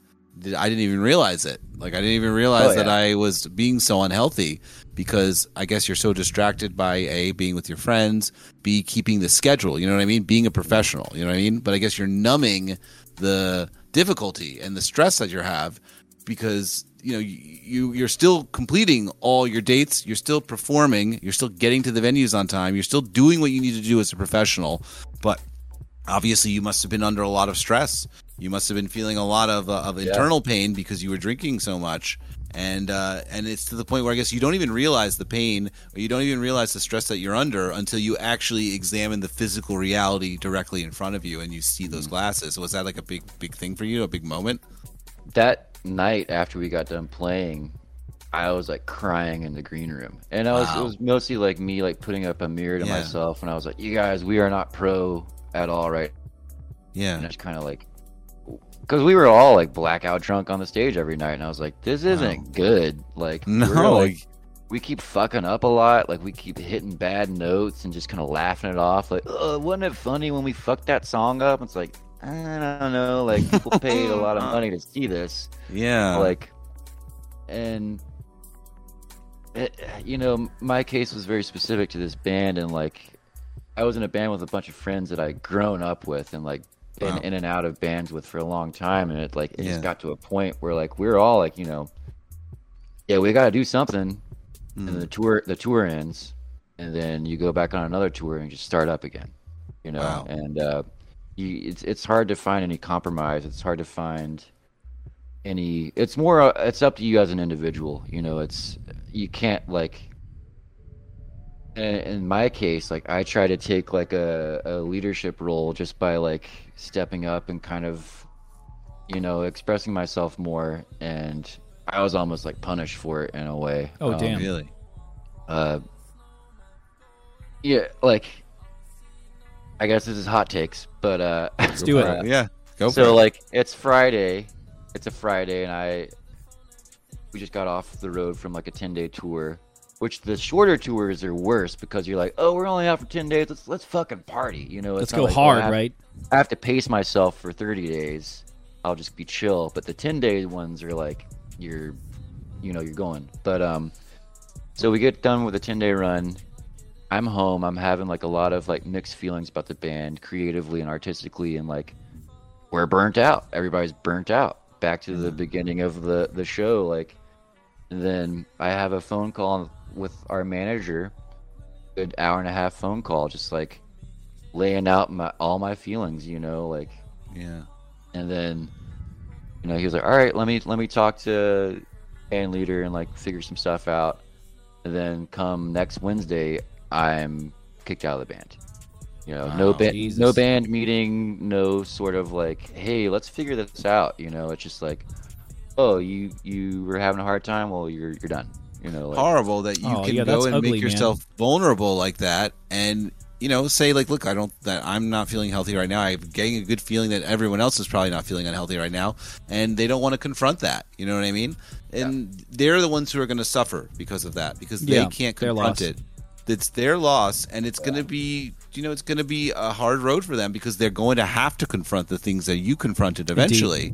I didn't even realize it. Like, I didn't even realize Oh, that. I was being so unhealthy because I guess you're so distracted by A, being with your friends, B, keeping the schedule. You know what I mean? Being a professional. You know what I mean? But I guess you're numbing the difficulty and the stress that you have because you know you, you you're still completing all your dates. You're still performing. You're still getting to the venues on time. You're still doing what you need to do as a professional. But obviously you must have been under a lot of stress. You must have been feeling a lot of, uh, of internal pain because you were drinking so much. And uh, and it's to the point where I guess you don't even realize the pain or you don't even realize the stress that you're under until you actually examine the physical reality directly in front of you and you see those glasses. Was that like a big big thing for you, a big moment? that night after we got done playing, I was like crying in the green room, and I was Wow. it was mostly like me like putting up a mirror to Yeah. myself, and I was like, "You guys, we are not pro at all, right?" Yeah, and it's kind of like because we were all like blackout drunk on the stage every night, and I was like, "This isn't good." Like, No. like, we keep fucking up a lot. Like, we keep hitting bad notes and just kind of laughing it off. Like, oh, wasn't it funny when we fucked that song up? It's like, I don't know. Like, people paid a lot of money to see this. Yeah. Like, and it, you know, my case was very specific to this band, and like, I was in a band with a bunch of friends that I'd grown up with, and like, been Wow. in and out of bands with for a long time, and it like it Yeah. just got to a point where like we are all like, you know, yeah, we got to do something, and Mhm. the tour the tour ends, and then you go back on another tour and just start up again, you know, Wow. and uh, you, it's it's hard to find any compromise. It's hard to find any. It's more. uh, It's up to you as an individual. You know, it's you can't like. In, in my case, like I try to take like a, a leadership role just by like stepping up and kind of, you know, expressing myself more. And I was almost like punished for it in a way. Oh, Um, damn. Really? uh yeah like i guess this is hot takes but uh Let's do it. Uh, yeah. Go for so it. like it's friday it's a friday and i we just got off the road from like a 10 day tour which the shorter tours are worse because you're like oh we're only out for 10 days let's let's fucking party you know Let's go like, oh, hard, I have- right? I have to pace myself for 30 days. I'll just be chill. But the 10 day ones are like you're, you know, you're going. But um, so we get done with a 10 day run. I'm home. I'm having like a lot of like mixed feelings about the band, creatively and artistically, and like we're burnt out. Everybody's burnt out. Back to the mm-hmm. beginning of the the show, like. Then I have a phone call with our manager. Good hour and a half phone call, just like laying out my all my feelings, you know, like yeah. and then you know, he was like, All right, let me let me talk to band leader and like figure some stuff out. And then come next Wednesday I'm kicked out of the band. You know, no band Jesus. no band meeting, no sort of like, hey, let's figure this out, you know, it's just like, Oh, you you were having a hard time, well you're you're done. You know, like horrible that you Oh, can yeah, go and ugly, make man. yourself vulnerable like that and you know say like look i don't that i'm not feeling healthy right now i'm getting a good feeling that everyone else is probably not feeling unhealthy right now and they don't want to confront that you know what i mean and they're the ones who are going to suffer because of that because Yeah, they can't their confront loss. it it's their loss and it's going to be you know it's going to be a hard road for them because they're going to have to confront the things that you confronted eventually.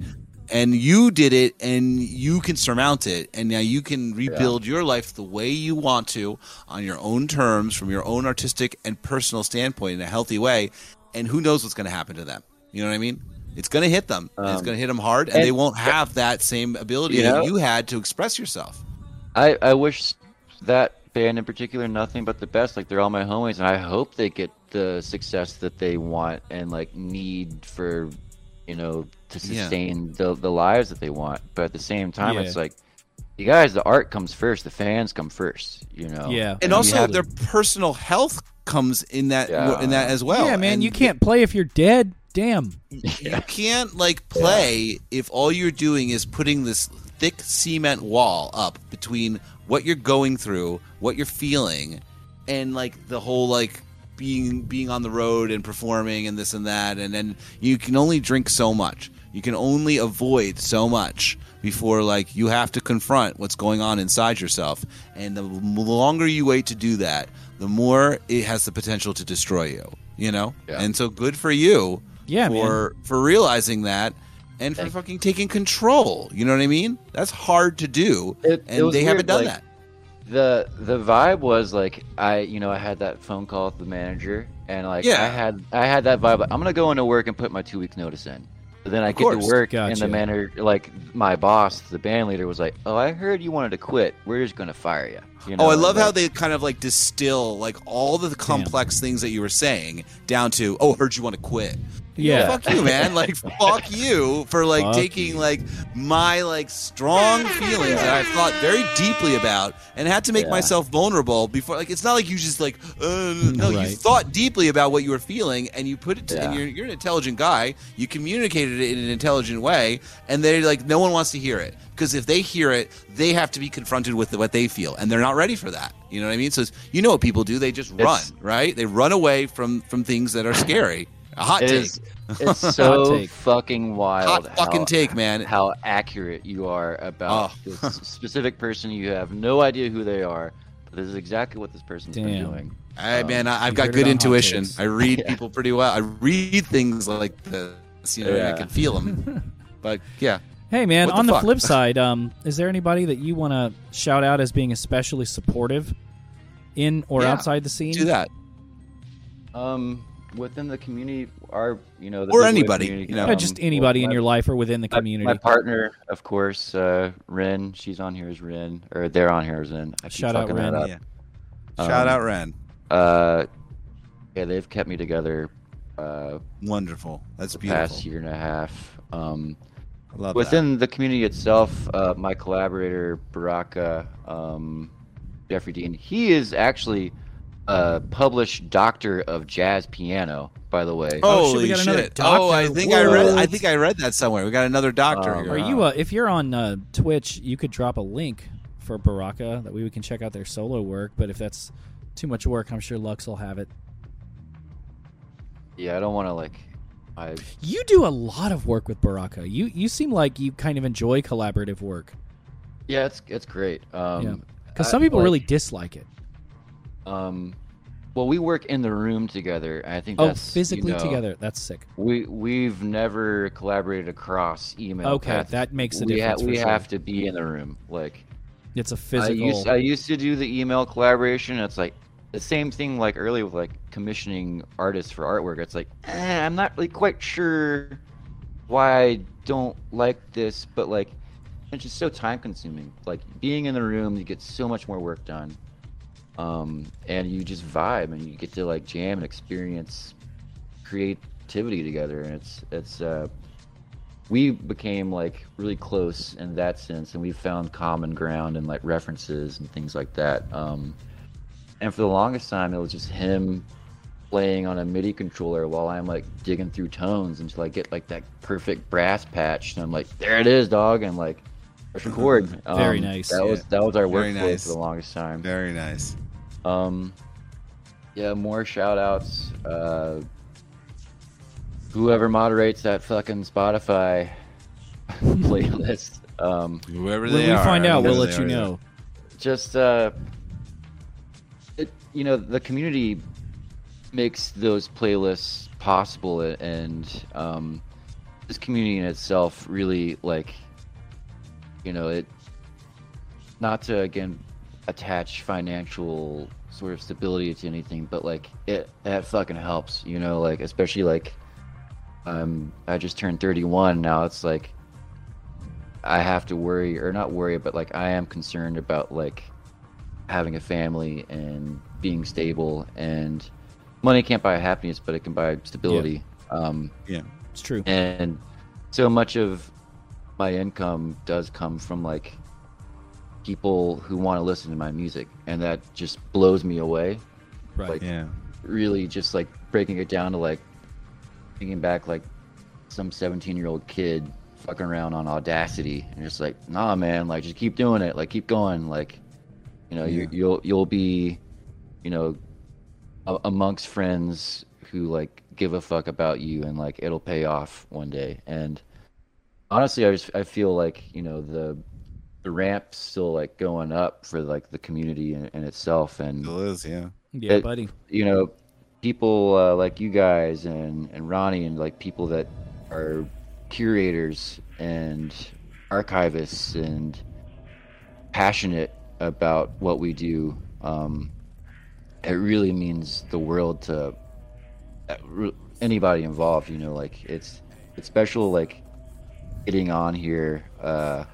And you did it and you can surmount it and now you can rebuild your life the way you want to on your own terms from your own artistic and personal standpoint in a healthy way and who knows what's going to happen to them. You know what i mean? It's going to hit them and it's Um, going to hit them hard and, and- they won't have that same ability You know- that you had to express yourself. I, I wish that band in particular nothing but the best. Like they're all my homies, and I hope they get the success that they want and like need for, you know, to Yeah. sustain the the lives that they want. But at the same time, Yeah. it's like, you guys, the art comes first, the fans come first. You know. Yeah. and you also have- their personal health comes in that Yeah. in that as well yeah, man, And you can't play if you're dead. Damn. you can't like play if all you're doing is putting this thick cement wall up between what you're going through, what you're feeling, and like the whole like being being on the road and performing and this and that and then you can only drink so much. You can only avoid so much before like you have to confront what's going on inside yourself. And the longer you wait to do that, the more it has the potential to destroy you, you know? Yeah. And so good for you Yeah, man. for for realizing that and for fucking taking control. You know what I mean? That's hard to do, It- it and was they haven't done like- that. the the vibe was like I you know I had that phone call with the manager and like Yeah. I had I had that vibe I'm gonna go into work and put my two weeks notice in but then I Of get course. to work and the manager like my boss the band leader was like oh I heard you wanted to quit we're just gonna fire you, you know? Oh, I and, love how they kind of like distill like all the complex things that you were saying down to, oh, heard you want to quit. Yeah. Fuck you, man. Like fuck you for like Fuck taking you. like my like strong feelings that I thought very deeply about and had to make Yeah. myself vulnerable before like it's not like you just like uh, no, you thought deeply about what you were feeling and you put it to, and you're you're an intelligent guy. You communicated it in an intelligent way and they're like no one wants to hear it because if they hear it, they have to be confronted with what they feel and they're not ready for that. You know what I mean? So you know what people do? They just run, It's- right? They run away from from things that are scary. A hot it take. is it's so take. fucking wild Hot fucking how- take, man. how accurate you are about Oh. this specific person you have no idea who they are but this is exactly what this person's been Damn. doing Hey, Um, man, I, I've got good intuition. I read Yeah. people pretty well. I read things like this. You know, and I can feel them. but yeah, Hey man, What on the fuck? flip side, um, is there anybody that you want to shout out as being especially supportive in or Yeah, outside the scene? do that. Um, within the community, our you know, the Or anybody, you know. Yeah, um, just anybody well, in my- your life or within the community. My, partner, of course, uh, Ren. She's on here as Ren, or they're on here as Ren. I Shout out fucking Ren. up. Yeah. Shout Um, out Ren. Uh, yeah, they've kept me together. Uh, Wonderful. That's the beautiful. past year and a half. Um, I love within the community itself, uh, my collaborator Baraka, um, Jeffrey Dean, he is actually a published doctor of jazz piano. By the way, that. Oh, shit, Holy we got another shit! Oh, I doctor. think I read. I think I read that somewhere. We got another doctor Um, here. Are you? Uh, if you're on uh, Twitch, you could drop a link for Baraka that way we can check out their solo work. But if that's too much work, I'm sure Lux will have it. yeah, I don't want to like, I You do a lot of work with Baraka. You you seem like you kind of enjoy collaborative work. yeah, it's it's great. Um, Yeah. Because I- some people like, really dislike it. Um, well, we work in the room together. I think Oh, that's you physically know, together. That's sick. We we've never collaborated across email. Okay, paths. that makes a we difference. for we sure. have to be in the room. Like It's a physical. used I used to do the email collaboration. It's like the same thing like early with like commissioning artists for artwork. It's like eh, I'm not really quite sure why I don't like this, but like it's just so time consuming. Like being in the room, you get so much more work done. Um, and you just vibe and you get to like jam and experience creativity together and it's it's uh we became like really close in that sense and we found common ground and like references and things like that um and for the longest time it was just him playing on a midi controller while i'm like digging through tones until i get like that perfect brass patch and i'm like there it is dog and like record Very Um, nice. that was that was our Very workflow nice. for the longest time Very nice. Um, yeah, more shout outs. Uh, whoever moderates that fucking Spotify playlist. Um, Whoever when they we find out, we'll let you are, know. just, uh, it, you know, the community makes those playlists possible, and um, this community in itself really, like, you know, it, not to, again, attach financial sort of stability to anything, but like it that fucking helps, you know, like especially like um I just turned 31 now it's like I have to worry or not worry, but like I am concerned about like having a family and being stable and money can't buy happiness, but it can buy stability. Um Yeah. It's true. and so much of my income does come from like people who want to listen to my music and that just blows me away Right. like- Yeah. really just like breaking it down to like thinking back like some 17 year old kid fucking around on audacity and just like nah man like just keep doing it like keep going like you know you, Yeah. you'll you'll be you know a- amongst friends who like give a fuck about you and like it'll pay off one day and honestly i just i feel like you know the the ramp's still like going up for like the community in, in itself and Still is. Yeah. Yeah, it- buddy. you know, people uh, like you guys and, and Ronnie and like people that are curators and archivists and passionate about what we do. Um, it really means the world to uh, anybody involved. You know, like it's it's special. Like getting on here, uh,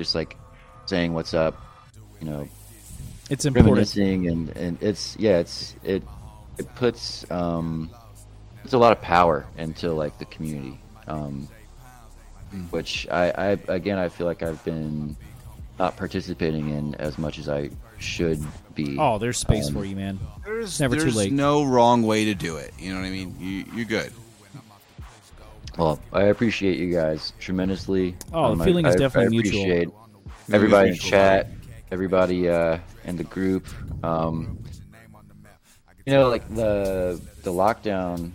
just like saying what's up. You know, It's important. reminiscing and and it's yeah it's it it puts um it's a lot of power into like the community um which I, I again I feel like I've been not participating in as much as I should be Oh, there's space Um, for you, man. There's never too late. no wrong way to do it. You know what I mean? You, you're good. Well I appreciate you guys tremendously Oh, the I- feeling is I- definitely I mutual. appreciate everybody in mutual. chat everybody uh in the group um you know like the the lockdown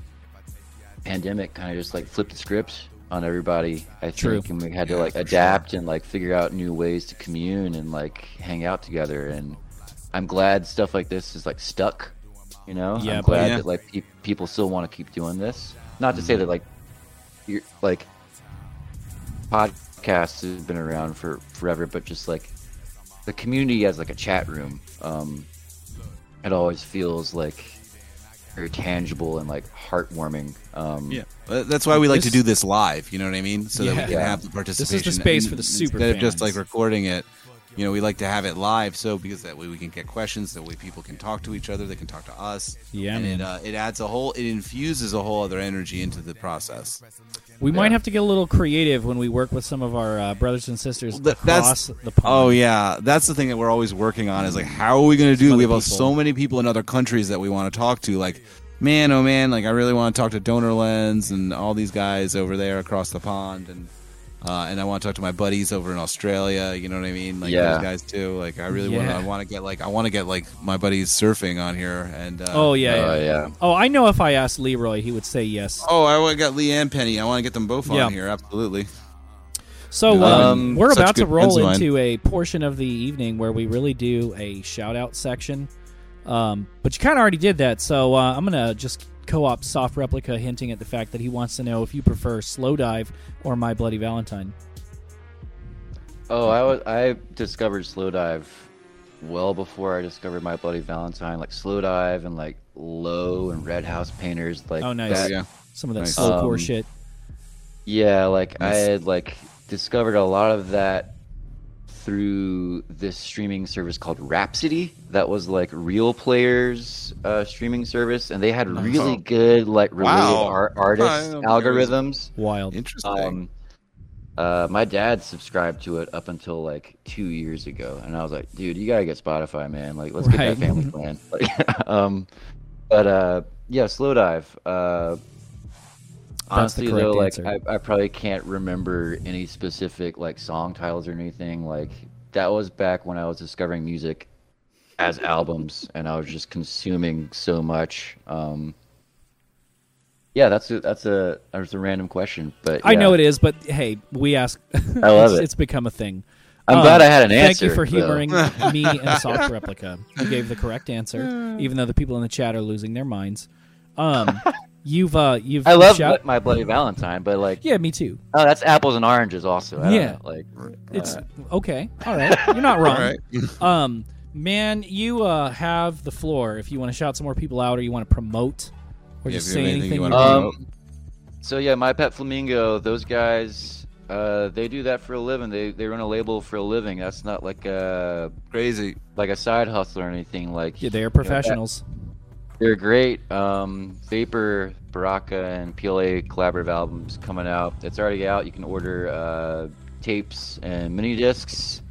pandemic kind of just like flipped the script on everybody i think True. and we had to like adapt and like figure out new ways to commune and like hang out together and i'm glad stuff like this is like stuck you know Yeah, i'm but- glad Yeah. that like pe- people still want to keep doing this not to say that like you're like podcasts have been around for forever but just like the community as like a chat room um it always feels like very tangible and like heartwarming um Yeah, that's why we like This- to do this live. You know what I mean? So that we can Yeah. have the participation. This is the space and for the super instead of just like recording it you know we like to have it live so because that way we can get questions that way people can talk to each other they can talk to us Yeah, and it uh, it adds a whole it infuses a whole other energy into the process We might have to get a little creative when we work with some of our uh, brothers and sisters Th- across the pond. Oh yeah, that's the thing that we're always working on. Is like, how are we going to do? We have people. so many people in other countries that we want to talk to. Like, man, oh man, like I really want to talk to Donor Lens and all these guys over there across the pond, and uh, and I want to talk to my buddies over in Australia. You know what I mean? Like Yeah. those guys too. Like I really want Yeah. to. I want to get like I want to get like my buddies surfing on here. And uh, Oh yeah, Oh yeah. yeah. Oh, I know if I asked Leroy, he would say yes. Oh, I want got Lee and Penny. I want to get them both on Yeah. here. Absolutely. So Um, um, we're about to roll into a portion of the evening where we really do a shout out section. Um, but you kind of already did that, so uh, I'm gonna just co-op soft replica, hinting at the fact that he wants to know if you prefer Slowdive or My Bloody Valentine. Oh, I was I discovered Slowdive well before I discovered my bloody Valentine. Like Slowdive and like low and red house painters. Like Oh, nice. that- yeah. Some of that Nice. slowcore Um, shit. Yeah, like I had like discovered a lot of that through this streaming service called Rhapsody. That was like RealPlayer's uh, streaming service, and they had really good like related Wow. art- artist don't algorithms. Wild. Interesting. Um, uh, my dad subscribed to it up until like two years ago, and I was like, "Dude, you gotta get Spotify, man. Like, let's get that family plan." Like, um, but uh, yeah, Slowdive. Uh, That's the honestly, though, like I, I probably can't remember any specific like song titles or anything. Like that was back when I was discovering music as albums, and I was just consuming so much. Um, yeah, that's a, that's a that's a random question, but I know it is, but hey, we ask. I love it's, it. It's become a thing. I'm Um, glad I had an Thank answer. Thank you for though. humoring me and Soft Replica. You gave the correct answer, even though the people in the chat are losing their minds. Um, you've uh, you've I love shout- my Bloody Valentine, but like, yeah, me too. oh, that's apples and oranges also. I Yeah. like It's uh, okay. All right, you're not wrong. All right. Um, man, you uh have the floor. If you want to shout some more people out, or you want to promote, or Yeah, just say anything anything. you you wanna. Um, so yeah, my pet flamingo. Those guys, uh, they do that for a living. They they run a label for a living. That's not like a Crazy. like a side hustle or anything. Like yeah, they are you know, that- professionals. They're great. Um, Vapor, Baraka, and PLA collaborative albums coming out. It's already out. You can order uh, tapes and mini discs.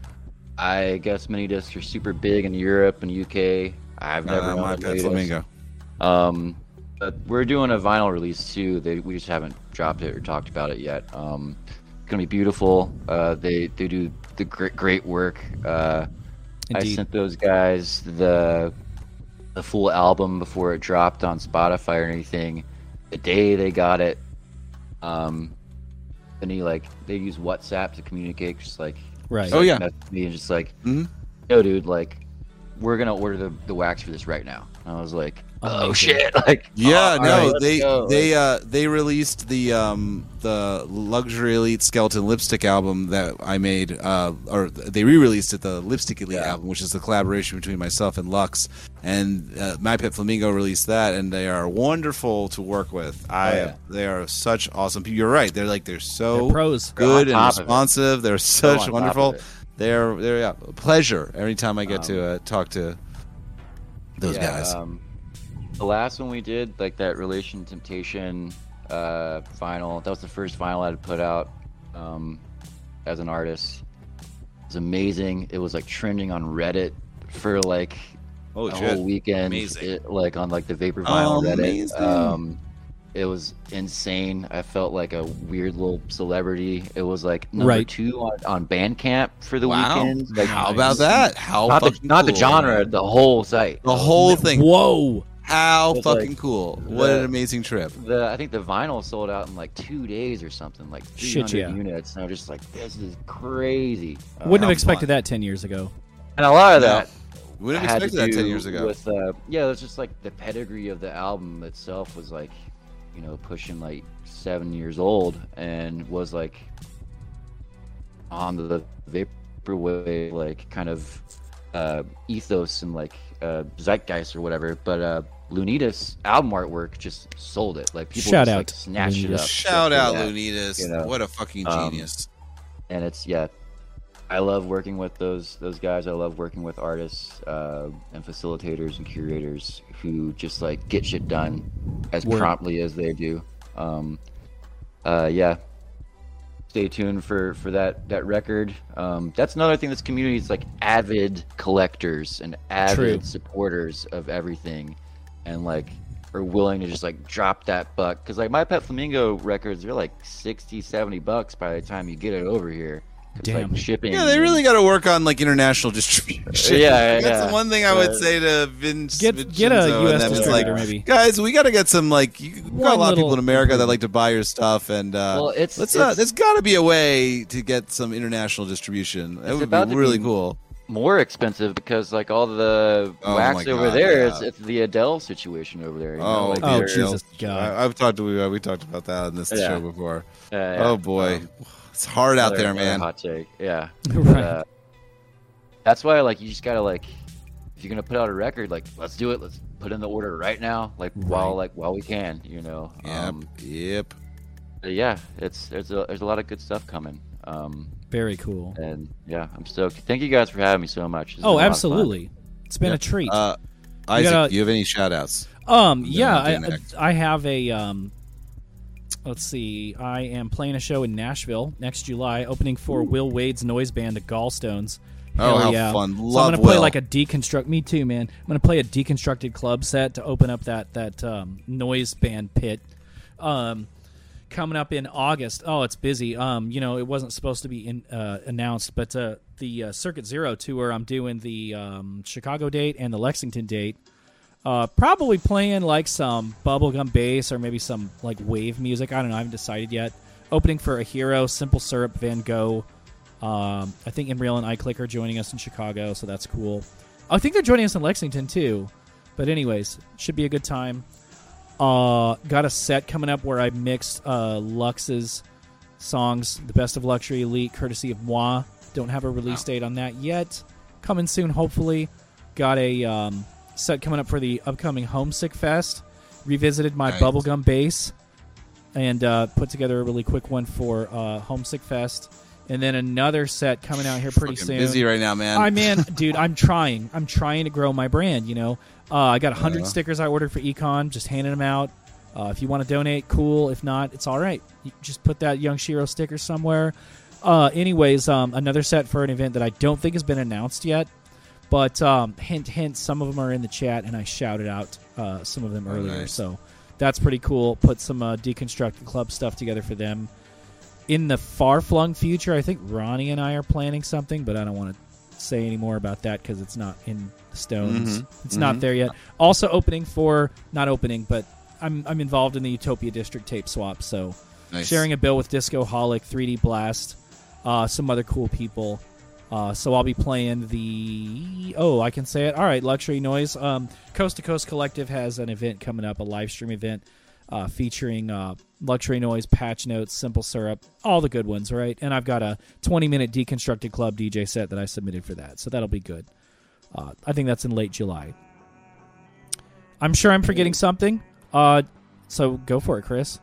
I guess mini discs are super big in Europe and UK. I've never Uh, known my that pet flamingo. Um, but we're doing a vinyl release too. They, we just haven't dropped it or talked about it yet. Um, it's gonna be beautiful. Uh, they they do the great great work. Uh, I sent those guys the the full album before it dropped on Spotify or anything. The day they got it, um, and he like they use WhatsApp to communicate, just like Right. just, Oh, like, yeah. me and just like, mm-hmm. yo, dude, like, we're gonna order the, the wax for this right now. And I was like, oh Amazing. shit, like, Yeah, oh, no, alright, let's they go. they uh they released the um the luxury elite skeleton lipstick album that I made uh or they re-released it the lipstick elite Yeah. album which is the collaboration between myself and Lux and uh, my pet flamingo released that and they are wonderful to work with. I Oh, yeah. they are such awesome people. You're right. They're like they're so They're pros. good They're and on top of it. responsive. They're such wonderful. They're they're yeah, a pleasure every time I get to Um, uh, talk to those Yeah, guys. Um, the last one we did, like that Relation Temptation uh, vinyl, that was the first vinyl I had put out um, as an artist. It was amazing. It was like trending on Reddit for like Holy a shit. whole weekend, Amazing. it- like on like the Vapor Oh, Vinyl Reddit. amazing. Um, it was insane. I felt like a weird little celebrity. It was like number Right. two on, on Bandcamp for the Wow. weekend. Like, How about that? How Not the, fucking not the genre, the whole site. The whole thing. Whoa. How It's fucking like cool. What the- an amazing trip. The I think the vinyl sold out in like two days or something, like Shit, 300 yeah. units. And I was just like, this is crazy. Uh, Wouldn't how have expected fun. that ten years ago. and a lot of No. that We didn't had to expect that 10 years ago. With uh, yeah, it was just like the pedigree of the album itself was like, you know, pushing like seven years old, and was like on the vaporwave like kind of uh, ethos and like uh, zeitgeist or whatever. But uh, Lunitas album artwork just sold it. Like people Shout just out, like snatched it Lunitas. up. Shout just out that. Lunitas. you know, what a fucking um, genius. and it's yeah I love working with those those guys. I love working with artists uh, and facilitators and curators who just like get shit done as Word. promptly as they do. Um, uh, yeah, stay tuned for for that that record. Um, that's another thing. This community is like avid collectors and avid True. supporters of everything, and like are willing to just like drop that buck because like my pet flamingo records they're like 60 70 bucks by the time you get it over here Damn. like, shipping Yeah, they really got to work on like international distribution. Yeah, that's yeah. the one thing I would But- say to Vince. Get- get a Vincenzo, US and them is distributor, like, maybe. Guys, we got to get some like. You, we've got One a lot of people in America that like to buy your stuff, and uh, Well, it's- let's. Uh, it's- there's got to be a way to get some international distribution. That would about be really be- cool. more expensive because like all the Oh wax my over God, there, yeah. it's, it's the Adele situation over there. You know? Oh, like, Oh. Jesus God. I, I've talked to we, we talked about that on this Yeah. show before. uh, yeah. Oh boy, Um, it's hard out there, man. Hot take, yeah. Right. Uh, that's why like you just gotta like if you're gonna put out a record, like let's do it. Let's put in the order right now, like while like while we can, you know. Yep, Um, yep. yeah, it's there's a there's a lot of good stuff coming. Um, Very cool. and yeah, I'm stoked. Thank you guys for having me so much. This has Oh, been a lot of fun. absolutely. It's been a treat. Uh, Isaac, gotta- do you have any shout outs? Um, yeah, I. I have a um. Let's see. I am playing a show in Nashville next July, opening for Will Wade's noise band, the Gallstones. Oh, how yeah. fun. So Love I'm gonna play like a deconstruct. Me too, man. I'm gonna play a deconstructed club set to open up that that um, noise band pit. Um, coming up in August. Oh, it's busy. Um, you know, it wasn't supposed to be in, uh, announced, but uh, the uh, Circuit Zero tour. I'm doing the um, Chicago date and the Lexington date. Uh, probably playing like some bubblegum bass or maybe some like wave music. I don't know. I haven't decided yet. Opening for a hero, Simple Syrup, Van Gogh. Um, I think Imreal and iClick are joining us in Chicago, so that's cool. I think they're joining us in Lexington too. But anyways, should be a good time. Uh, got a set coming up where I mixed uh, Lux's songs, the best of Luxury Elite, courtesy of Moi. Don't have a release date on that yet. Coming soon, hopefully. Got a um, set coming up for the upcoming Homesick Fest. Revisited my Nice. bubblegum bass and uh, put together a really quick one for uh, Homesick Fest. And then another set coming out here pretty Fucking soon. busy right now, man. I man, dude, I'm trying. I'm trying to grow my brand. You know, uh, I got hundred Yeah. stickers I ordered for Econ. Just handing them out. Uh, if you want to donate, cool. If not, it's all right. You just put that Young Shiro sticker somewhere. Uh, anyways, um, another set for an event that I don't think has been announced yet. But um, hint, hint, some of them are in the chat, and I shouted out uh, some of them Oh, earlier. nice. So that's pretty cool. Put some uh, deconstructed club stuff together for them. In the far flung future, I think Ronnie and I are planning something, but I don't want to say any more about that because it's not in stones. Mhm. It's not Mhm. there yet. Also opening for not opening, but I'm I'm involved in the Utopia District tape swap, so Nice. sharing a bill with Disco Holic, 3D Blast, uh, some other cool people. Uh, so I'll be playing the oh I can say it all right Luxury Noise. Um, Coast to Coast Collective has an event coming up, a live stream event uh, featuring uh, Luxury Noise, Patch Notes, Simple Syrup, all the good ones, right? And I've got a 20 minute deconstructed club DJ set that I submitted for that, so that'll be good. Uh, I think that's in late July. I'm sure I'm forgetting something. Uh, so go for it, Chris.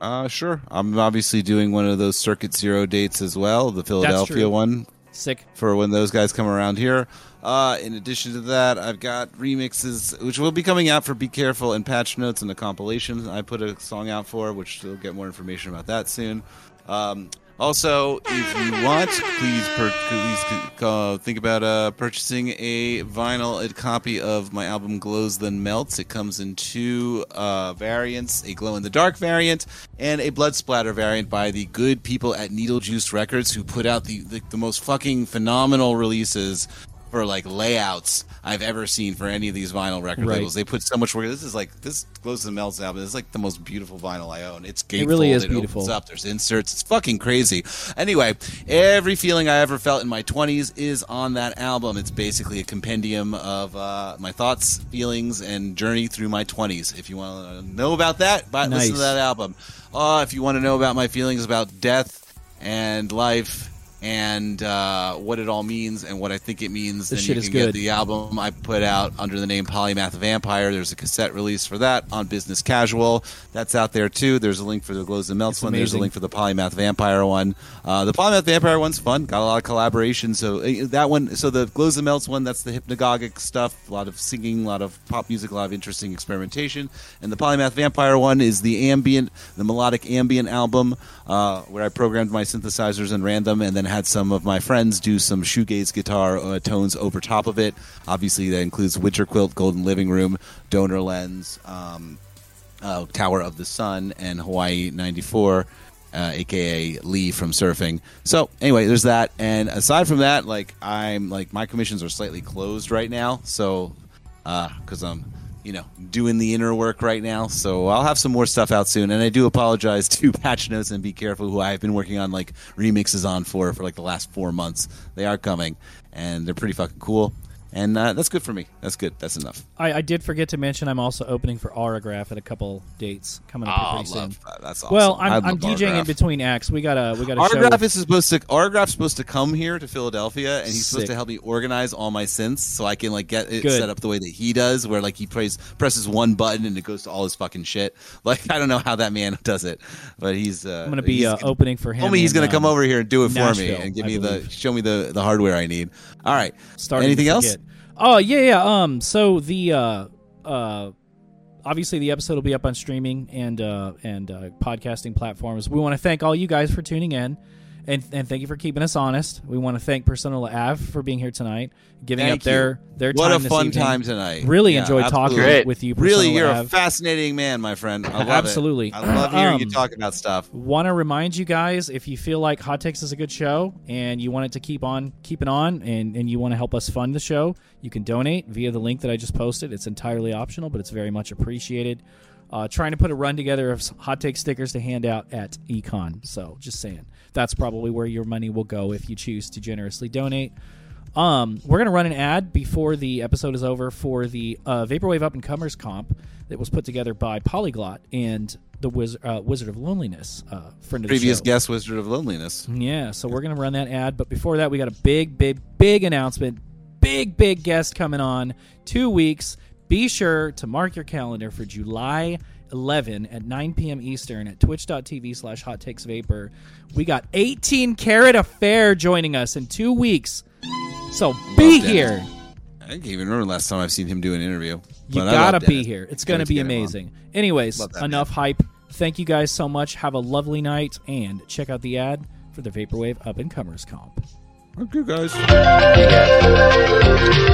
Uh, sure. I'm obviously doing one of those Circuit Zero dates as well, the Philadelphia one Sick. for when those guys come around here. Uh, in addition to that, I've got remixes which will be coming out for Be Careful and Patch Notes and the compilation I put a song out for, which you'll get more information about that soon. Um, also, if you want, please per- please uh, think about uh, purchasing a vinyl a copy of my album Glows Then Melts. It comes in two uh, variants: a glow in the dark variant and a blood splatter variant by the good people at Needle Juice Records, who put out the, the, the most fucking phenomenal releases for like layouts I've ever seen for any of these vinyl record Right. labels. They put so much work. This is like this Glows and Melts album. is like the most beautiful vinyl I own. It's gatefold. really is it beautiful. Opens up. There's inserts. It's fucking crazy. Anyway, every feeling I ever felt in my 20s is on that album. It's basically a compendium of uh, my thoughts, feelings, and journey through my 20s. If you want to know about that, but listen to that album. Uh, if you want to know about my feelings about death and life and uh, what it all means and what I think it means, This then shit you is can good. get the album I put out under the name Polymath Vampire. There's a cassette release for that on Business Casual. That's out there too. There's a link for the Glows and Melts It's one. There's a link for the Polymath Vampire one. Uh, the Polymath Vampire one's fun. Got a lot of collaboration. So uh, that one, so the Glows and Melts one, that's the hypnagogic stuff. A lot of singing, a lot of pop music, a lot of interesting experimentation. And the Polymath Vampire one is the ambient, the melodic ambient album, uh, where I programmed my synthesizers and ran them, and then had some of my friends do some shoegaze guitar uh, tones over top of it. Obviously, that includes Winter Quilt, Golden Living Room, Donor Lens. Um, uh, Tower of the Sun and Hawaii 94, uh, aka Lee from surfing. So anyway, there's that. And aside from that, like I'm like my commissions are slightly closed right now. So because I'm you know doing the inner work right now. So I'll have some more stuff out soon. And I do apologize to Patch Notes and Be Careful, who I've been working on like remixes on for for like the last four months. They are coming, and they're pretty fucking cool. And uh, that's good for me. That's good. That's enough. I, I did forget to mention I'm also opening for Aurograph at a couple dates coming up Oh, pretty soon. love that. That's awesome. Well, I'm, I'm DJing in between acts. We got a we got a. Autograph with- is supposed to Autograph's supposed to come here to Philadelphia, and he's supposed to help me organize all my synths so I can like get it Good. set up the way that he does, where like he plays presses one button and it goes to all his fucking shit. Like I don't know how that man does it, but he's. Uh, I'm going to be uh, opening for him. He's going to come um, over here and do it for me and give me the show me the the hardware I need. All right. starting Anything else? Oh yeah, yeah. Um, so the uh, uh, obviously the episode will be up on streaming and uh, and uh, podcasting platforms. We want to thank all you guys for tuning in. And, and thank you for keeping us honest. We want to thank Persona Ave for being here tonight, giving Thank up their their What time a this fun evening. time tonight. Really Yeah, enjoyed absolutely. talking Great. with you. Really, you're a fascinating man, my friend. I love Absolutely. It. I love hearing you Um, talk about stuff. Want to remind you guys if you feel like Hot Takes is a good show and you want it to keep on keeping on and, and you want to help us fund the show, you can donate via the link that I just posted. It's entirely optional, but it's very much appreciated. Uh, trying to put a run together of Hot Take stickers to hand out at Econ. So just saying, that's probably where your money will go if you choose to generously donate. Um, we're gonna run an ad before the episode is over for the uh, Vaporwave Up and Comers comp that was put together by Polyglot and the Wiz- uh, Wizard of Loneliness, uh, friend of Previous the show. guest, Wizard of Loneliness. Yeah, so we're gonna run that ad, but before that, we got a big, big, big announcement. Big, big guest coming on two weeks. Be sure to mark your calendar for July 11 at 9 p.m. Eastern at twitch.tv slash hot takes vapor. We got 18 Carat Affair joining us in two weeks. So be Dennis. here. I can't even remember the last time I've seen him do an interview. You But gotta be Dennis. here. It's gonna be get him amazing. Anyways, that enough hype. Thank you guys so much. Have a lovely night and check out the ad for the Vaporwave Up and Comers comp. Okay, guys. Hey, guys.